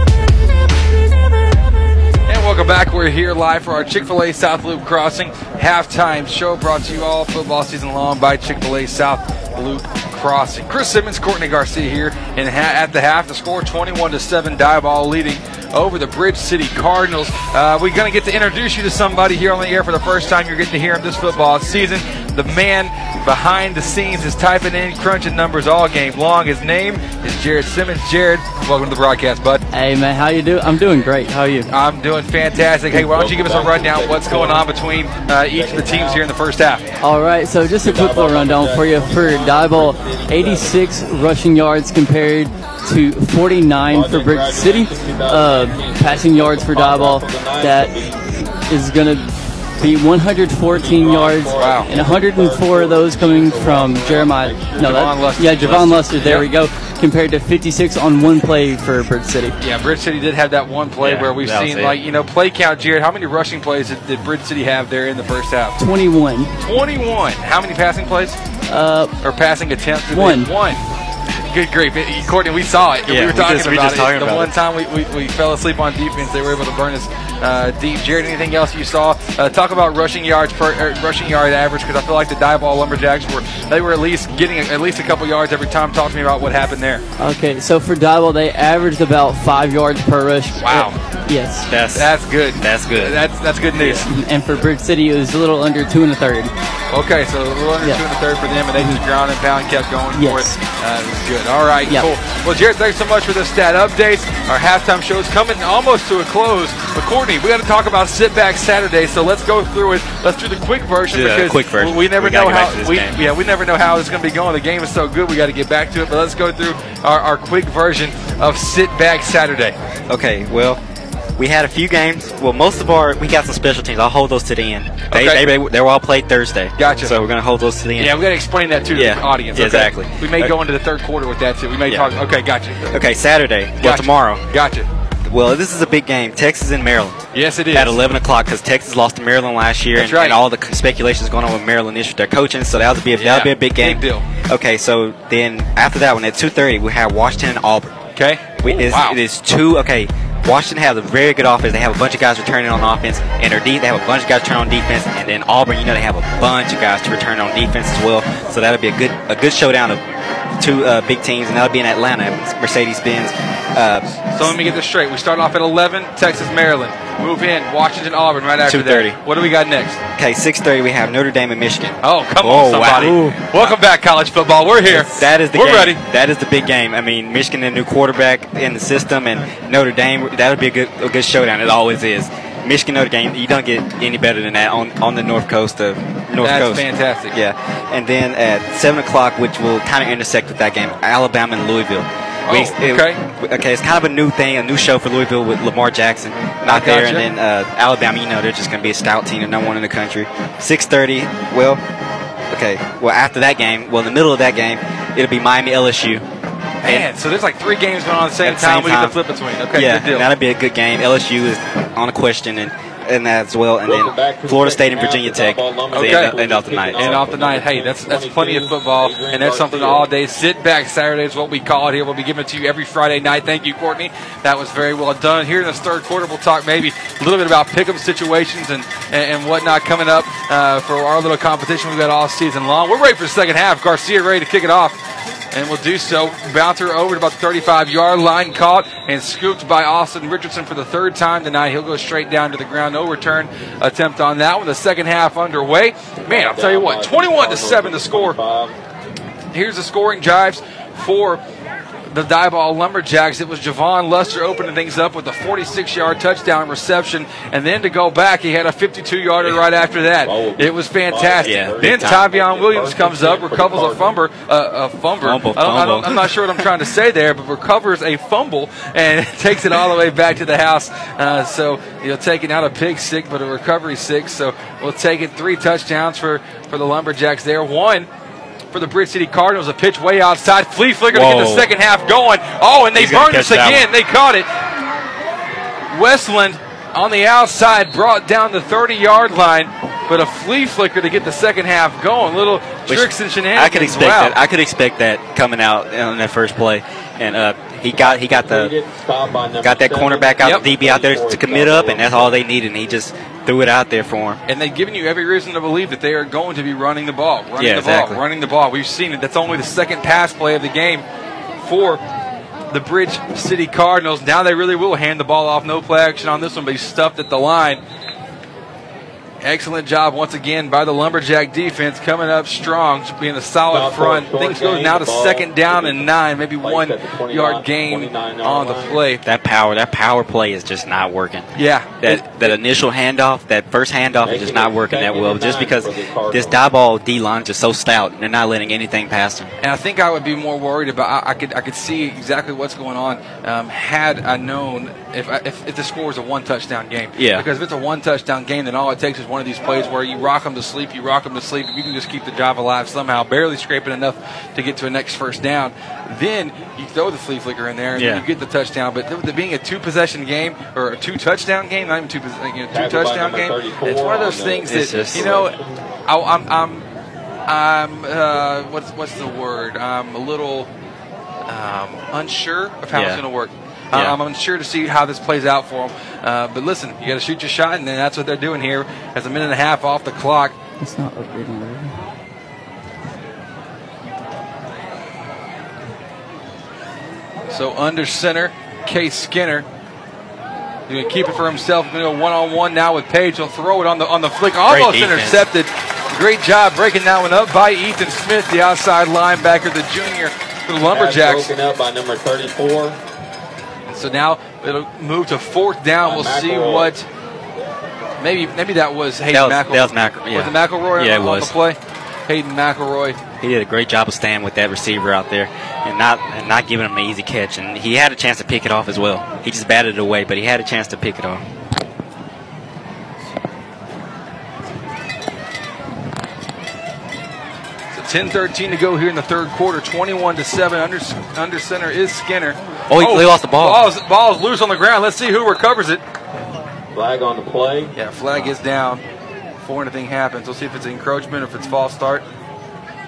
Welcome back. We're here live for our Chick fil A South Loop Crossing halftime show brought to you all football season long by Chick fil A South Loop Crossing. Chris Simmons, Courtney Garcia here, and at the half, the score 21 to 7, Diboll leading over the Bridge City Cardinals. Uh, we're going to get to introduce you to somebody here on the air for the first time. You're getting to hear him this football season. The man behind the scenes is typing in, crunching numbers all game long. His name is Jared Simmons. Jared, welcome to the broadcast, bud. Hey man, how you do? I'm doing great. How are you? I'm doing fantastic. Hey, why don't you give us a rundown? What's going on between uh, each of the teams here in the first half? All right, so just a quick little rundown for you. For Diboll, 86 rushing yards compared to 49 for Bridge City. Uh, passing yards for Diboll, that is going to be 114 yards, Wow. and 104 of those coming from Jeremiah. No, Javon that, Lester. yeah, Javon Luster. There Yep. we go. Compared to 56 on one play for Bridge City. Yeah, Bridge City did have that one play Yeah, where we've seen, like, you know, play count, Jared. How many rushing plays did, did Bridge City have there in the first half? 21. 21. How many passing plays? Uh, or passing attempts? did they- One. One. Good grief. It- Courtney, we saw it. Yeah, we Yeah, were we talking just- we about just it. talking the about one it. time we, we, we fell asleep on defense, they were able to burn us uh, deep. Jared, anything else you saw? Uh, talk about rushing yards per er, rushing yard average because I feel like the Diboll lumberjacks were they were at least getting at least a couple yards every time. Talk to me about what happened there. Okay, so for Diboll, they averaged about five yards per rush. Wow. Yes. That's that's good. That's good. That's that's good news. And for Bridge City, it was a little under two and a third. Okay, so a little under Yeah. two and a third for them, and they just ground and pound, kept going for it. Uh, it was good. All right, Yep. cool. Well, Jared, thanks so much for the stat updates. Our halftime show is coming almost to a close. But Courtney, we got to talk about Sit Back Saturday, so let's go through it. Let's do the quick version Do the because quick version. we never We know how we game. yeah we never know how it's going to be going. The game is so good, we got to get back to it. But let's go through our, our quick version of Sit Back Saturday. Okay, well, we had a few games. Well, most of our we got some special teams. I'll hold those to the end. They Okay. they, they were all played Thursday. Gotcha. So we're gonna hold those to the end. Yeah, we got to explain that to Yeah, the audience. okay? exactly. We may Okay. go into the third quarter with that too. We may Yeah. talk. Okay, gotcha. Okay, Saturday. Well, tomorrow. Gotcha. Well, this is a big game. Texas and Maryland. Yes, it is. At 11 o'clock because Texas lost to Maryland last year, That's and, right. and all the speculations going on with Maryland issue their coaching. So that'll be a, Yeah, that'll be a big game. big deal. Okay, so then after that one at 2:30 we have Washington and Auburn. Okay. We, wow. It is two. Okay, Washington has a very good offense. They have a bunch of guys returning on offense, and their de- they have a bunch of guys returning on defense. And then Auburn, you know, they have a bunch of guys to return on defense as well. So that'll be a good a good showdown of two uh, big teams, and that'll be in Atlanta, Mercedes Benz. Uh, So let me get this straight. We start off at 11, Texas, Maryland. Move in, Washington, Auburn right after 2:30. that. What do we got next? okay, 6:30 we have Notre Dame and Michigan. Oh, come Oh, on, somebody. wow. Welcome back, college football. We're here. That is the We're game. ready. That is the big game. I mean, Michigan, a new quarterback in the system, and Notre Dame. That would be a good a good showdown. It always is. Michigan Notre Dame. You don't get any better than that on, on the north coast of North That's Coast. That's fantastic. Yeah, and then at seven o'clock, which will kind of intersect with that game, Alabama and Louisville. Oh, okay. okay, it's kind of a new thing, a new show for Louisville with Lamar Jackson not there, gotcha. and then uh, Alabama. You know, they're just going to be a stout team, the number one in the country. Six thirty. Well, okay. Well, after that game, well, in the middle of that game, it'll be Miami LSU. Man, so there's like three games going on at the same At the time. same we get to flip between. Okay, yeah, good deal. that'll be a good game. LSU is on a question, and and that as well, and then Florida State and Virginia Tech. Okay. end, end off the night. And off the night, hey, that's that's plenty of football, and that's something all day. Sit back Saturday is what we call it here. We'll be giving it to you every Friday night. Thank you, Courtney. That was very well done. Here in this third quarter, we'll talk maybe a little bit about pick'em situations and and, and whatnot coming up uh, for our little competition we've got all season long. We're ready for the second half. Garcia ready to kick it off. And we'll do so. Bouncer over to about the 35 yard line, caught and scooped by Austin Richardson for the third time tonight. He'll go straight down to the ground. No return attempt on that one. The second half underway. Man, I'll tell you what, 21 to 7 to score. Here's the scoring drives for the Diboll Lumberjacks. It was Javon Lester opening things up with a 46 yard touchdown reception. And then to go back, he had a 52 yarder right after that. It was fantastic. Yeah, then big Williams comes up, recovers a fumble. Uh, a fumble. Fumble. I don't, i'm not sure what I'm trying to say there, but recovers a fumble and takes it all the way back to the house. Uh, so you'll take it out a pig sick, but a recovery six. So we'll take it three touchdowns for, for the Lumberjacks there. One for the Bridge City Cardinals, a pitch way outside. Flea Flicker to get the second half going. Oh, and they He's burned us again. They caught it. Westland on the outside brought down the 30 yard line, but a flea flicker to get the second half going. Little Which tricks and shenanigans. I could expect wow. that. I could expect that coming out on that first play, and uh, he got he got the got that cornerback out, DB out there to commit up, and that's all they needed. And he just threw it out there for him. And they've given you every reason to believe that they are going to be running the ball, running Yeah, the exactly. ball, running the ball. We've seen it. That's only the second pass play of the game for the Bridge City Cardinals. Now they really will hand the ball off. No play action on this one, but he's stuffed at the line. Excellent job once again by the Lumberjack defense coming up strong, being a solid Foul front. Things go now to second down and nine, maybe one at the 29 yard gain on the play. That power, that power play is just not working. Yeah. That that initial handoff, that first handoff is just not working that well. Just because for the Cardinals. this Diboll D line is just so stout, they're not letting anything past them. And I think I would be more worried about. I, I could I could see exactly what's going on um, had I known if, if if the score was a one touchdown game. Yeah. Because if it's a one touchdown game, then all it takes is one of these plays where you rock them to sleep, you rock them to sleep. If you can just keep the drive alive somehow, barely scraping enough to get to a next first down, then you throw the flea flicker in there and Yeah. then you get the touchdown. But th- th- being a two possession game or a two touchdown game, not even two pos- you know, two touchdown game, it's one of those on things that just- you know. I, I'm I'm I'm uh, what's what's the word? I'm a little um, unsure of how it's going to work. Yeah. I- I'm unsure to see how this plays out for them. Uh, but listen, you got to shoot your shot, and then that's what they're doing here. As a minute and a half off the clock. It's not upgrading, really. So under center, Case Skinner. He's going to keep it for himself. Going to go one on one now with Page. He'll throw it on the on the flick. Almost defense. intercepted. Great job breaking that one up by Ethan Smith, the outside linebacker, the junior for the Lumberjacks. Pass broken up by number 34. So now it'll move to fourth down. We'll see what. Maybe maybe that was Hayden That was- McElroy. that was McElroy, yeah. Was it McElroy Yeah, on, it on was. the play? Hayden McElroy. He did a great job of staying with that receiver out there and not and not giving him an easy catch. And he had a chance to pick it off as well. He just batted it away, but he had a chance to pick it off. 10-13 to go here in the third quarter. 21 to seven. Under under center is Skinner. Oh, he- they oh, lost the ball. Ball's, ball's loose on the ground. Let's see who recovers it. Flag on the play. Yeah, flag is down before anything happens. We'll see if it's encroachment or if it's false start.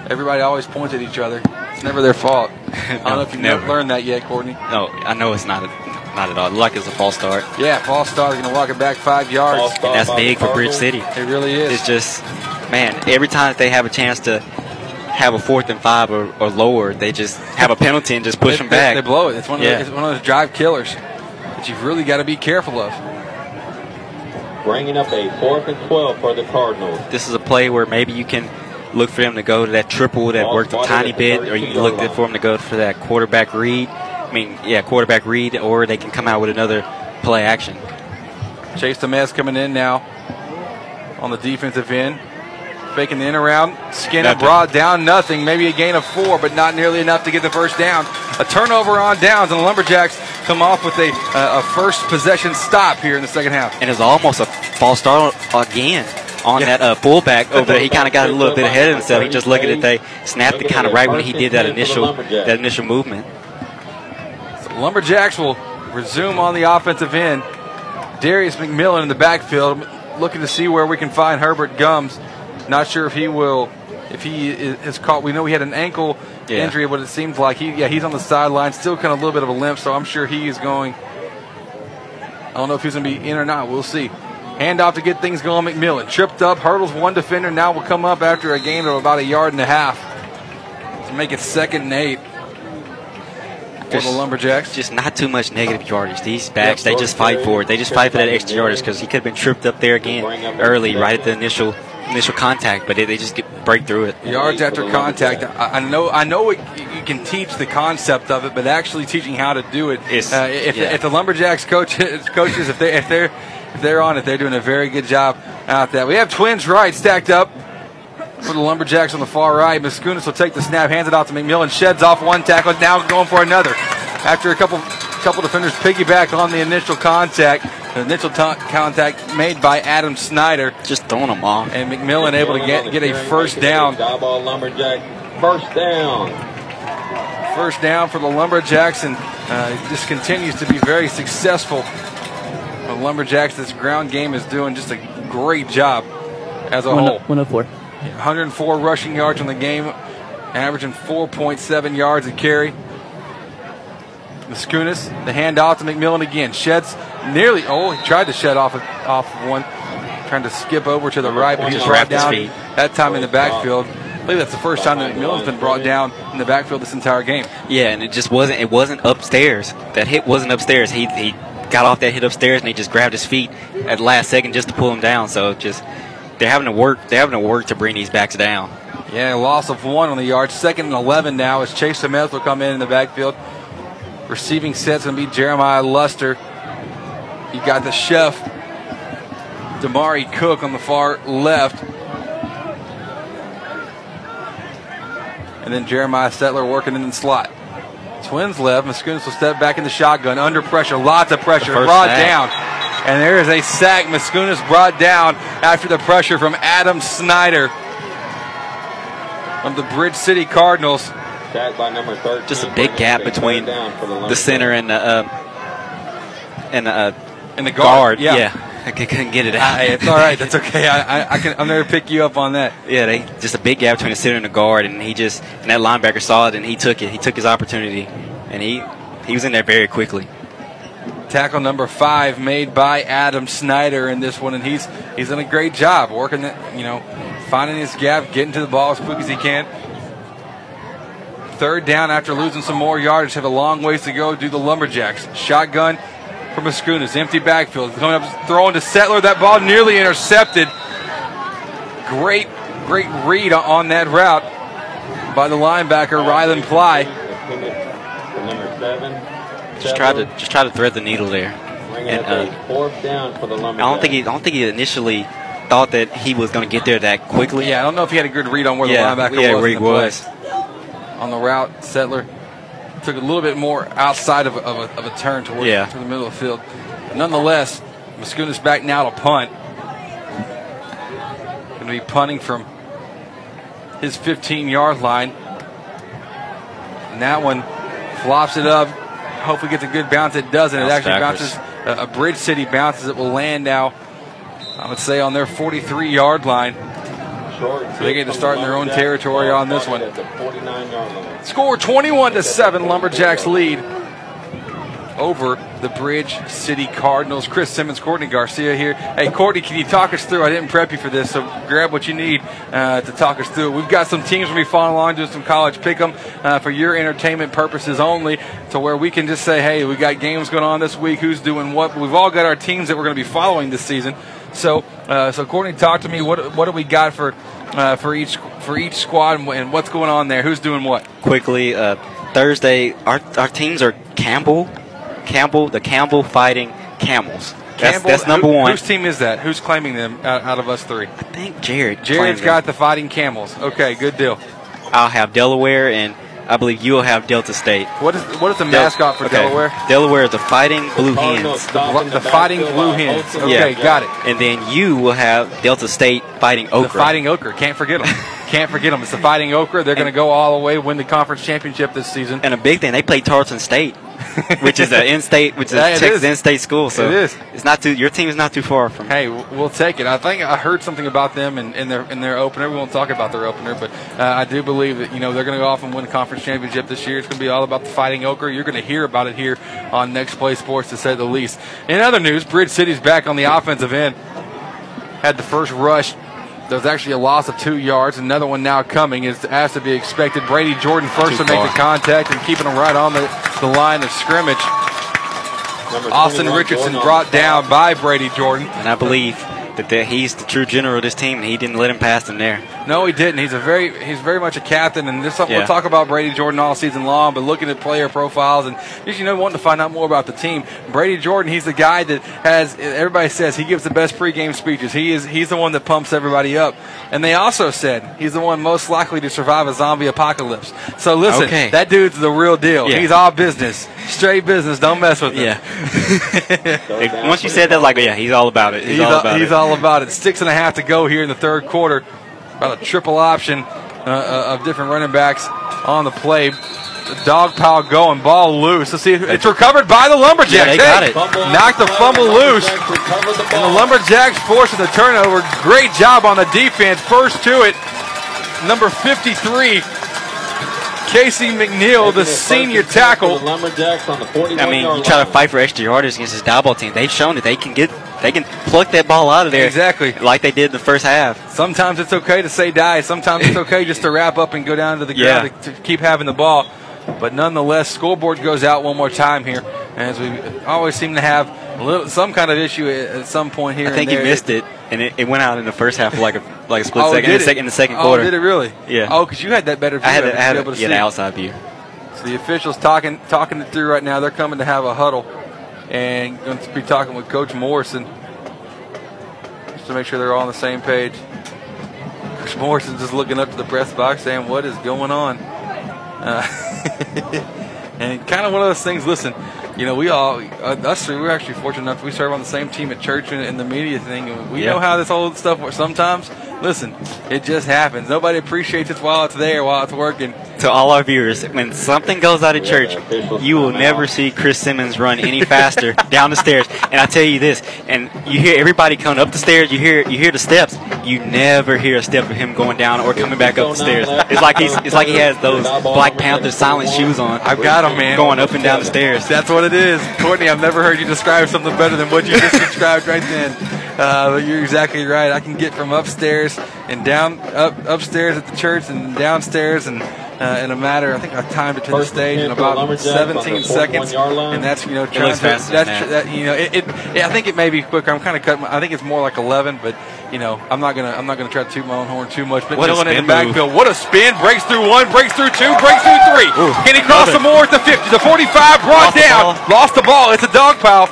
Everybody always points at each other. It's never their fault. I don't know if you've learned that yet, Courtney. No, I know it's not a, not at all. Luck is a false start. Yeah, false start. They're going to walk it back five yards. And that's big for Bridge City. It really is. It's just, man, every time that they have a chance to have a fourth and five or, or lower, they just have a penalty and just push They- them back. They, they blow it. It's one, of Yeah. the, it's one of those drive killers that you've really got to be careful of. Bringing up a fourth and 12 for the Cardinals. This is a play where maybe you can look for them to go to that triple that Ball worked a tiny bit, or you can look yard for them to go for that quarterback read. I mean, yeah, quarterback read, or they can come out with another play action. Chase Tamez coming in now on the defensive end. Faking the in around. Skinner Nothing. brought down nothing. Maybe a gain of four, but not nearly enough to get the first down. A turnover on downs, and the Lumberjacks come off with a, uh, a first possession stop here in the second half. And it's almost a false start again on Yeah. that uh, fullback over there. He kind of got a little bit ahead of himself. He just looked at it. They snapped it kind of right when he did that initial that initial movement. Lumberjacks will resume on the offensive end. Darius McMillan in the backfield, looking to see where we can find Herbert Gums. Not sure if he will, if he is, caught. We know he had an ankle Yeah. injury, but it seems like he, yeah, he's on the sideline, still kind of a little bit of a limp. So I'm sure he is going. I don't know if he's going to be in or not. We'll see. Handoff to get things going. McMillan tripped up, hurdles one defender. Now will come up after a gain of about a yard and a half to make it second and eight for the Lumberjacks. Just not too much negative yardage. These backs, they just fight for it. They just fight for that extra yardage because he could have been tripped up there again early, right at the initial initial contact, but they, they just get, break through it. yards after contact. I, I know. I know it, you can teach the concept of it, but actually teaching how to do it. Is- uh, if, yeah. if the lumberjacks coaches, coaches, if they if they're if they're on it, they're doing a very good job out there. We have twins right stacked up for the lumberjacks on the far right. Miskunis will take the snap, hands it off to McMillan, sheds off one tackle, now going for another. After a couple couple defenders piggyback on the initial contact. The initial t- contact made by Adam Snyder. Just throwing them off. And McMillan able to get, get a first down. Diboll Lumberjack. First down. First down for the Lumberjacks, and uh, it just continues to be very successful The Lumberjacks, this ground game is doing just a great job as a One- whole. 104. 104 rushing yards on the game, averaging 4.7 yards a carry. Mascunas, the handoff to McMillan again. Sheds nearly, oh, he tried to shed off of, off of one, trying to skip over to the right, but he was Just brought down feet. that time in the backfield. I believe that's the first time that McMillan's been brought down in the backfield this entire game. Yeah, and it just wasn't. It wasn't upstairs. That hit wasn't upstairs. He he got off that hit upstairs and he just grabbed his feet at the last second just to pull him down. So just they're having to work. They're having to work to bring these backs down. Yeah, loss of one on the yard. Second and 11 now as Chase Smith will come in in the backfield. Receiving set's going to be Jeremiah Luster. You got the chef, Damari Cook on the far left. And then Jeremiah Settler working in the slot. Twins left. Mascunas will step back in the shotgun. Under pressure. Lots of pressure. Brought sack. down. And there is a sack. Mascunas brought down after the pressure from Adam Snyder of the Bridge City Cardinals. Sacked by number 13. Just a big gap between the center and the uh, and the uh, and the guard, yeah. I c- couldn't get it out. Hey, it's all right. That's okay. I, I, I can. I'm there to pick you up on that. Yeah, they just a big gap between the center and the guard, and he just and that linebacker saw it and he took it. He took his opportunity, and he he was in there very quickly. Tackle number five made by Adam Snyder in this one, and he's he's done a great job working. The, you know, finding his gap, getting to the ball as quick as he can. Third down after losing some more yardage, have a long ways to go. Do the Lumberjacks shotgun from Mascunas, empty backfield, coming up, throwing to Settler. That ball nearly intercepted. Great, great read on that route by the linebacker Rylan Ply. Number seven. Just try to just try to thread the needle there. And uh, fourth down for the I don't think he I don't think he initially thought that he was going to get there that quickly. Yeah, I don't know if he had a good read on where Yeah, the linebacker yeah, was. where he was. play. On the route, Settler took a little bit more outside of a, of a, of a turn towards Yeah. to the middle of the field. Nonetheless, Mascunas back now to punt. Going to be punting from his 15 yard line. And that one flops it up. Hopefully gets a good bounce. It doesn't. It actually bounces. A, a Bridge City bounces. It will land now, I would say, on their 43 yard line. So they get to start in their own territory on this one. At the 49 yard line. Score 21 to 7. Lumberjacks lead over the Bridge City Cardinals. Chris Simmons, Courtney Garcia here. Hey, Courtney, can you talk us through? I didn't prep you for this, so grab what you need uh, to talk us through. We've got some teams we'll be following along, doing some college pick 'em uh, for your entertainment purposes only, to where we can just say, hey, we got games going on this week. Who's doing what? We've all got our teams that we're going to be following this season. So, uh, so Courtney, talk to me. What what do we got for uh, for each for each squad and, what's going on there? Who's doing what? quickly. Uh, Thursday, our our teams are Campbell, Campbell, the Campbell Fighting Camels. That's, Campbell, that's number who- one. Whose team is that? Who's claiming them out, out of us three? I think Jared. Jared's got them. the Fighting Camels. Okay, good deal. I'll have Delaware, and I believe you'll have Delta State. What is what is the Del- mascot for okay. Delaware? Delaware is the Fighting Blue Cardinals Hens. stopping The Fighting Blue on Hens. Okay, Yeah. got it. And then you will have Delta State Fighting Okra. The Fighting Ochre. Can't forget them. Can't forget them. It's the Fighting Okra. They're going to go all the way, win the conference championship this season. And a big thing, they play Tarleton State, which is an in-state, which is Yeah, Texas is. in-state school. So It is. It's not too. Your team is not too far from. Hey, we'll take it. I think I heard something about them in, in their in their opener. We won't talk about their opener, but uh, I do believe that you know they're going to go off and win the conference championship this year. It's going to be all about the Fighting Okra. You're going to hear about it here on Next Play Sports, to say the least. In other news, Bridge City's back on the offensive end. Had the first rush. There was actually a loss of two yards. Another one now coming is as to be expected. Brady Jordan first Too to make the contact and keeping him right on the, the line of scrimmage. Number Austin Richardson brought down by Brady Jordan. And I believe that he's the true general of this team, and he didn't let him pass him there. No, he didn't. He's a very he's very much a captain, and there's something Yeah. we'll talk about Brady Jordan all season long. But looking at player profiles and just you know wanting to find out more about the team, Brady Jordan, he's the guy that has everybody says he gives the best pregame speeches. He is he's the one that pumps everybody up, and they also said he's the one most likely to survive a zombie apocalypse. So listen, Okay. that dude's the real deal. Yeah. He's all business, straight business. Don't mess with him. Yeah. Once you said that, like, yeah, he's all about it. He's, He's, all about it. All about it. Six and a half to go here in the third quarter. About a triple option uh, uh, of different running backs on the play. the dog pile going, ball loose. Let's see. It's recovered by the Lumberjacks. Yeah, they got Hey, it. Knocked the fumble loose. And the Lumberjacks forcing the turnover. Great job on the defense. First to it, number 53, Casey McNeil, the senior tackle. Lumberjacks on the I mean, you try to fight for extra yardage against this Diboll team. They've shown that they can get, they can pluck that ball out of there Exactly. like they did in the first half. Sometimes it's okay to say die. Sometimes it's okay just to wrap up and go down to the ground Yeah. to, to keep having the ball. But nonetheless, scoreboard goes out one more time here, And as we always seem to have a little, some kind of issue at, some point here. I think there. missed it, and it, it went out in the first half, like a like a split Oh, second. In the, sec- in the second oh, quarter. did it really? Yeah. Oh, because you had that better view. I had it I had to yeah, see. the outside view. So the officials talking talking it through right now. They're coming to have a huddle and going to be talking with Coach Morrison just to make sure they're all on the same page. Coach Morrison just looking up to the press box saying, "What is going on?" Uh, and kind of one of those things. Listen, you know, we all uh, us three, we're actually fortunate enough we serve on the same team at church and, and the media thing. And we know how this whole stuff works. Sometimes, listen, it just happens. Nobody appreciates it while it's there, while it's working. To all our viewers, when something goes out of church, you will never see Chris Simmons run any faster down the stairs. And I tell you this, and you hear everybody coming up the stairs, you hear you hear the steps. You never hear a step of him going down or coming back up the stairs. It's like he's it's like he has those Black Panther silent shoes on. I've got him, man. Going up and down the stairs. That's what it is. Courtney, I've never heard you describe something better than what you just described right then. Uh, but you're exactly right. I can get from upstairs and down, up upstairs at the church and downstairs and uh, in a matter, I think I timed it to the First and stage in about Lumberjacks on the 17 seconds, and that's you know It trying looks to faster that's than that, you know it, it, yeah, I think it may be quicker. I'm kind of cutting. I think it's more like 11, but you know I'm not gonna I'm not gonna try to toot my own horn too much. But What a Dylan in the spin backfield, what a spin! Breaks through one, breaks through two, breaks through three. Can he cross love some more at the 50, the 45, brought Lost down, ball. lost the ball. It's a dog pile.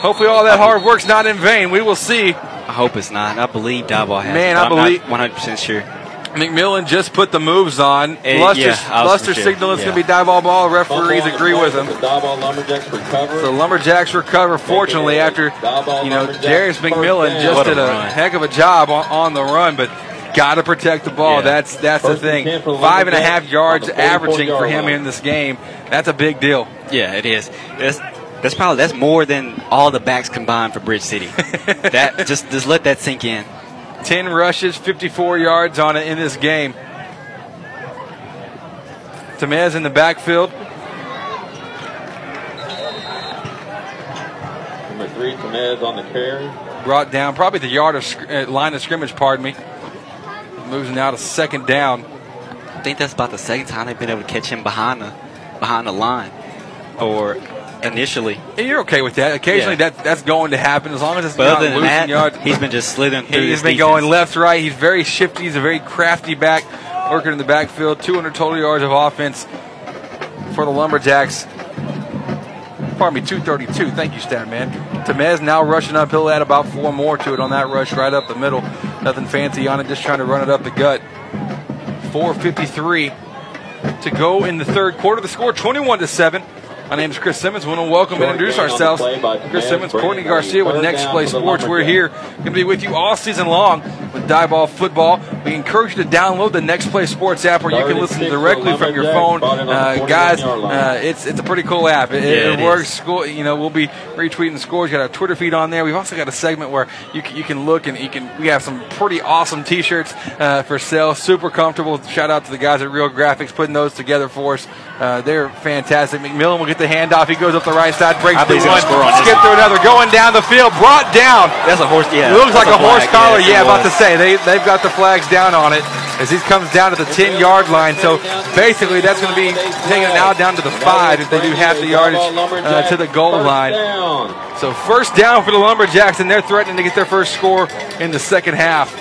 Hopefully, all that hard work's not in vain. We will see. I hope it's not. I believe Diboll has. Man, it, I I'm believe- 100 percent sure. McMillan just put the moves on. Eh, Luster, yeah, Luster sure. signal it's Yeah. going to be Diboll ball. Referees agree with him. for The Diboll Lumberjacks recover. So Lumberjacks recover, fortunately, after Diboll you know Lumberjacks Darius McMillan just did a run. heck of a job on, on the run, but got to protect the ball. Yeah. That's that's the First and thing. 10 for the Five and a half yards on the 44 averaging for him line. in this game. That's a big deal. Yeah, it is. That's that's probably that's more than all the backs combined for Bridge City. that just just let that sink in. Ten rushes, 54 yards on it in this game. Tamez in the backfield. Number three, Tamez on the carry. brought down, probably the yard of sc- uh, line of scrimmage. Pardon me. Moves now to second down. I think that's about the second time they've been able to catch him behind the behind the line, or initially. And you're okay with that. Occasionally, Yeah. that that's going to happen as long as it's But not other than losing that, yards. he's been just slithering through. He's been defense. going left, right. He's very shifty. He's a very crafty back, working in the backfield. 200 total yards of offense for the Lumberjacks. Pardon me, 232. Thank you, Stat Man. Tamez now rushing uphill. Add about four more to it on that rush right up the middle. Nothing fancy on it, just trying to run it up the gut. 453 to go in the third quarter. The score 21 to 7. My name is Chris Simmons. We want to welcome and introduce ourselves. Chris Simmons, Courtney Garcia with Next Play Sports. We're here, going to be with you all season long with Diboll Football. We encourage you to download the Next Play Sports app where you can listen directly from your phone. Uh, guys, uh, it's it's a pretty cool app. It, Yeah, it it works. Score, you know, we'll be retweeting scores. You got our Twitter feed on there. We've also got a segment where you can, you can look and you can. We have some pretty awesome T-shirts uh, for sale. Super comfortable. Shout out to the guys at Real Graphics putting those together for us. Uh, they're fantastic. McMillan will get the handoff. He goes up the right side, breaks I through one, on skip through another, going down the field, brought down. That's a horse. Yeah, It looks like that's a, horse collar. Yeah, Yeah, about to say they they've got the flags down on it as he comes down to the 10 yard line. So basically, that's going to be taking it now down to the five if they do half the yardage uh, to the goal line. So first down for the Lumberjacks, and they're threatening to get their first score in the second half.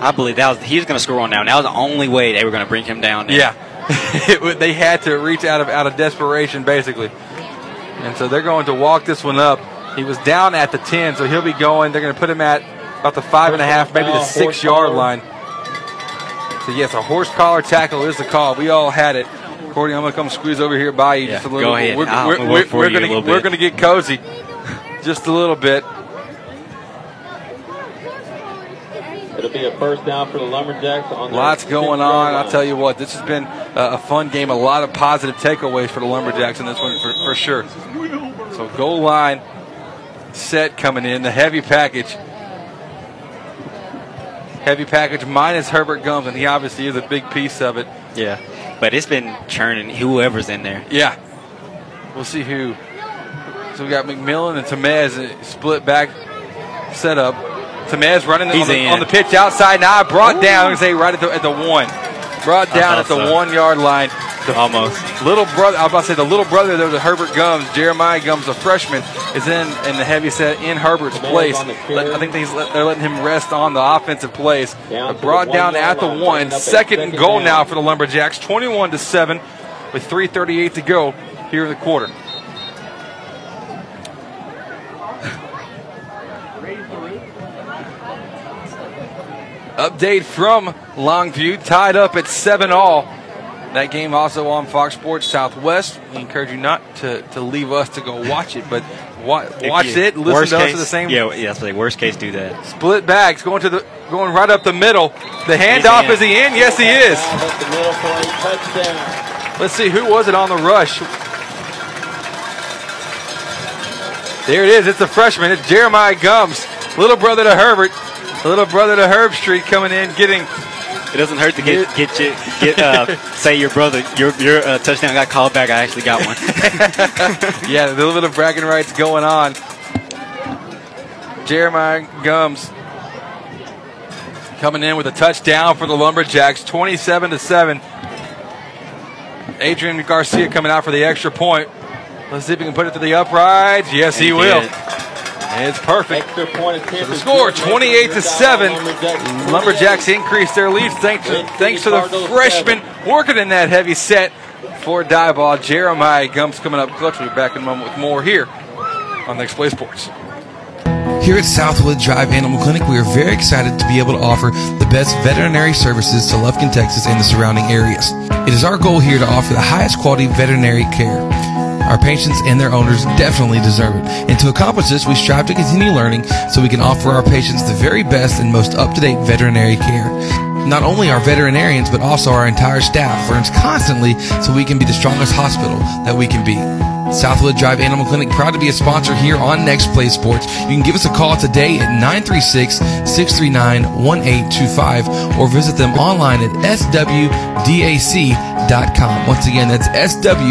I believe that was he was going to score on now. And that was the only way they were going to bring him down. there. Yeah, It they had to reach out of out of desperation, basically. And so they're going to walk this one up. He was down at the 10, so he'll be going. They're going to put him at about the five and a half, maybe the six yard line. So yes, a horse collar tackle is the call. We all had it. Courtney, I'm going to come squeeze over here by you just a little go little. ahead. We're, we're, we're, we're you a gonna we're gonna get cozy, just a little bit. It'll be a first down for the Lumberjacks on their Lots going on. line. I'll tell you what, this has been a, a fun game. A lot of positive takeaways for the Lumberjacks in this one for, for sure. So goal line set coming in. The heavy package. Heavy package minus Herbert Gums, and he obviously is a big piece of it. Yeah, but it's been churning. Whoever's in there. Yeah. We'll see who. So we got McMillan and Tamez uh, split back setup. Tamez running He's on the, on the pitch outside. Now brought down. I'm going to say right at the, at the one. Brought down at the so. one yard line. The Almost. Little brother, I was about to say the little brother there was Herbert Gums. Jeremiah Gums, a freshman, is in in the heavy set in Herbert's place. Let- I think he's let, they're letting him rest on the offensive place. Down brought down at the line, one. bringing up a Second and second goal down. now for the Lumberjacks. 21 to seven, with 3:38 to go here in the quarter. Update from Longview, tied up at seven all. That game also on Fox Sports Southwest. We encourage you not to, to leave us to go watch it, but wa- watch you- it. Listen worst to us case, at the same. Yeah, yeah, that's what they worst case do that. Split backs going to the going right up the middle. The handoff in. is he in? Yes, he is. Down up the middle for a touchdown. Let's see who was it on the rush. There it is. It's the freshman. It's Jeremiah Gums, little brother to Herbert, little brother to Herb Street coming in getting. It doesn't hurt to get get you get uh, say your brother your your uh, touchdown got called back. I actually got one. yeah, a little bit of bragging rights going on. Jeremiah Gums coming in with a touchdown for the Lumberjacks, 27 to 7. Adrian Garcia coming out for the extra point. Let's see if he can put it to the uprights. Yes, he, He will. did. It's perfect. Extra point attempt. The score, 28 to 7. Lumberjacks Lumberjacks increase their lead thanks to, thanks to the freshman working in that heavy set for Diboll. Jeremiah Gums coming up clutch. We'll be back in a moment with more here on Next Play Sports. Here at Southwood Drive Animal Clinic, we are very excited to be able to offer the best veterinary services to Lufkin, Texas and the surrounding areas. It is our goal here to offer the highest quality veterinary care. Our patients and their owners definitely deserve it. And to accomplish this, we strive to continue learning so we can offer our patients the very best and most up-to-date veterinary care. Not only our veterinarians, but also our entire staff learns constantly so we can be the strongest hospital that we can be. Southwood Drive Animal Clinic, proud to be a sponsor here on Next Play Sports. You can give us a call today at 936 639 1825 or visit them online at swdac.com. Once again, that's swdac.com.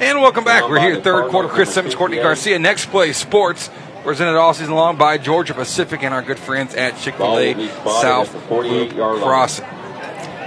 And welcome back. We're here, third quarter. Chris Simmons, Courtney Garcia. Next play sports, presented all season long by Georgia Pacific and our good friends at Chick fil A South at the 48 Loop yard. Crossing.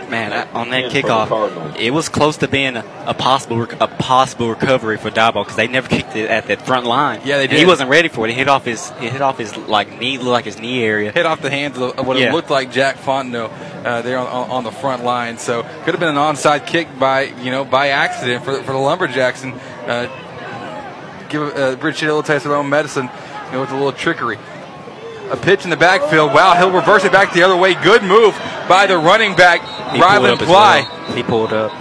Man, on that In for kickoff, it was close to being a, a possible rec- a possible recovery for Diboll because they never kicked it at that front line. Yeah, they And he wasn't ready for it. He hit off his he hit off his like knee, looked like his knee area. Hit off the hands of of what Yeah. it looked like Jack Fontenot uh, there on, on, on the front line. So could have been an onside kick by you know by accident for, for the Lumberjacks and uh, give uh, Rich Hill a taste of their own medicine you know, with a little trickery. A pitch in the backfield. Wow, he'll reverse it back the other way. Good move by the running back, He pulled Rylan up as Ply. well. He pulled up.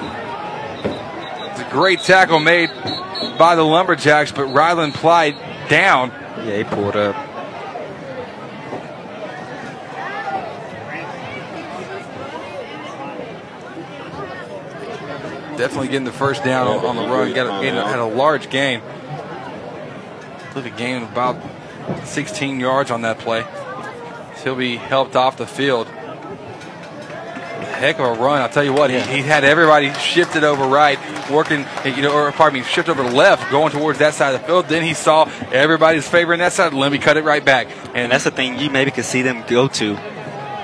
It's a great tackle made by the Lumberjacks, but Ryland Ply down. Yeah, he pulled up. Definitely getting the first down on, on the run. Got a, a- had a large gain. Look at gain of about 16 yards on that play. So he'll be helped off the field. Heck of a run! I'll tell you what. He, he had everybody shifted over right, working. You know, or pardon me, shifted over left, going towards that side of the field. Then he saw everybody's favoring that side. Let me cut it right back. And that's the thing you maybe could see them go to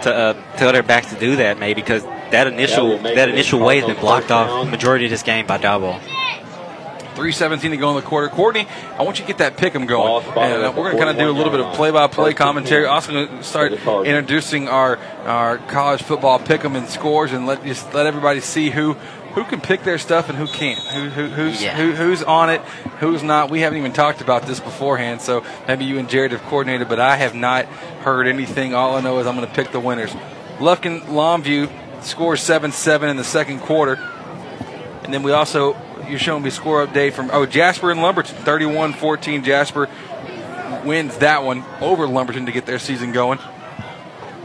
to uh, tell their backs to do that maybe because that initial will make that initial wave has been blocked off the majority of this game by Diboll. 317 to go in the quarter. Courtney, I want you to get that pick 'em going. And uh, we're going to kind of do a little bit of play-by-play commentary. Also going to start introducing our our college football pick 'em and scores, and let just let everybody see who who can pick their stuff and who can't. Who, who who's Yeah. who, who's on it, who's not. We haven't even talked about this beforehand, so maybe you and Jared have coordinated, but I have not heard anything. All I know is I'm going to pick the winners. Lufkin Longview scores 7-7 in the second quarter. And then we also, you're showing me score update from, oh, Jasper and Lumberton, 31 14. Jasper wins that one over Lumberton to get their season going.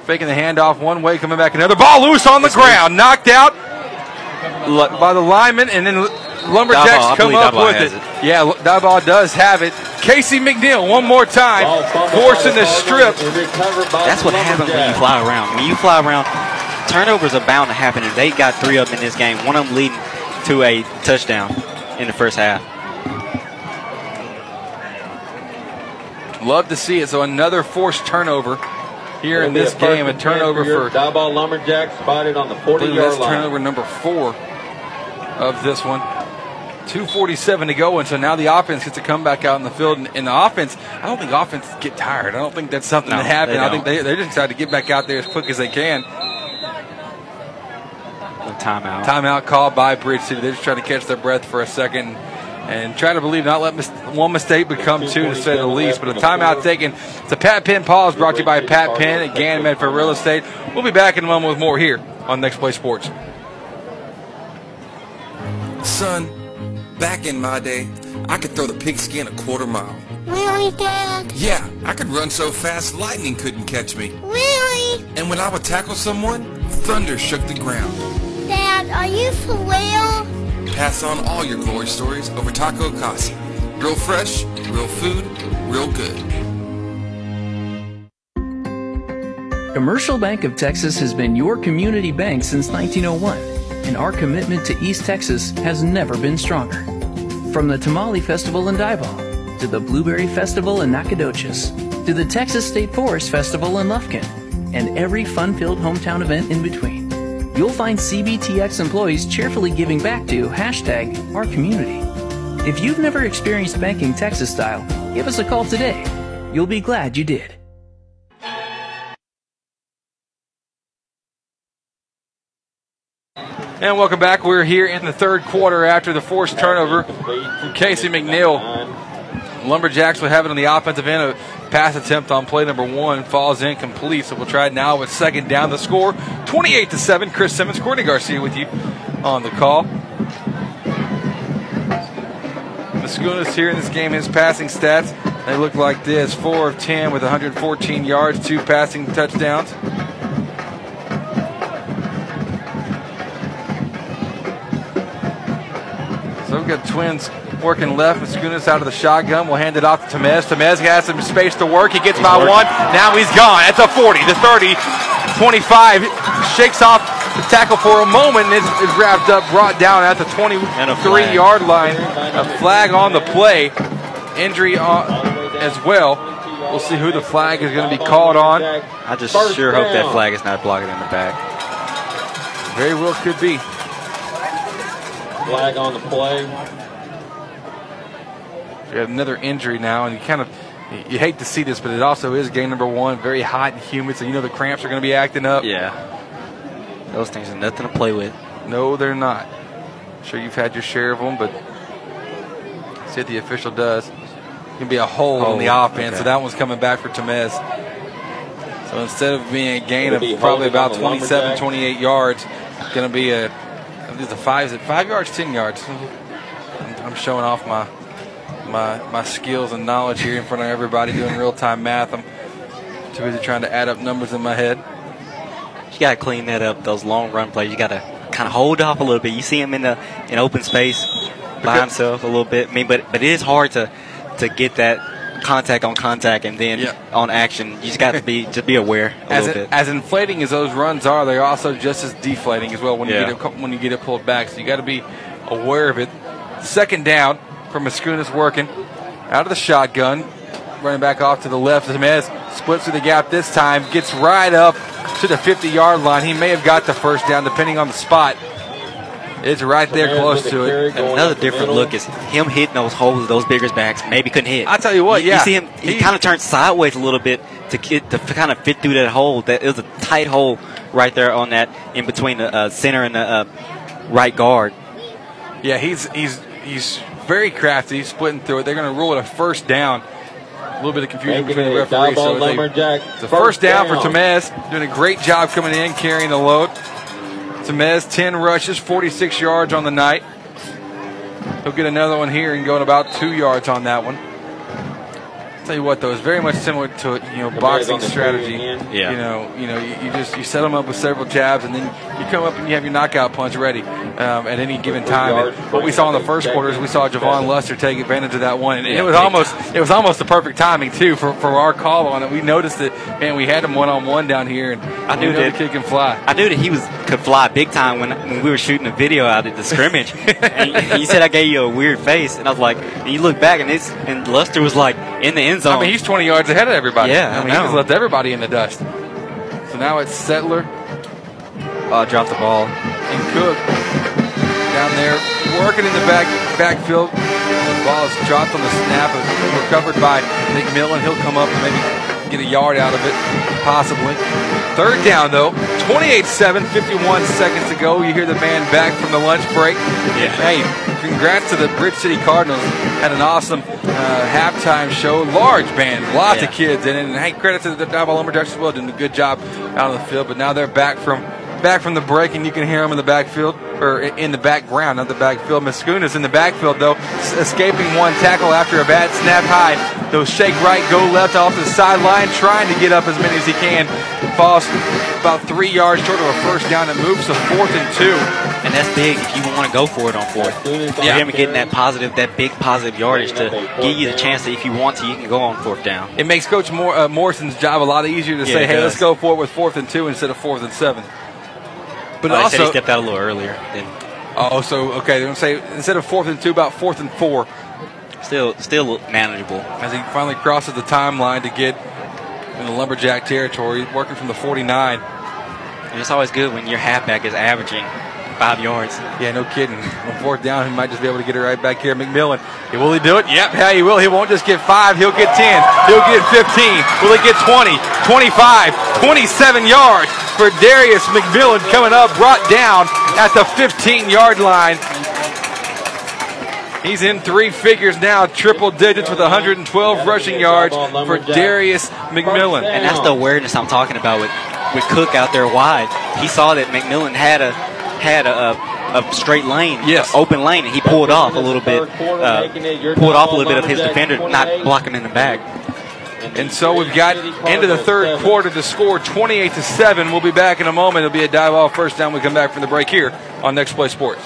Faking the handoff one way, coming back another ball loose on the ground, knocked out by the lineman, and then Lumberjacks Diboll, come up Diboll with it. it. Yeah, Diboll does have it. Casey McNeil, one more time, forcing the strip. That's what happens when you fly around. When you fly around, turnovers are bound to happen, and they got three of them in this game. One of them leading to a touchdown in the first half. Love to see it. So another forced turnover here It'll in this a game. A turnover your for Diboll Lumberjacks spotted on the I believe 40 that's yard line. turnover number four of this one. 247 to go, and so now the offense gets to come back out in the field. And, and the offense, I don't think offense get tired. I don't think that's something No, that happened. they I think don't. they, they just decided to get back out there as quick as they can. Timeout. Timeout called by Bridge City. They're just trying to catch their breath for a second and try to believe, not let mis- one mistake become two, to say the least. But a timeout taken. It's a Pat Penn pause brought to you by Pat Penn at Gann Medford Real Estate. We'll be back in a moment with more here on Next Play Sports. Son, back in my day, I could throw the pigskin a quarter mile. Really, Dad? Yeah, I could run so fast lightning couldn't catch me. Really? And when I would tackle someone, thunder shook the ground. Dad, are you for real? Pass on all your glory stories over Taco Casa. Real fresh, real food, real good. Commercial Bank of Texas has been your community bank since 1901, and our commitment to East Texas has never been stronger. From the Tamale Festival in Diboll, to the Blueberry Festival in Nacogdoches, to the Texas State Forest Festival in Lufkin, and every fun-filled hometown event in between, you'll find CBTX employees cheerfully giving back to hashtag our community. If you've never experienced banking Texas style, give us a call today. You'll be glad you did. And welcome back. We're here in the third quarter after the forced turnover from Casey McNeil. Lumberjacks will have it on the offensive end. A pass attempt on play number one falls incomplete. So we'll try it now with second down. The score 28 to 7. Chris Simmons, Courtney Garcia with you on the call. Mascunas here in this game, his passing stats, they look like this 4 of 10 with 114 yards, two passing touchdowns. So we've got twins working left. Mascunas out of the shotgun. We'll hand it off to Tamez. Tamez has some space to work. He gets by one. Now he's gone. At a 40, the 30, 25. Shakes off the tackle for a moment and is, is wrapped up, brought down at the 23 flag. yard line. A flag on the play. Injury on, as well. We'll see who the flag is going to be called on. I just sure hope that flag is not blocking in the back. Very well could be. Flag on the play. Another injury now, and you kind of you hate to see this, but it also is game number one, very hot and humid, so you know the cramps are going to be acting up. Yeah. Those things are nothing to play with. No, they're not. sure you've had your share of them, but see what the official does. It can be a hole in the Hole, offense, so that one's coming back for Tamez. So instead of being a gain of probably about 27, 28 yards, going to be a, I think it's a five, is it five yards, 10 yards? I'm- I'm showing off my my my skills and knowledge here in front of everybody doing real time math. I'm too busy trying to add up numbers in my head. You got to clean that up. Those long run plays, you got to kind of hold off a little bit. You see him in the in open space by himself a little bit. I mean, but but it is hard to to get that contact on contact and then Yeah. on action. You just got to be just be aware a As, little it, bit. as inflating as those runs are, they're also just as deflating as well when Yeah. you get it, when you get it pulled back. So you got to be aware of it. Second down Mascunas working out of the shotgun, running back off to the left. Tamez splits through the gap this time, gets right up to the 50 yard line. He may have got the first down depending on the spot. It's right there close to it. Another different look is him hitting those holes those bigger backs maybe couldn't hit. I tell you what, you, yeah. You see him, he, kind of turned sideways a little bit to get, to kind of fit through that hole. That it was a tight hole right there on that in between the uh, center and the uh, right guard. Yeah, he's he's he's very crafty, splitting through it. They're going to rule it a first down. A little bit of confusion between the referees. So they, it's a first down, for Tamez, doing a great job coming in, carrying the load. Tamez, 10 rushes, 46 yards on the night. He'll get another one here and going about two yards on that one. Tell you what, though, it's very much similar to you know boxing strategy. Yeah. You know, you know, you, you just you set them up with several jabs, and then you come up and you have your knockout punch ready um, at any given time. And what we saw in the first quarter is we saw Javon Luster take advantage of that one, and it was almost it was almost the perfect timing too for, for our call on it. We noticed that man, we had him one on one down here, and I knew that the kid can fly. I knew that he was could fly big time when, when we were shooting a video out at the scrimmage. and he, he said I gave you a weird face, and I was like, and you look back and it's and Luster was like in the end zone. I mean, he's 20 yards ahead of everybody. Yeah, I I mean, he just left everybody in the dust. So now it's Settler uh, dropped the ball. and Cook down there working in the back backfield. The ball is dropped on the snap, and recovered by McMillan. He'll come up and maybe get a yard out of it, possibly. Third down though, 28-7, 51 seconds to go. You hear the band back from the lunch break. Yeah. Hey, congrats to the Bridge City Cardinals. Had an awesome uh, halftime show. Large band, lots Yeah. of kids in it. And hey, credit to the Diboll Lumberjacks as well, doing a good job out on the field. But now they're back from back from the break, and you can hear him in the backfield or in the background, not the backfield. Mascuna's in the backfield though, escaping one tackle after a bad snap high. Those shake right, go left off the sideline, trying to get up as many as he can. Falls about three yards short of a first down. It moves to fourth and two. And that's big if you want to go for it on fourth. Yeah. Him getting that positive, that big positive yardage to give you the chance that if you want to, you can go on fourth down. It makes Coach Moore, uh, Morrison's job a lot easier to Yeah, say, "Hey, let's go for it with fourth and two instead of fourth and seven. But Oh, they also, said he stepped out a little earlier. Then oh, so okay, they're gonna say instead of fourth and two, about fourth and four. still, still manageable. as he finally crosses the timeline to get in the lumberjack territory, working from the 49. And it's always good when your halfback is averaging five yards. Yeah, no kidding. On fourth down, he might just be able to get it right back here. McMillan, will he do it? Yep, yeah, he will. He won't just get five, he'll get 10. He'll get 15. Will he get 20, 25, 27 yards for Darius McMillan coming up, brought down at the 15 yard line. He's in three figures now, triple digits with 112 rushing yards for Darius McMillan. And that's the awareness I'm talking about with, with Cook out there wide. He saw that McMillan had a had a, a, a straight lane, Yes. open lane, and he pulled off a little bit, uh, pulled off a little bit of his defender, not block him in the back. And so we've got into the third quarter to score 28 to 7. We'll be back in a moment. It'll be a dive off first down. We come back from the break here on Next Play Sports.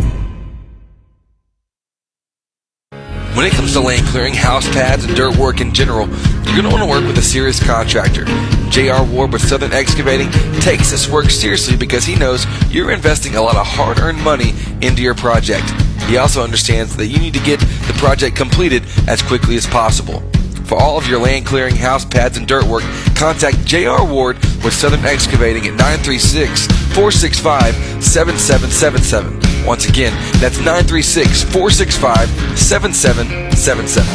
When it comes to land clearing, house pads, and dirt work in general, you're going to want to work with a serious contractor. J.R. Ward with Southern Excavating takes this work seriously because he knows you're investing a lot of hard earned money into your project. He also understands that you need to get the project completed as quickly as possible. For all of your land clearing, house pads, and dirt work, contact J.R. Ward with Southern Excavating at 936 465 7777. Once again, that's 936 465 7777.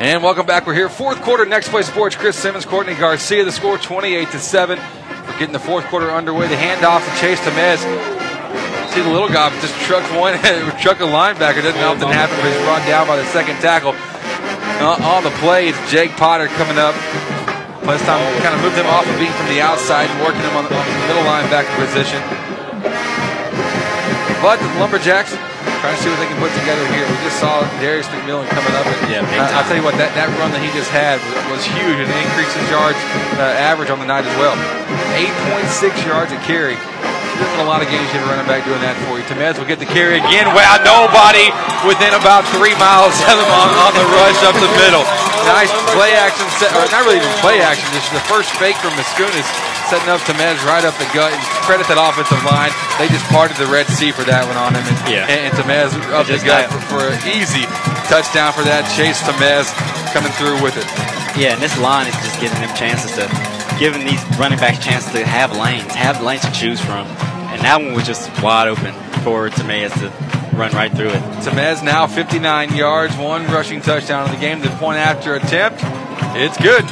And welcome back. We're here, fourth quarter, Next Play Sports. Chris Simmons, Courtney Garcia. The score 28 to 7. We're getting the fourth quarter underway. The handoff to Chase Tamez. See the little guy just truck one, truck a linebacker. Doesn't often happen, but he's brought down by the second tackle. Uh, on the play, it's Jake Potter coming up. Last time, kind of moved him off of being from the outside and working him on the, on the middle linebacker position. But the Lumberjacks Trying to see what they can put together here. We just saw Darius McMillan coming up. And, Yeah, uh, I'll tell you what, that, that run that he just had was, was huge and it increased his yards uh, average on the night as well. 8.6 yards a carry. There's been a lot of games you have a running back doing that for you. Tamez will get the carry again. Wow, nobody within about three miles of him on, on the rush up the middle. Nice play action, set, or not really even play action, just the first fake from Mascunas setting up Tamez right up the gut. And credit that offensive line. They just parted the Red Sea for that one on him. And, Yeah. and, and Tamez up the Just gut for, for an easy touchdown for that. Chase Tamez coming through with it. Yeah, and this line is just giving them chances to, giving these running backs chances to have lanes, have lanes to choose from. And that one was just wide open for Tamez to run right through it. Tamez now 59 yards, one rushing touchdown in the game. The point after attempt, it's good.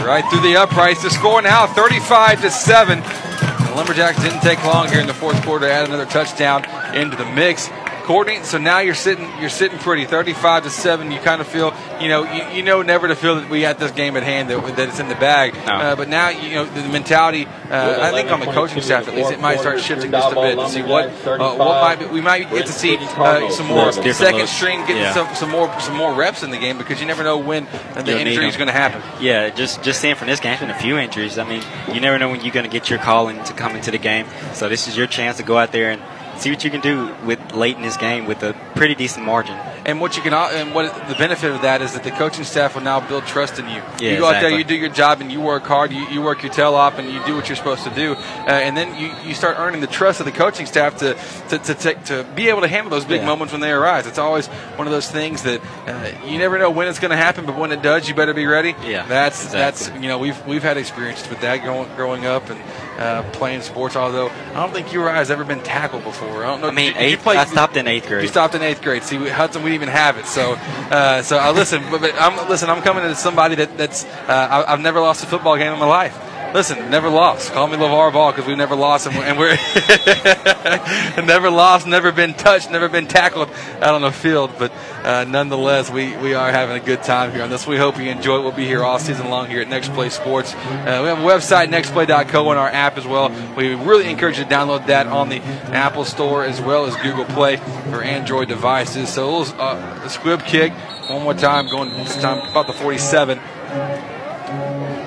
Right through the uprights. The score now 35 to 7. The Lumberjacks didn't take long here in the fourth quarter to add another touchdown into the mix. Courtney, so now you're sitting you're sitting pretty. 35 to 7 you kind of feel you know you, you know never to feel that we had this game at hand that, that it's in the bag. Uh, but now you know the mentality uh, I think on the coaching staff at least it might start shifting just a bit to see what uh, what might be, we might get to see uh, some more second string getting Yeah. some, some more some more reps in the game because you never know when the injury is going to happen. Yeah, just just seeing from this game, there's been a few injuries. I mean, you never know when you're going to get your calling to come into the game. So this is your chance to go out there and see what you can do with late in this game with a pretty decent margin. And what you can, and what the benefit of that is that the coaching staff will now build trust in you. Yeah, you go out there, you do your job, and you work hard. You, you work your tail off, and you do what you're supposed to do. Uh, and then you, you start earning the trust of the coaching staff to to, to, take, to be able to handle those big Yeah. moments when they arise. It's always one of those things that uh, you never know when it's going to happen, but when it does, you better be ready. Yeah, that's exactly. that's you know we've we've had experience with that growing growing up and. Uh, playing sports, although I don't think you or I has ever been tackled before. I don't know. I mean, you- did you eighth, I stopped in eighth grade. you stopped in eighth grade. See, we, Hudson, we didn't even have it. So, uh, so I listen. But, but I'm listen. I'm coming to somebody that that's. Uh, I, I've never lost a football game in my life. Listen, never lost. Call me LaVar Ball because we've never lost, and we're, and we're never lost, never been touched, never been tackled out on the field. But uh, nonetheless, we, we are having a good time here on this. We hope you enjoy it. We'll be here all season long here at Next Play Sports. Uh, we have a website, nextplay.co, and our app as well. We really encourage you to download that on the Apple Store as well as Google Play for Android devices. So a little uh, squib kick one more time, going this time about the 47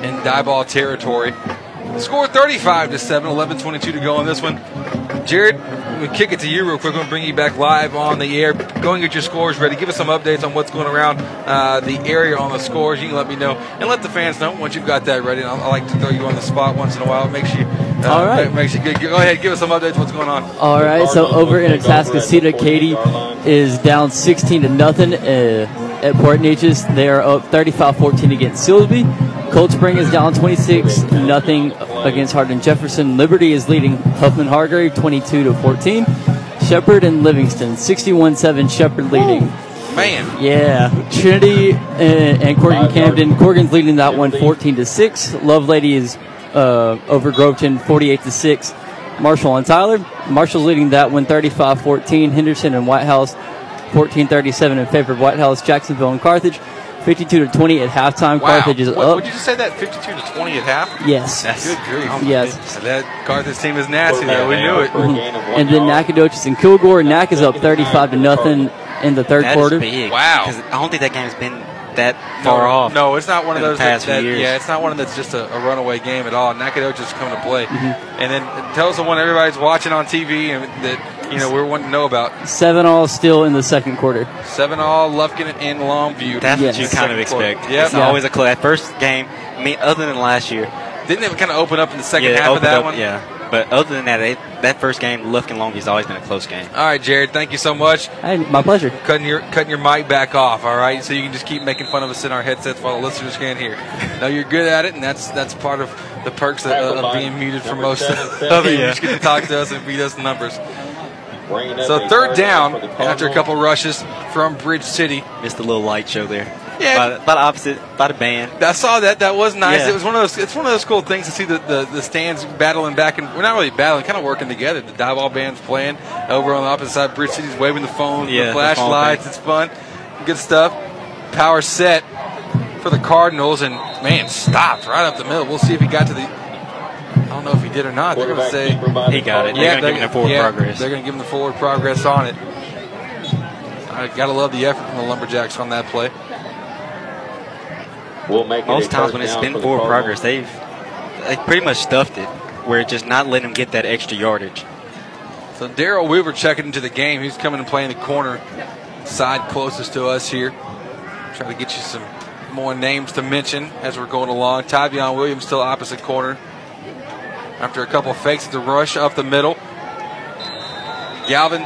in Diboll territory. Score 35 to 7, 11 22 to go on this one. Jared, we kick it to you real quick. We're going to bring you back live on the air. Going and get your scores ready. Give us some updates on what's going around uh, the area on the scores. You can let me know and let the fans know once you've got that ready. And I, I like to throw you on the spot once in a while. It makes you, uh, All right. Makes you good. Go ahead, give us some updates. What's going on? All right, so over in Atascocita, Katy is down 16 to nothing uh, at Port Neches. They are up 35-14 against Silsbee. Cold Spring is down 26 nothing against Hardin Jefferson. Liberty is leading Huffman Hargrave 22 to 14. Shepherd and Livingston 61-7. Shepherd leading. Man. Yeah, Trinity and, and Corrigan Camden. Corrigan's leading that one 14 to six. Lovelady is uh, over Groveton 48 to six. Marshall and Tyler. Marshall's leading that one 35-14. Henderson and White House 14-37 in favor of White House. Jacksonville and Carthage 52 to 20 at halftime. Wow. Carthage is What- up. Would you just say that 52 to 20 at half? Yes. Good grief. Yes. That Carthage team is nasty, though. We knew it. And then Nacogdoches and Kilgore. Nac is up 35 to nothing in the third That is quarter. big. Wow. 'Cause I don't think that game's been that far no, off. No, it's not one of in the those. That, past few that- years. yeah, it's not one that's just a, a runaway game at all. Nacogdoches coming to play, Mm-hmm. and then tell us the one everybody's watching on TV and that you know we're wanting to know about. Seven all still in the second quarter. Seven all, Lufkin and Longview. That's Yes. what you kind of Second quarter. expect. Yep. It's always a close. That first game, I mean, other than last year. Didn't it kind of open up in the second yeah, half of that up- one? Yeah. But other than that, it, that first game, Lufkin Longview's always been a close game. All right, Jared. Thank you so much. Hey, my pleasure. Cutting your cutting your mic back off. All right, so you can just keep making fun of us in our headsets while the listeners can't hear. No, you're good at it, and that's that's part of the perks of, of being muted for most of it. You just get to talk to us and feed us in numbers. So third down after a couple rushes from Bridge City. Missed a little light show there. Yeah. By, the- by the opposite, by the band. I saw that. That was nice. Yeah. It was one of those. It's one of those cool things to see the, the, the stands battling back and we're not really battling, kind of working together. The Diboll band's playing over on the opposite side. Bridge City's waving the phone, Yeah, the the flashlights. It's fun, good stuff. Power set for the Cardinals and man stopped right up the middle. We'll see if he got to the. I don't know if he did or not. They're going to say He got it. They're gonna give him the forward yeah, progress. They're going to give him the forward progress on it. I gotta love the effort from the Lumberjacks on that play. We'll make Most a times when it's been for the forward progress, they've they pretty much stuffed it. Where it's just not letting them get that extra yardage. So Daryl Weaver checking into the game. He's coming and playing the corner side closest to us here. Trying to get you some more names to mention as we're going along. Tavion Williams still opposite corner. After a couple of fakes at the rush up the middle. Galvin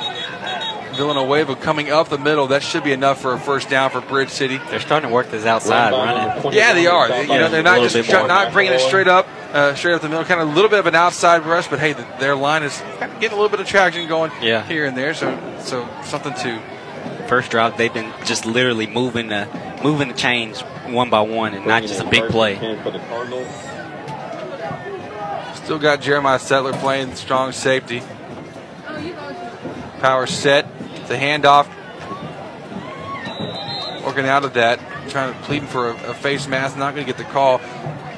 Villanueva coming up the middle. That should be enough for a first down for Bridge City. They're starting to work this outside running. Yeah, they are. They- you know, they're not just little try- not bringing it straight up, uh, straight up the middle. Kind of a little bit of an outside rush, but hey, the, their line is kind of getting a little bit of traction going Yeah. here and there. So, so something to First drive, they've been just literally moving the moving the chains one by one, and not just a big play. For the Cardinals. Still got Jeremiah Settler playing strong safety. Power set. It's a handoff. Working out of that. Trying to pleading for a, a face mask. Not going to get the call.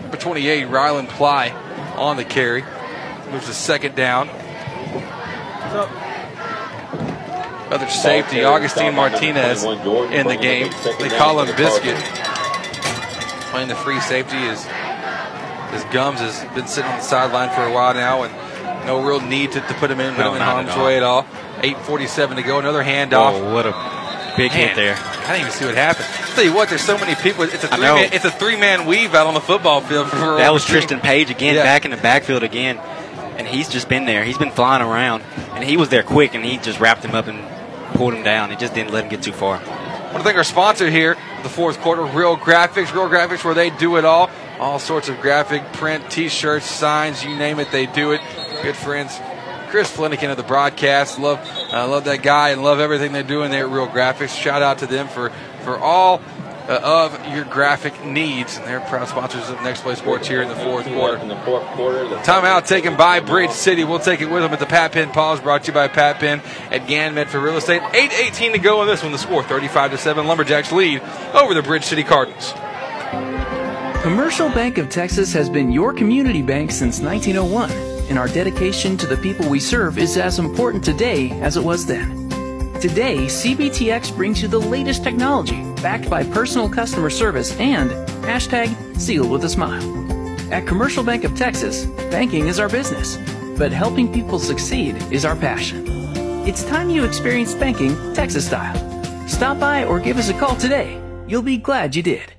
Number 28, Rylan Ply on the carry. Moves to second down. Other safety, Augustine Martinez in the game. They call him Biscuit. Playing the free safety is his gums has been sitting on the sideline for a while now, and no real need to, to put him in, put No, him in harm's way at all. 8:47 to go. Another handoff. Oh, what a big Man, hit there. I didn't even see what happened. I'll tell you what, there's so many people. It's a three man. It's a three man weave out on the football field. For That was Tristan Page again, Yeah. back in the backfield again, and he's just been there. He's been flying around, and he was there quick, and he just wrapped him up and pulled him down. He just didn't let him get too far. I want to thank our sponsor here, the fourth quarter, Real Graphics. Real Graphics, where they do it all. All sorts of graphic, print, T-shirts, signs, you name it, they do it. Good friends, Chris Flanagan of the broadcast. Love, uh, love that guy, and love everything they're doing there at Real Graphics. Shout out to them for for all uh, of your graphic needs, and they're proud sponsors of Next Play Sports here in the fourth quarter. In the fourth quarter, the Timeout taken by Bridge City. We'll take it with them at the Pat Penn Pause, brought to you by Pat Penn at Gann Medford Real Estate. 8.18 to go on this one. The score 35 to 7. Lumberjacks lead over the Bridge City Cardinals. Commercial Bank of Texas has been your community bank since 1901, and our dedication to the people we serve is as important today as it was then. Today, CBTX brings you the latest technology backed by personal customer service and hashtag sealed with a smile. At Commercial Bank of Texas, banking is our business, but helping people succeed is our passion. It's time you experienced banking Texas style. Stop by or give us a call today. You'll be glad you did.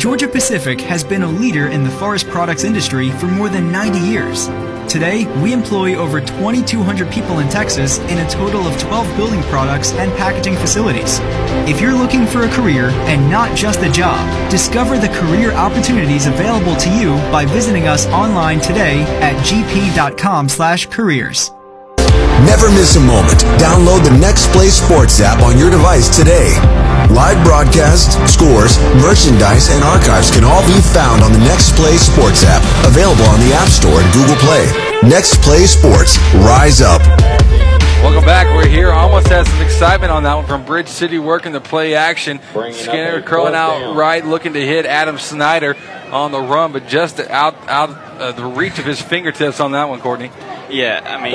Georgia Pacific has been a leader in the forest products industry for more than 90 years. Today, we employ over 2,200 people in Texas in a total of 12 building products and packaging facilities. If you're looking for a career and not just a job, discover the career opportunities available to you by visiting us online today at gp.com/careers. Never miss a moment. Download the Next Play Sports app on your device today. Live broadcasts, scores, merchandise, and archives can all be found on the Next Play Sports app, available on the App Store and Google Play. Next Play Sports, rise up. Welcome back. We're here. Almost had some excitement on that one from Bridge City working the play action. Skinner curling out down. right, looking to hit Adam Snyder on the run, but just out out uh, the reach of his fingertips on that one, Courtney. Yeah, I mean,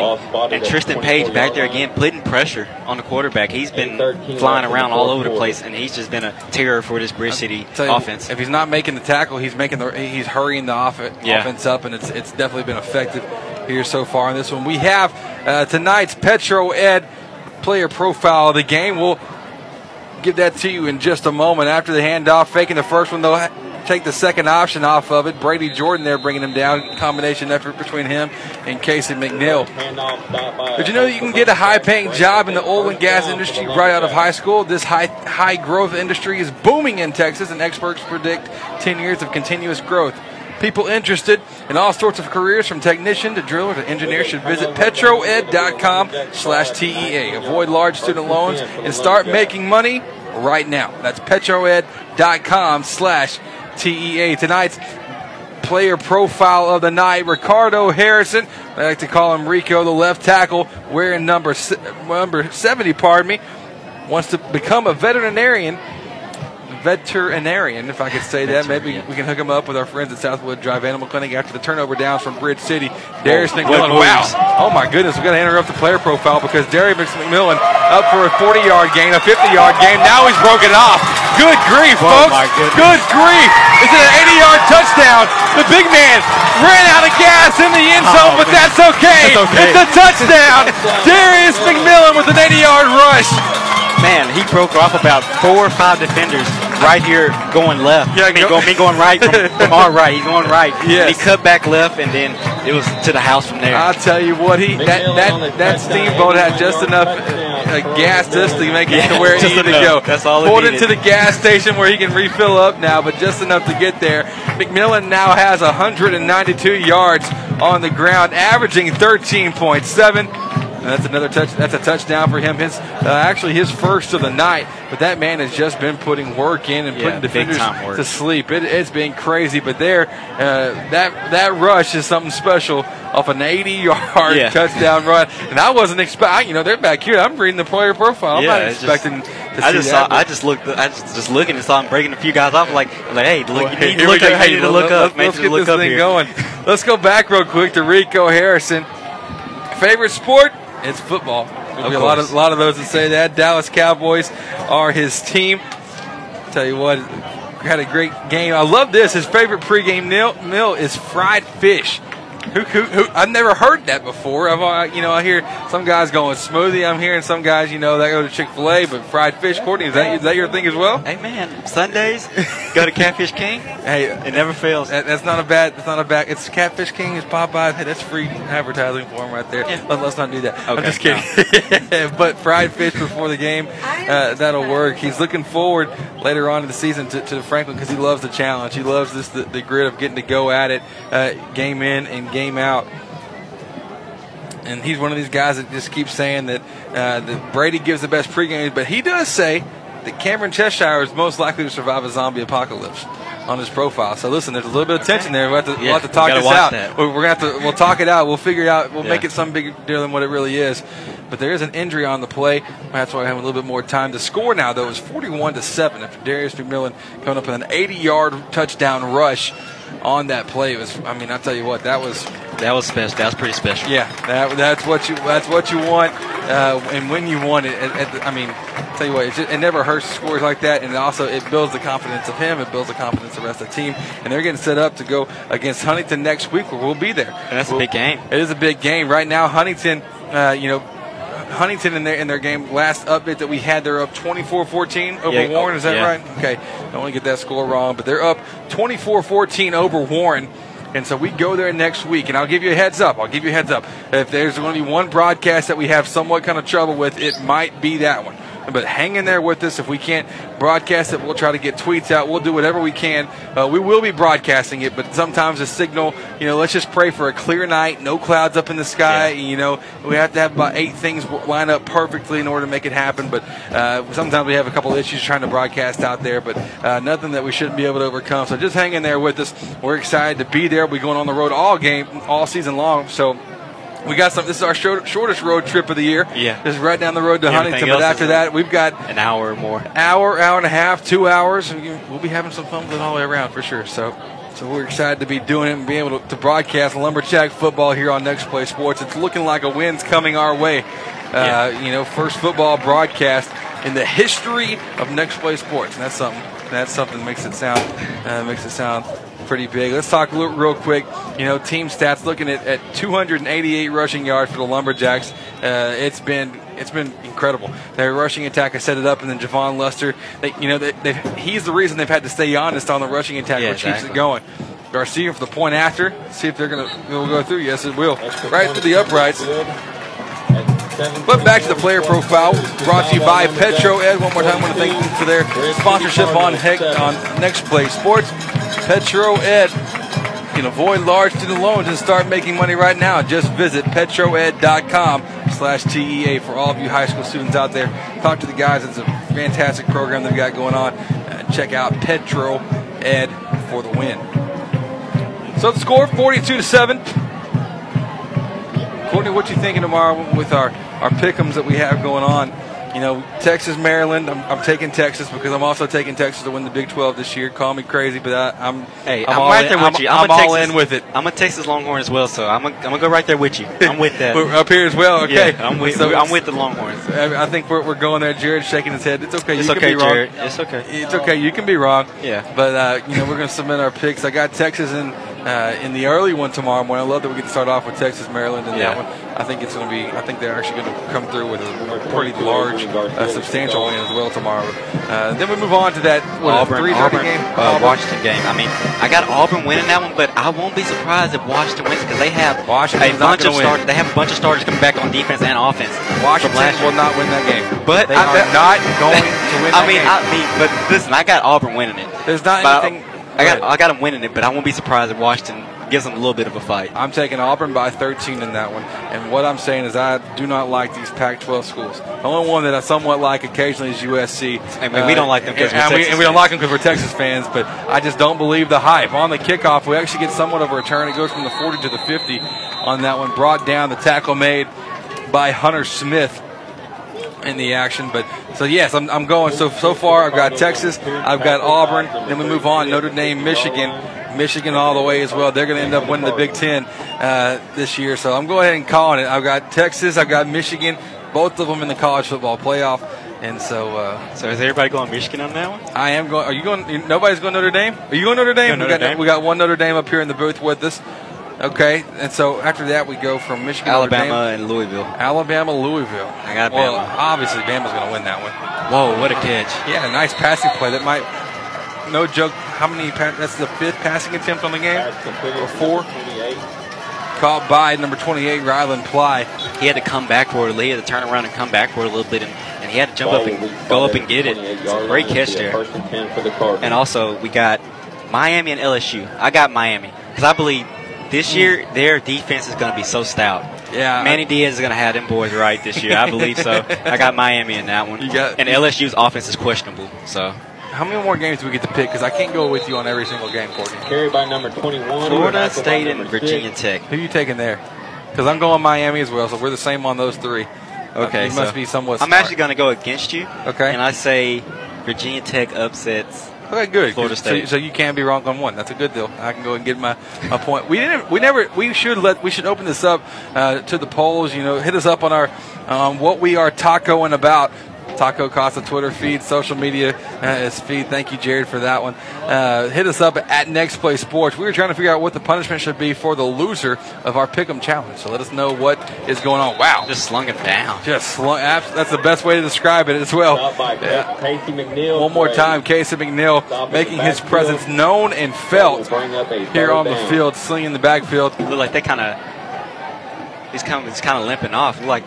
and Tristan Page back there again, putting pressure on the quarterback. He's been flying around all over the place, and he's just been a terror for this Bridge City Tell you, offense. If he's not making the tackle, he's making the he's hurrying the off- Yeah. offense up, and it's it's definitely been effective here so far in this one. We have uh, tonight's Petro Ed player profile of the game. We'll give that to you in just a moment after the handoff. Faking the first one though, take the second option off of it. Brady Jordan there bringing him down. Combination effort between him and Casey McNeil. Did you know you can get a high-paying job in the oil and gas industry right out of high school? This high high growth industry is booming in Texas, and experts predict 10 years of continuous growth. People interested in all sorts of careers from technician to driller to engineer should visit petroed.com slash TEA. Avoid large student loans and start making money right now. That's petroed.com slash TEA. Tonight's player profile of the night, Ricardo Harrison. I like to call him Rico, the left tackle, wearing number number 70, pardon me, wants to become a veterinarian. Veterinarian, if I could say that. Maybe we can hook him up with our friends at Southwood Drive Animal Clinic after the turnover downs from Bridge City. Oh, Darius Whoa, McMillan, wow. Oh my goodness, we're going to interrupt the player profile because Darius McMillan up for a 40 yard gain, a 50 yard gain. Now he's broken off. Good grief, Oh, folks. Good grief. Is it an 80 yard touchdown? The big man ran out of gas in the end zone, Oh, but man. that's okay. That's okay. It's a touchdown. Darius McMillan with an 80 yard rush. Man, he broke off about four or five defenders right here going left. Yeah, I mean, go- go, me going right from, from our right. He's going right. Yes. And he cut back left, and then it was to the house from there. I'll tell you what, he that that, that steamboat had just enough uh, gas just to make it to where it just needed to go. That's all it Pulled needed. into the gas station where he can refill up now, but just enough to get there. McMillan now has 192 yards on the ground, averaging 13.7. And that's another touch. That's a touchdown for him. His uh, actually his first of the night. But that man has just been putting work in and Yeah, putting defenders to sleep. It, it's been crazy. But there, uh, that that rush is something special off an 80-yard Yeah. touchdown run. And I wasn't expecting. You know, they're back here. I'm reading the player profile. I'm Yeah, not just- expecting to I just that. saw. I just looked. I just just looking and saw him breaking a few guys off. Like, like, hey, look, Well, you need to look up. Hey, to look up. Make Let's get look this up thing here. going. Let's go back real quick to Rico Harrison. Favorite sport? It's football. There'll Of be a lot of a lot of those that say that. Dallas Cowboys are his team. Tell you what, had a great game. I love this. His favorite pregame meal, meal is fried fish. Who, who, who, I've never heard that before. I've, uh, you know, I hear some guys going smoothie. I'm hearing some guys, you know, that go to Chick Fil A, but fried fish. Courtney, is that is that your thing as well? Hey man, Sundays go to Catfish King. Hey, It never fails. that, that's not a bad. That's not a bad. It's Catfish King. It's Popeye. Hey, that's free advertising for him right there. Let, us not do that. I'm Okay, just kidding. but fried fish before the game, uh, that'll work. He's looking forward later on in the season to, to Franklin because he loves the challenge. He loves this the, the grit of getting to go at it, uh, game in and game out. And he's one of these guys that just keeps saying that, uh, that Brady gives the best pregame, but he does say that Cameron Cheshire is most likely to survive a zombie apocalypse on his profile. So listen, there's a little bit of tension there. We'll have to, we'll have to talk this out. that. We're, we're gonna have to we'll talk it out. We'll figure it out. We'll Yeah. make it some bigger deal than what it really is. But there is an injury on the play. That's why I have a little bit more time. The score now though is 41 to seven after Darius McMillan coming up with an 80-yard touchdown rush on that play. It was. I mean, I tell you what, that was That was special. That was pretty special. yeah, that, that's what you that's what you want, uh, and when you want it. At, at the, I mean, tell you what, it, just, it never hurts scores like that, and also it builds the confidence of him. It builds the confidence of the rest of the team, and they're getting set up to go against Huntington next week, where we'll be there. And that's a We'll- big game. It is a big game right now. Huntington, uh, you know. Huntington in their in their game last update that we had they're up 24-14 over Yeah, Warren is that yeah. right? Okay, don't want to get that score wrong, but they're up 24-14 over Warren. And so we go there next week, and I'll give you a heads up. I'll give you a heads up. If there's going to be one broadcast that we have somewhat kind of trouble with, it might be that one. But hang in there with us. If we can't broadcast it, we'll try to get tweets out. We'll do whatever we can. Uh, we will be broadcasting it, but sometimes the signal, you know, let's just pray for a clear night, no clouds up in the sky. You know, we have to have about eight things line up perfectly in order to make it happen. But uh, sometimes we have a couple issues trying to broadcast out there, but uh, nothing that we shouldn't be able to overcome. So just hang in there with us. We're excited to be there. We're going on the road all game, all season long. So. We got some. This is our short, shortest road trip of the year. Yeah. this is right down the road to Everything Huntington. But after that, we've got An hour or more. hour, hour and a half, two hours. We'll be having some fun with it all the way around for sure. So, so we're excited to be doing it and be able to, to broadcast lumberjack football here on Next Play Sports. It's looking like a win's coming our way. Uh, You know, first football broadcast in the history of Next Play Sports, and that's something. That's something that makes it sound uh, makes it sound pretty big. Let's talk real quick. You know, team stats looking at, at 288 rushing yards for the Lumberjacks. Uh, it's been it's been incredible. Their rushing attack has set it up, and then Javon Lester. They, you know, they, he's the reason they've had to stay honest on the rushing attack, Yeah, which keeps it going. Garcia for the point after. See if they're gonna will go through. Yes, it will. Right through the uprights. But back to the player profile, brought to you by Petro Ed. One more time, I want to thank them for their sponsorship on Heck, on Next Play Sports. Petro Ed You can avoid large student loans and start making money right now. Just visit petroed.com slash TEA for all of you high school students out there. Talk to the guys. It's a fantastic program they've got going on. Uh, check out Petro Ed for the win. So the score 42 to 7. Courtney, what you thinking tomorrow with our, our pick'ems that we have going on? You know, Texas, Maryland. I'm, I'm taking Texas because I'm also taking Texas to win the Big 12 this year. Call me crazy, but I, I'm Hey, I'm, I'm, all right in, there with I'm, you. I'm a all Texas, in with it. I'm a Texas Longhorn as well, so I'm gonna, I'm gonna go right there with you. I'm with that. We're up here as well. Okay, Yeah, I'm with So- I'm with the Longhorns. I think we're, we're going there. Jared's shaking his head. It's okay. It's you okay, can be wrong. Jared. It's okay. It's okay. You can be wrong. Yeah. But uh, you know we're going to submit our picks. I got Texas in uh, in the early one tomorrow morning. I love that we get to start off with Texas, Maryland, and Yeah. that one. I think it's going to be. I think they're actually going to come through with a pretty large, uh, substantial win as well tomorrow. Uh, then we move on to that what, Auburn, three Auburn, game. uh, Washington game. I mean, I got Auburn winning that one, but I won't be surprised if Washington wins because they have Washington's a bunch of starters. They have a bunch of starters coming back on defense and offense. Washington will not win that game. But They I, are not going to win I mean, game. I mean, but listen, I got Auburn winning it. There's not But anything- I, go got. I got them winning it, but I won't be surprised if Washington gives them a little bit of a fight. I'm taking Auburn by 13 in that one. And what I'm saying is I do not like these Pac-12 schools. The only one that I somewhat like occasionally is USC. I mean, we don't uh, like them 'cause and, we're and we, Texas and we don't like them because we're Texas fans. But I just don't believe the hype on the kickoff. We actually get somewhat of a return. It goes from the 40 to the 50 on that one. Brought down the tackle made by Hunter Smith in the action. But so yes, I'm, I'm going. So so far, I've got Texas, I've got Auburn. Then we move on. Notre Dame, Michigan, Michigan all the way as well. They're going to end up winning the Big Ten uh, this year. So I'm going ahead and calling it. I've got Texas, I've got Michigan, both of them in the college football playoff. And so, uh, So is everybody going Michigan on that one? I am going. Are you going? Nobody's going Notre Dame. Are you going Notre Dame? Going we Notre got Dame. we got one Notre Dame up here in the booth with us. Okay, and so after that we go from Michigan, Notre Dame, Alabama and Louisville. Alabama, Louisville. I got Well, Bama. obviously Bama's going to win that one. Whoa, what a catch! Yeah, a nice passing play. That might, no joke. How many? That's the fifth passing attempt on the game, or four. Caught by number 28, Rylan Ply. He had to come back for it. He had to turn around and come back for it a little bit, and, and he had to jump up and go up and get it. Great catch there. First and 10 for the Cardinals. And also, we got Miami and LSU. I got Miami because I believe this year their defense is going to be so stout. Yeah, Manny Diaz is going to have them boys right this year. I believe so. I got Miami in that one. You got- and LSU's offense is questionable. So How many more games do we get to pick? Because I can't go with you on every single game, Courtney. Carried by number 21. Florida State and Virginia six. Tech. Who you taking there? Because I'm going Miami as well, so we're the same on those three. Uh, okay, you so must be somewhat. I'm actually going to go against you. Okay. And I say Virginia Tech upsets. Okay, good. Florida So- State. So, you can't be wrong on one. That's a good deal. I can go and get my, my point. We didn't. We never. We should let. We should open this up uh, to the polls. You know, hit us up on our um, what we are tacoing about. Taco Casa Twitter feed, social media uh, feed. Thank you, Jared, for that one. Uh, hit us up at Next Play Sports. We were trying to figure out what the punishment should be for the loser of our Pick'em challenge. So let us know what is going on. Wow, Just slung him down. just slung, that's the best way to describe it as well. Stop by Casey McNeil. One more time, Casey McNeil making his presence known and felt Bring up a here third on the field, slinging the backfield. look like they kind of he's kind of he's kind of limping off. Like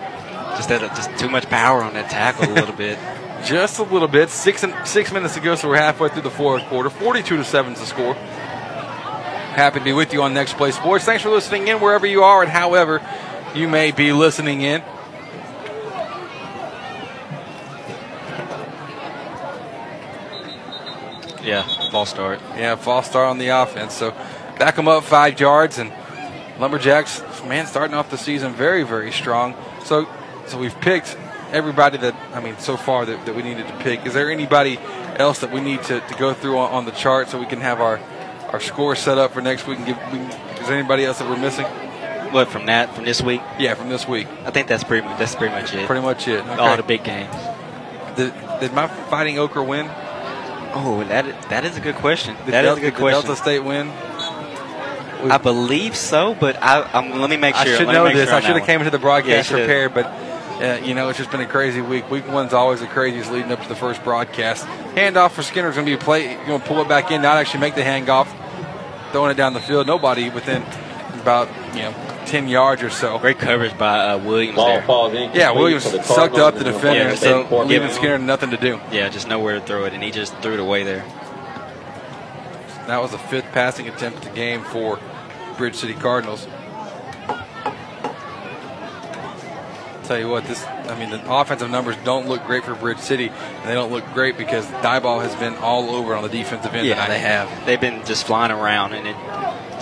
just that just too much power on that tackle a little bit. Just a little bit. Six and six minutes to go, so we're halfway through the fourth quarter. Forty-two to seven is the score. Happy to be with you on Next Play Sports. Thanks for listening in wherever you are and however you may be listening in. Yeah, false start. Yeah, false start on the offense. So back them up five yards, and Lumberjacks, man, starting off the season very, very strong. So, so we've picked everybody that I mean so far that, that we needed to pick. Is there anybody else that we need to, to go through on, on the chart so we can have our our score set up for next week? And give, we, is there anybody else that we're missing? What from that from this week? Yeah, from this week. I think that's pretty that's pretty much it. Pretty much it. All Okay. the big games. Did, did my Fighting Okra win? Oh, that that is a good question. Did That is Delta, a good question. Delta State win? I believe so, but I um, let me make sure. I should know this. sure I should have came into the broadcast should've. prepared, but uh, you know it's just been a crazy week. Week one's always the craziest leading up to the first broadcast. Handoff for Skinner's going to be a play. You're Going to pull it back in, not actually make the handoff, throwing it down the field. Nobody within about you know ten yards or so. Great coverage by uh, Williams Ball there. falls incomplete Yeah, Williams the sucked up the defender, November so midcourt leaving down. Skinner nothing to do. Yeah, just nowhere to throw it, and he just threw it away there. That was the fifth passing attempt of the game for Bridge City Cardinals. Tell you what, this I mean the offensive numbers don't look great for Bridge City, and they don't look great because Diboll has been all over on the defensive end. Yeah, tonight. they have. They've been just flying around, and it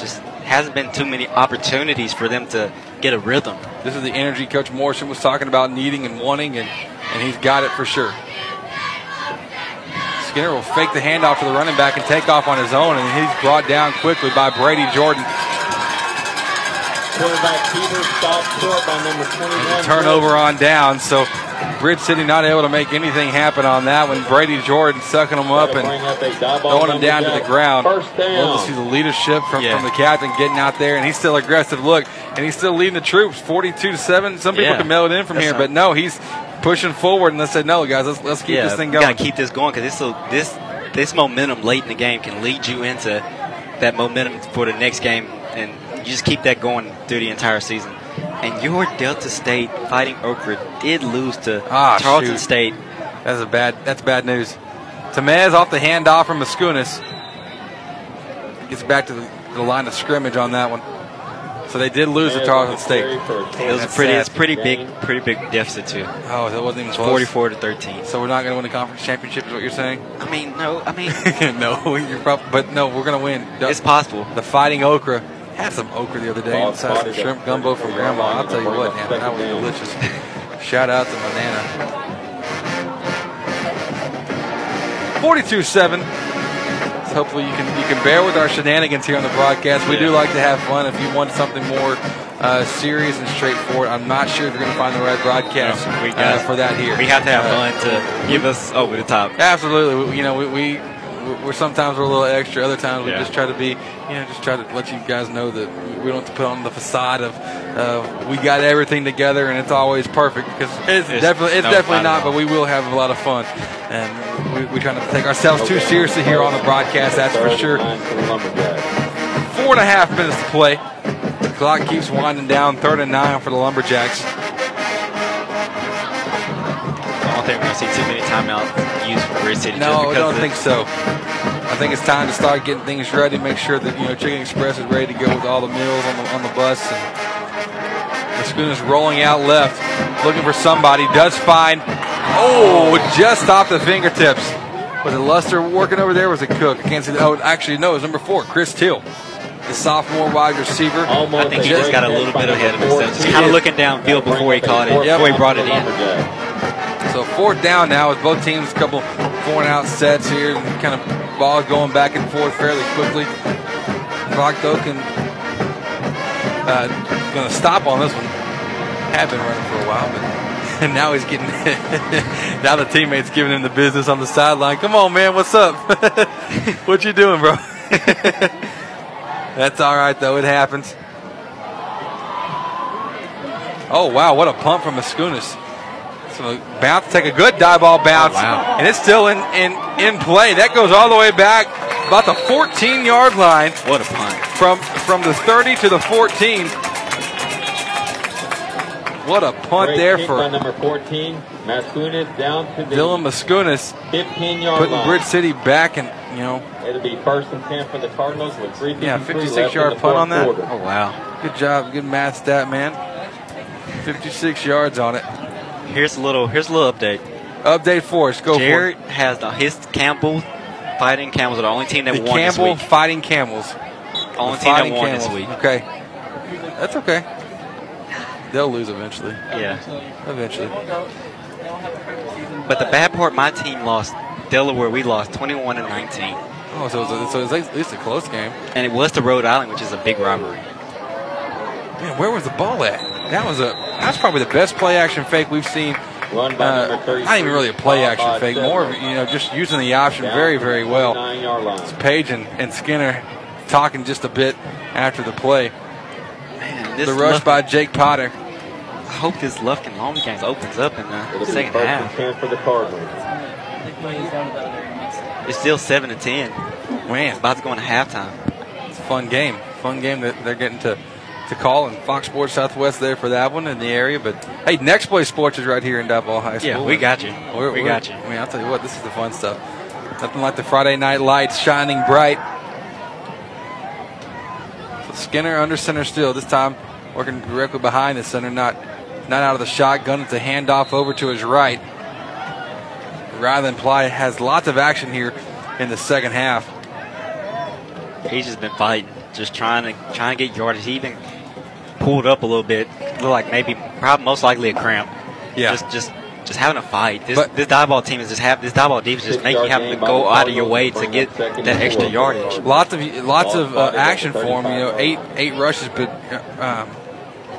just hasn't been too many opportunities for them to get a rhythm. This is the energy Coach Morrison was talking about needing and wanting, and, and he's got it for sure. Skinner will fake the handoff to the running back and take off on his own, and he's brought down quickly by Brady Jordan. Quarterback Peter stopped short by number 21. Turnover on down, so Bridge City not able to make anything happen on that one. Brady Jordan sucking them up and throwing them down to the ground. First down. Love to see the leadership from, from the captain getting out there, and he's still aggressive. Look, and he's still leading the troops, 42 to seven. Some people Yeah. can mail it in from That's here, not- but no, he's pushing forward. And they said, no, guys, let's let's keep yeah, this thing going. gotta keep this going because this this this momentum late in the game can lead you into that momentum for the next game, and you just keep that going through the entire season. And your Delta State Fighting Okra did lose to Ah, Charleston shoot. State. That's a bad. That's bad news. Tamez off the handoff from Mascunas. Gets back to the, the line of scrimmage on that one. So they did lose to Charleston State. It was a pretty, it's pretty big, pretty big deficit too. Oh, that wasn't even close. 44 to 13. So we're not going to win the conference championship, is what you're saying? I mean, no. I mean, no, you're prob- but no, we're going to win. It's possible. The Fighting Okra had some okra the other day inside some shrimp gumbo from Grandma. I'll tell you what, man, that was delicious. Shout out to Banana. 42-7. So hopefully you can you can bear with our shenanigans here on the broadcast. We do like to have fun. If you want something more uh, serious and straightforward, I'm not sure if you're going to find the right broadcast we uh, for that here. We have to have Uh, fun to give us over the top. Absolutely. We, you know, we, we we're sometimes we're a little extra. Other times we Yeah. just try to be, you know, just try to let you guys know that we don't have to put on the facade of uh, we got everything together and it's always perfect because it's, It's- definitely it's no, definitely not. But we will have a lot of fun, and we, we try not to take ourselves too seriously here on the broadcast. That's for sure. Four and a half minutes to play. The clock keeps winding down. Third and nine for the Lumberjacks. I don't think we're gonna see too many timeouts used for Bridge City. just No, I don't of- think so. I think it's time to start getting things ready. Make sure that you know Chicken Express is ready to go with all the meals on the on the bus. And Mascuna's rolling out left, looking for somebody. Does find. Oh, just off the fingertips. Was it Luster working over there? Was it Cook? I can't see. That. Oh, actually, no. It was number four, Chris Till, the sophomore wide receiver. I think he just got a little bit ahead of himself. Just kind of looking downfield before he caught it, Yep. before he brought it in. So fourth down now with both teams a couple four and out sets here kind of ball going back and forth fairly quickly. Though can uh, going to stop on this one. Had been running for a while, but and now he's getting now the teammates giving him the business on the sideline. Come on, man, what's up? what you doing, bro? That's all right though. It happens. Oh wow, what a pump from Mascunas. So bounce, take a good Diboll bounce, oh, wow. and it's still in, in in play. That goes all the way back about the 14 yard line. What a punt! From from the 30 to the 14. What a punt Great there for by number 14, Mascunas down to the Dylan Mascunas, 15 yard putting line. Bridge City back, and you know, It'll be first and 10 for the Cardinals with 3 yeah, 56 yard punt on that. Oh wow, good job, good math stat, man. 56 yards on it. Here's a little. Here's a little update. Update for us. Go Jared for it. has the his Campbell Fighting Camels are the only team that The won Campbell this week. Fighting Camels. Only The team that won this week. Okay, that's okay. They'll lose eventually. Yeah. Eventually. But the bad part, my team lost. Delaware, we lost 21 and 19, Oh, so it's, a, so it's at least a close game. and it was to Rhode Island, which is a big robbery. Man, where was the ball at? That was a that's probably the best play action fake we've seen. Run by Uh, number 33, not even really a play action fake, more of you know just using the option very very well. 29 yard line. It's Page and, and Skinner talking just a bit after the play. Man, this The rush Lufkin- by Jake Potter. I hope this Lufkin Long games opens up in the It'll second first half. and 10 for the Cardinals. It's still seven to ten. Man, about to go into halftime. It's a fun game. Fun game that they're getting to to call and Fox Sports Southwest there for that one in the area. But hey, Next Play Sports is right here in Diboll High School. Yeah, we got you. We're, We got you. I mean, I'll tell you what, this is the fun stuff. Nothing like the Friday night lights shining bright. So Skinner under center still. This time working directly behind the center, not not out of the shotgun. It's a handoff over to his right. Rather than Ply has lots of action here in the second half. He's just been fighting, just trying to trying to get yardage. He even pulled up a little bit, looked like maybe, probably most likely a cramp. Yeah. Just just just having a fight. This But- this Diboll team is just have this Diboll defense just make you have to go out of your way to get that extra yardage. Lots of lots of uh, action for him. You know, eight eight rushes, but uh, um,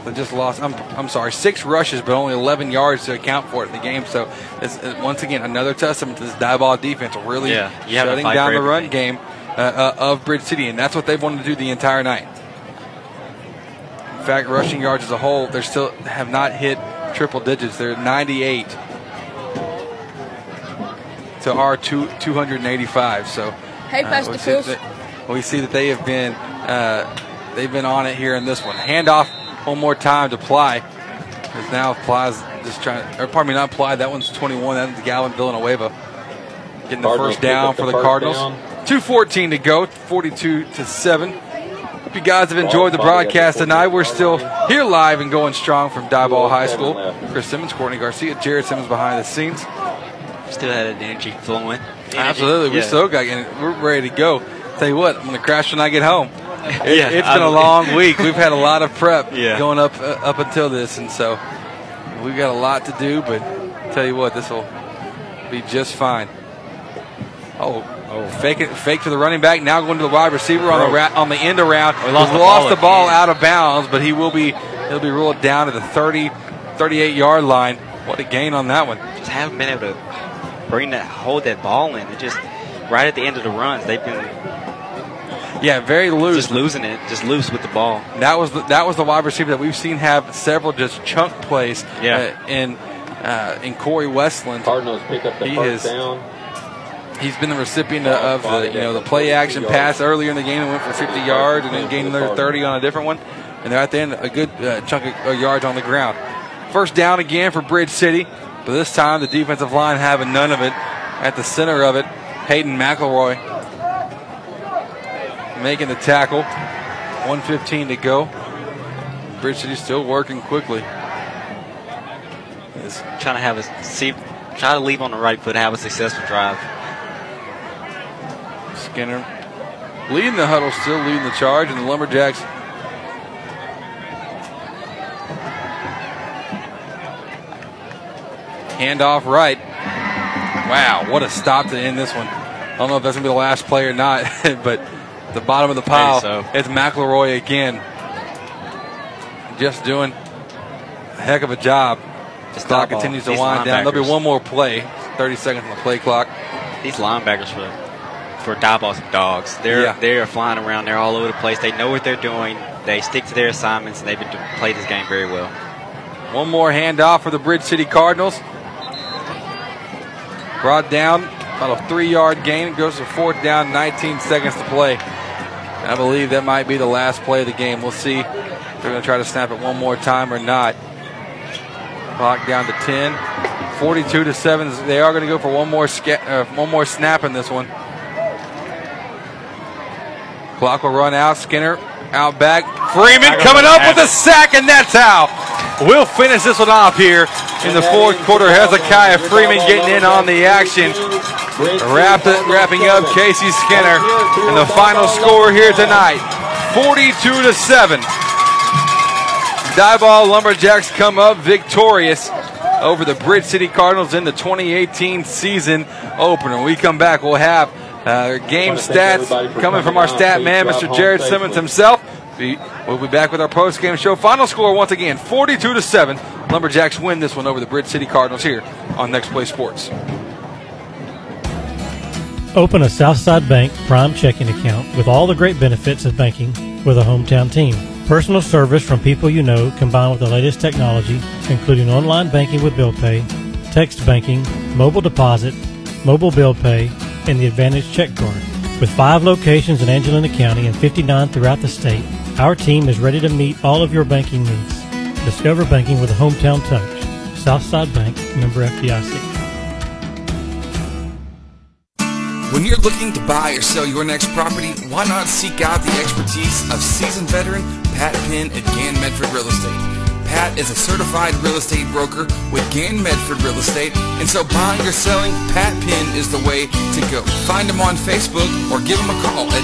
they just lost. I'm I'm sorry, six rushes, but only 11 yards to account for it in the game. So it's, uh, once again another testament to this Diboll defense, really Yeah, you have to shutting down the run game uh, uh, of Bridge City, and that's what they've wanted to do the entire night. In fact, rushing yards as a whole, they still have not hit triple digits. They're 98 to our two, 285. So Hey, uh, Pastor we see that- we see that they have been uh, they've been on it here in this one. Handoff one more time to Ply. Because now Ply's just trying, or pardon me, not Ply. That one's 21. That's Gallon Villanueva getting the Cardinals first down pick for the the Cardinals. down. 2:14 to go, 42 to seven. Hope you guys have enjoyed the broadcast tonight. We're still here live and going strong from Diboll High School. Chris Simmons, Courtney Garcia, Jared Simmons behind the scenes. Still had an energy flowing. Absolutely, we Yeah. still got we're ready to go. Tell you what, I'm going to crash when I get home. It, yeah, it's been a long week. We've had a lot of prep Yeah. going up uh, up until this, and so we've got a lot to do. But tell you what, this will be just fine. Oh, oh, fake it, fake to the running back. Now going to the wide receiver on the ra- on the end around. We lost He's the lost ball the ball out of bounds, but he will be he'll be ruled down to the 30, 38 yard line. What a gain on that one. Just haven't been able to bring that hold that ball in. It just right at the end of the runs, they've been Yeah, very loose. just losing it, just loose with the ball. That was the, that was the wide receiver that we've seen have several just chunk plays Yeah. uh, in uh, in Corey Westland. Cardinals pick up the He first has- down. He's been the recipient of the you know the play action pass earlier in the game and went for 50 yards and then gained another 30 on a different one, and they're at the end a good uh, chunk of yards on the ground. First down again for Bridge City, but this time the defensive line having none of it. At the center of it, Hayden McElroy making the tackle. 115 to go. Bridge City still working quickly. Is trying to have a see, try to leave on the right foot, have a successful drive. Skinner leading the huddle, still leading the charge, and the Lumberjacks. Hand off right. Wow, what a stop to end this one. I don't know if that's going to be the last play or not, but the bottom of the pile, so. it's McElroy again. Just doing a heck of a job. The clock continues to These wind down. There'll be one more play. 30 seconds on the play clock. These linebackers for for Diboll some dogs. They're Yeah. they're flying around. They're all over the place. They know what they're doing. They stick to their assignments, and they've been played this game very well. One more handoff for the Bridge City Cardinals. Brought down about a three yard gain. It goes to fourth down, 19 seconds to play. I believe that might be the last play of the game. We'll see if they're going to try to snap it one more time or not. Clock down to 10. 42 to 7. They are going to go for one more, sca- uh, one more snap in this one. Clock will run out. Skinner out back. Freeman coming up with a sack, and that's how we'll finish this one off here in the fourth quarter. Hezekiah Freeman getting in on the action. Wrap it, wrapping up Casey Skinner. And the final score here tonight 42 to 7. Diboll Lumberjacks come up victorious over the Bridge City Cardinals in the 2018 season opener. When we come back, we'll have uh, game stats coming coming from our stat man, Mr. Jared safely. Simmons himself. We- We'll be back with our post-game show. Final score once again, 42 to 7. Lumberjacks win this one over the Bridge City Cardinals here on Next Play Sports. Open a Southside Bank Prime checking account with all the great benefits of banking with a hometown team. Personal service from people you know combined with the latest technology, including online banking with bill pay, text banking, mobile deposit, mobile bill pay, and the Advantage check card. With five locations in Angelina County and 59 throughout the state, our team is ready to meet all of your banking needs. Discover banking with a hometown touch. Southside Bank, member FDIC. When you're looking to buy or sell your next property, why not seek out the expertise of seasoned veteran Pat Penn at Gann Medford Real Estate? Pat is a certified real estate broker with Gann Medford Real Estate, and so buying or selling, Pat Penn is the way to go. Find him on Facebook or give him a call at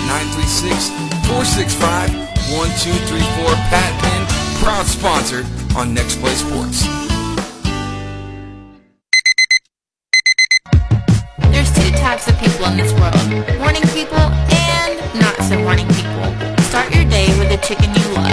936-465-1234. Pat Penn, proud sponsor on Next Play Sports. There's two types of people in this world. Morning people and not so morning people. Start your day with the chicken you love.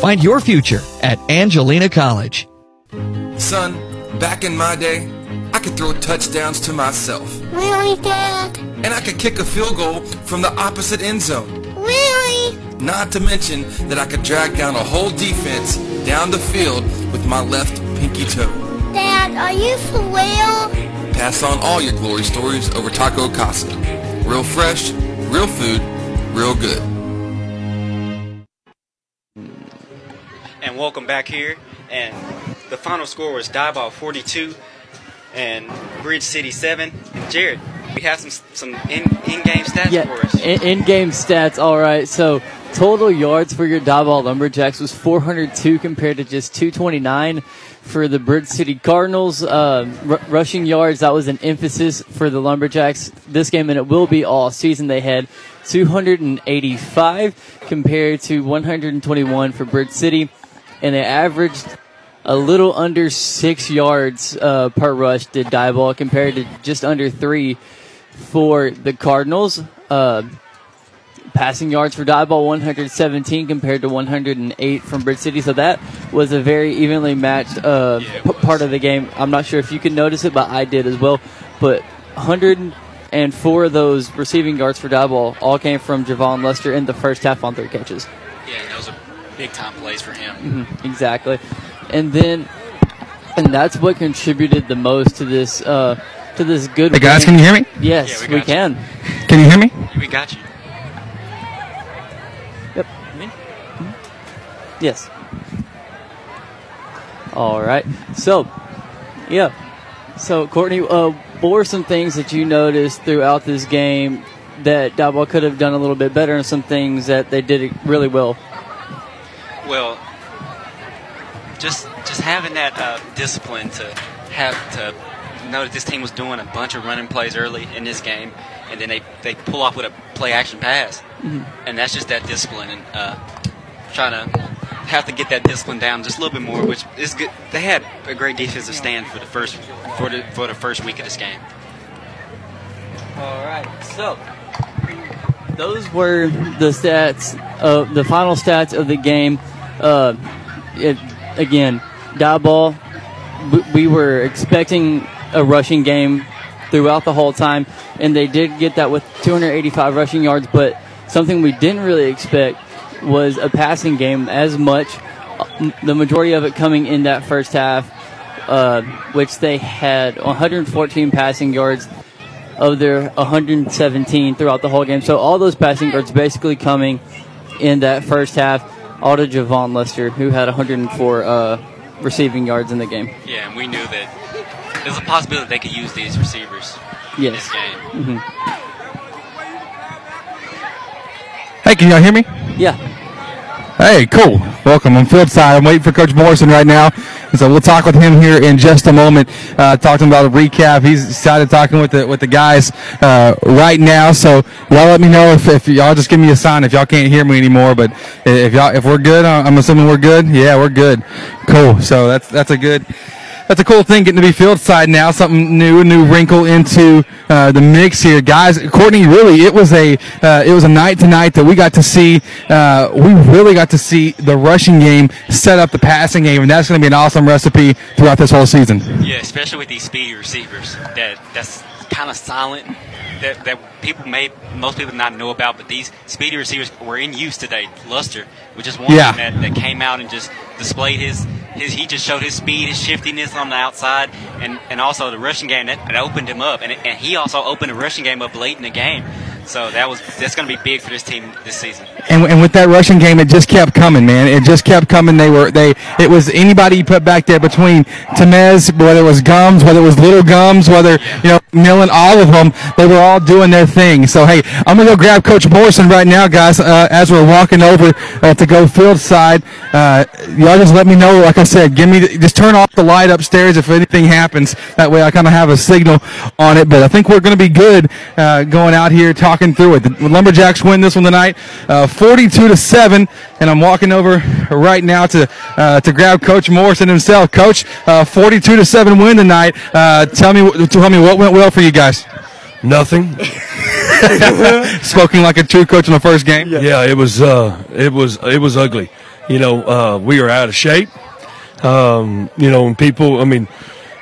Find your future at Angelina College. Son, back in my day, I could throw touchdowns to myself. Really, Dad? And I could kick a field goal from the opposite end zone. Really? Not to mention that I could drag down a whole defense down the field with my left pinky toe. Dad, are you for real? Pass on all your glory stories over Taco Casa. Real fresh, real food, real good. And welcome back here. And the final score was Diboll 42 and Bridge City 7. And Jared, we have some some in, in-game stats Yeah, for us. in- in-game stats. All right, so total yards for your Diboll Lumberjacks was 402 compared to just 229 for the Bridge City Cardinals. Uh, r- rushing yards that was an emphasis for the Lumberjacks this game, and it will be all season. They had 285 compared to 121 for Bridge City, and they averaged a little under six yards uh, per rush did Diboll compared to just under three for the Cardinals. Uh, passing yards for Diboll 117 compared to 108 from Bridge City. So that was a very evenly matched uh, p- part of the game. I'm not sure if you can notice it, but I did as well. But 104 of those receiving yards for Diboll all came from Javon Lester in the first half on three catches. Yeah, those are big time plays for him. Mhm, exactly. And then, and that's what contributed the most to this uh, to this good. Hey, guys, winning- can you hear me? Yes, Yeah, we we, can. Can you hear me? We got you. Yep. Me? Yes. All right. So, yeah. So, Courtney, uh, what were some things that you noticed throughout this game that Diboll could have done a little bit better, and some things that they did really well? Well, just just having that uh, discipline to have to know that this team was doing a bunch of running plays early in this game, and then they, they pull off with a play action pass, Mhm. and that's just that discipline and uh, trying to have to get that discipline down just a little bit more, which is good. They had a great defensive stand for the first for the for the first week of this game. All right. So, those were the stats, uh, the final stats of the game. Uh, it, again, Diboll. We, we were expecting a rushing game throughout the whole time, and they did get that with 285 rushing yards. But something we didn't really expect was a passing game as much. The majority of it coming in that first half, uh, which they had 114 passing yards of their 117 throughout the whole game. So all those passing yards basically coming in that first half, all to Javon Lester, who had 104 uh, receiving yards in the game. Yeah, and we knew that there's a possibility they could use these receivers in this game. hmm Hey, can y'all hear me? Yeah. Hey, cool. Welcome. I'm fieldside. I'm waiting for Coach Morrison right now. So we'll talk with him here in just a moment. Uh, talk to him about a recap. He's excited talking with the with the guys uh, right now. So y'all let me know if, if y'all just give me a sign if y'all can't hear me anymore. But if y'all if we're good, uh, I'm assuming we're good. Yeah, we're good. Cool. So that's that's a good that's a cool thing getting to be field side now. Something new, a new wrinkle into uh, the mix here, guys. Courtney, really, it was a uh, it was a night tonight that we got to see. Uh, we really got to see the rushing game set up the passing game, and that's going to be an awesome recipe throughout this whole season. Yeah, especially with these speedy receivers that that's kind of silent. That, that people may most people not know about, but these speedy receivers were in use today. Luster which is one Yeah. that, that came out and just displayed his, his he just showed his speed, his shiftiness on the outside, and, and also the rushing game that, that opened him up, and, and he also opened the rushing game up late in the game. So that was that's going to be big for this team this season. And, and with that rushing game, it just kept coming, man. It just kept coming. They were they. It was anybody you put back there between Tamez, whether it was Gums, whether it was Little Gums, whether you know Millen, all of them. They were all doing their thing. So hey, I'm gonna go grab Coach Morrison right now, guys. Uh, as we're walking over uh, to go field side, uh, y'all just let me know. Like I said, give me the, just turn off the light upstairs if anything happens. That way, I kind of have a signal on it. But I think we're gonna be good uh, going out here talking through it. The Lumberjacks win this one tonight, uh, 42 to seven. And I'm walking over right now to uh, to grab Coach Morrison himself. Coach, uh, 42 to seven win tonight. Tell me, tell me what went well for you guys. Nothing. Smoking like a true coach in the first game. Yeah, it was uh, it was it was ugly. You know, uh, we are out of shape. Um, you know, and people. I mean,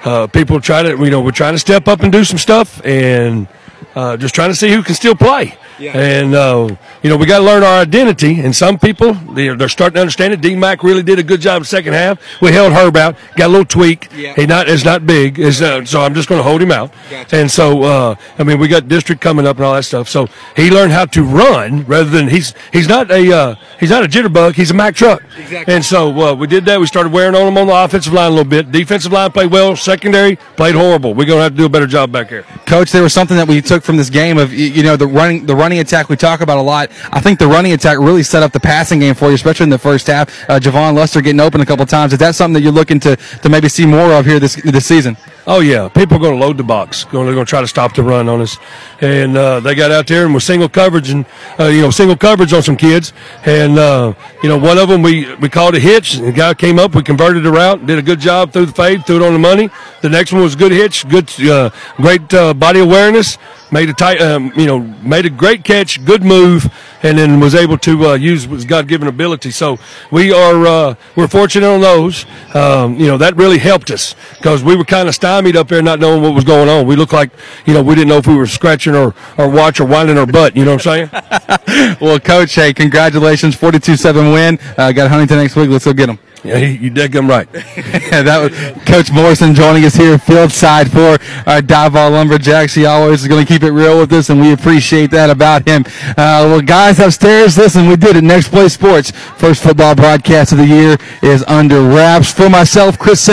uh, people try to. You know, we're trying to step up and do some stuff, and uh, just trying to see who can still play. Yeah. And uh, you know, we got to learn our identity. And some people they're, they're starting to understand it. D Mac really did a good job in the second half. We held Herb out, got a little tweak. Yeah. He not it's not big. It's, uh, so I'm just going to hold him out. Gotcha. And so uh, I mean, we got district coming up and all that stuff. So he learned how to run rather than he's he's not a uh, he's not a jitterbug. He's a Mack truck. Exactly. And so uh, we did that. We started wearing on him on the offensive line a little bit. Defensive line played well. Secondary played horrible. We're going to have to do a better job back here. Coach, there was something that we took from this game of you know the running the running attack we talk about a lot. I think the running attack really set up the passing game for you, especially in the first half. Uh, Javon Luster getting open a couple times. Is that something that you're looking to, to maybe see more of here this this season? Oh yeah, people are going to load the box. They're going to try to stop the run on us, and uh, they got out there and was single coverage and uh, you know single coverage on some kids, and uh, you know one of them we we called a hitch. The guy came up, we converted the route, did a good job through the fade, threw it on the money. The next one was good hitch, good uh, great uh, body awareness, made a tight, um, you know, made a great catch, good move, and then was able to uh, use his God given ability. So we are uh, we're fortunate on those. Um, you know that really helped us because we were kind of stymied up there, not knowing what was going on. We looked like you know we didn't know if we were scratching our our watch or winding our butt. You know what I'm saying? well, Coach, hey, congratulations, 42-7 win. Uh, got Huntington next week. Let's go get them. Yeah, you dead gum right. that was Coach Morrison joining us here field side for our Diboll Lumberjacks. He always is going to keep it real with us, and we appreciate that about him. Uh, well, guys upstairs, listen, we did it. Next Play Sports, first football broadcast of the year is under wraps. For myself, Chris Simmons.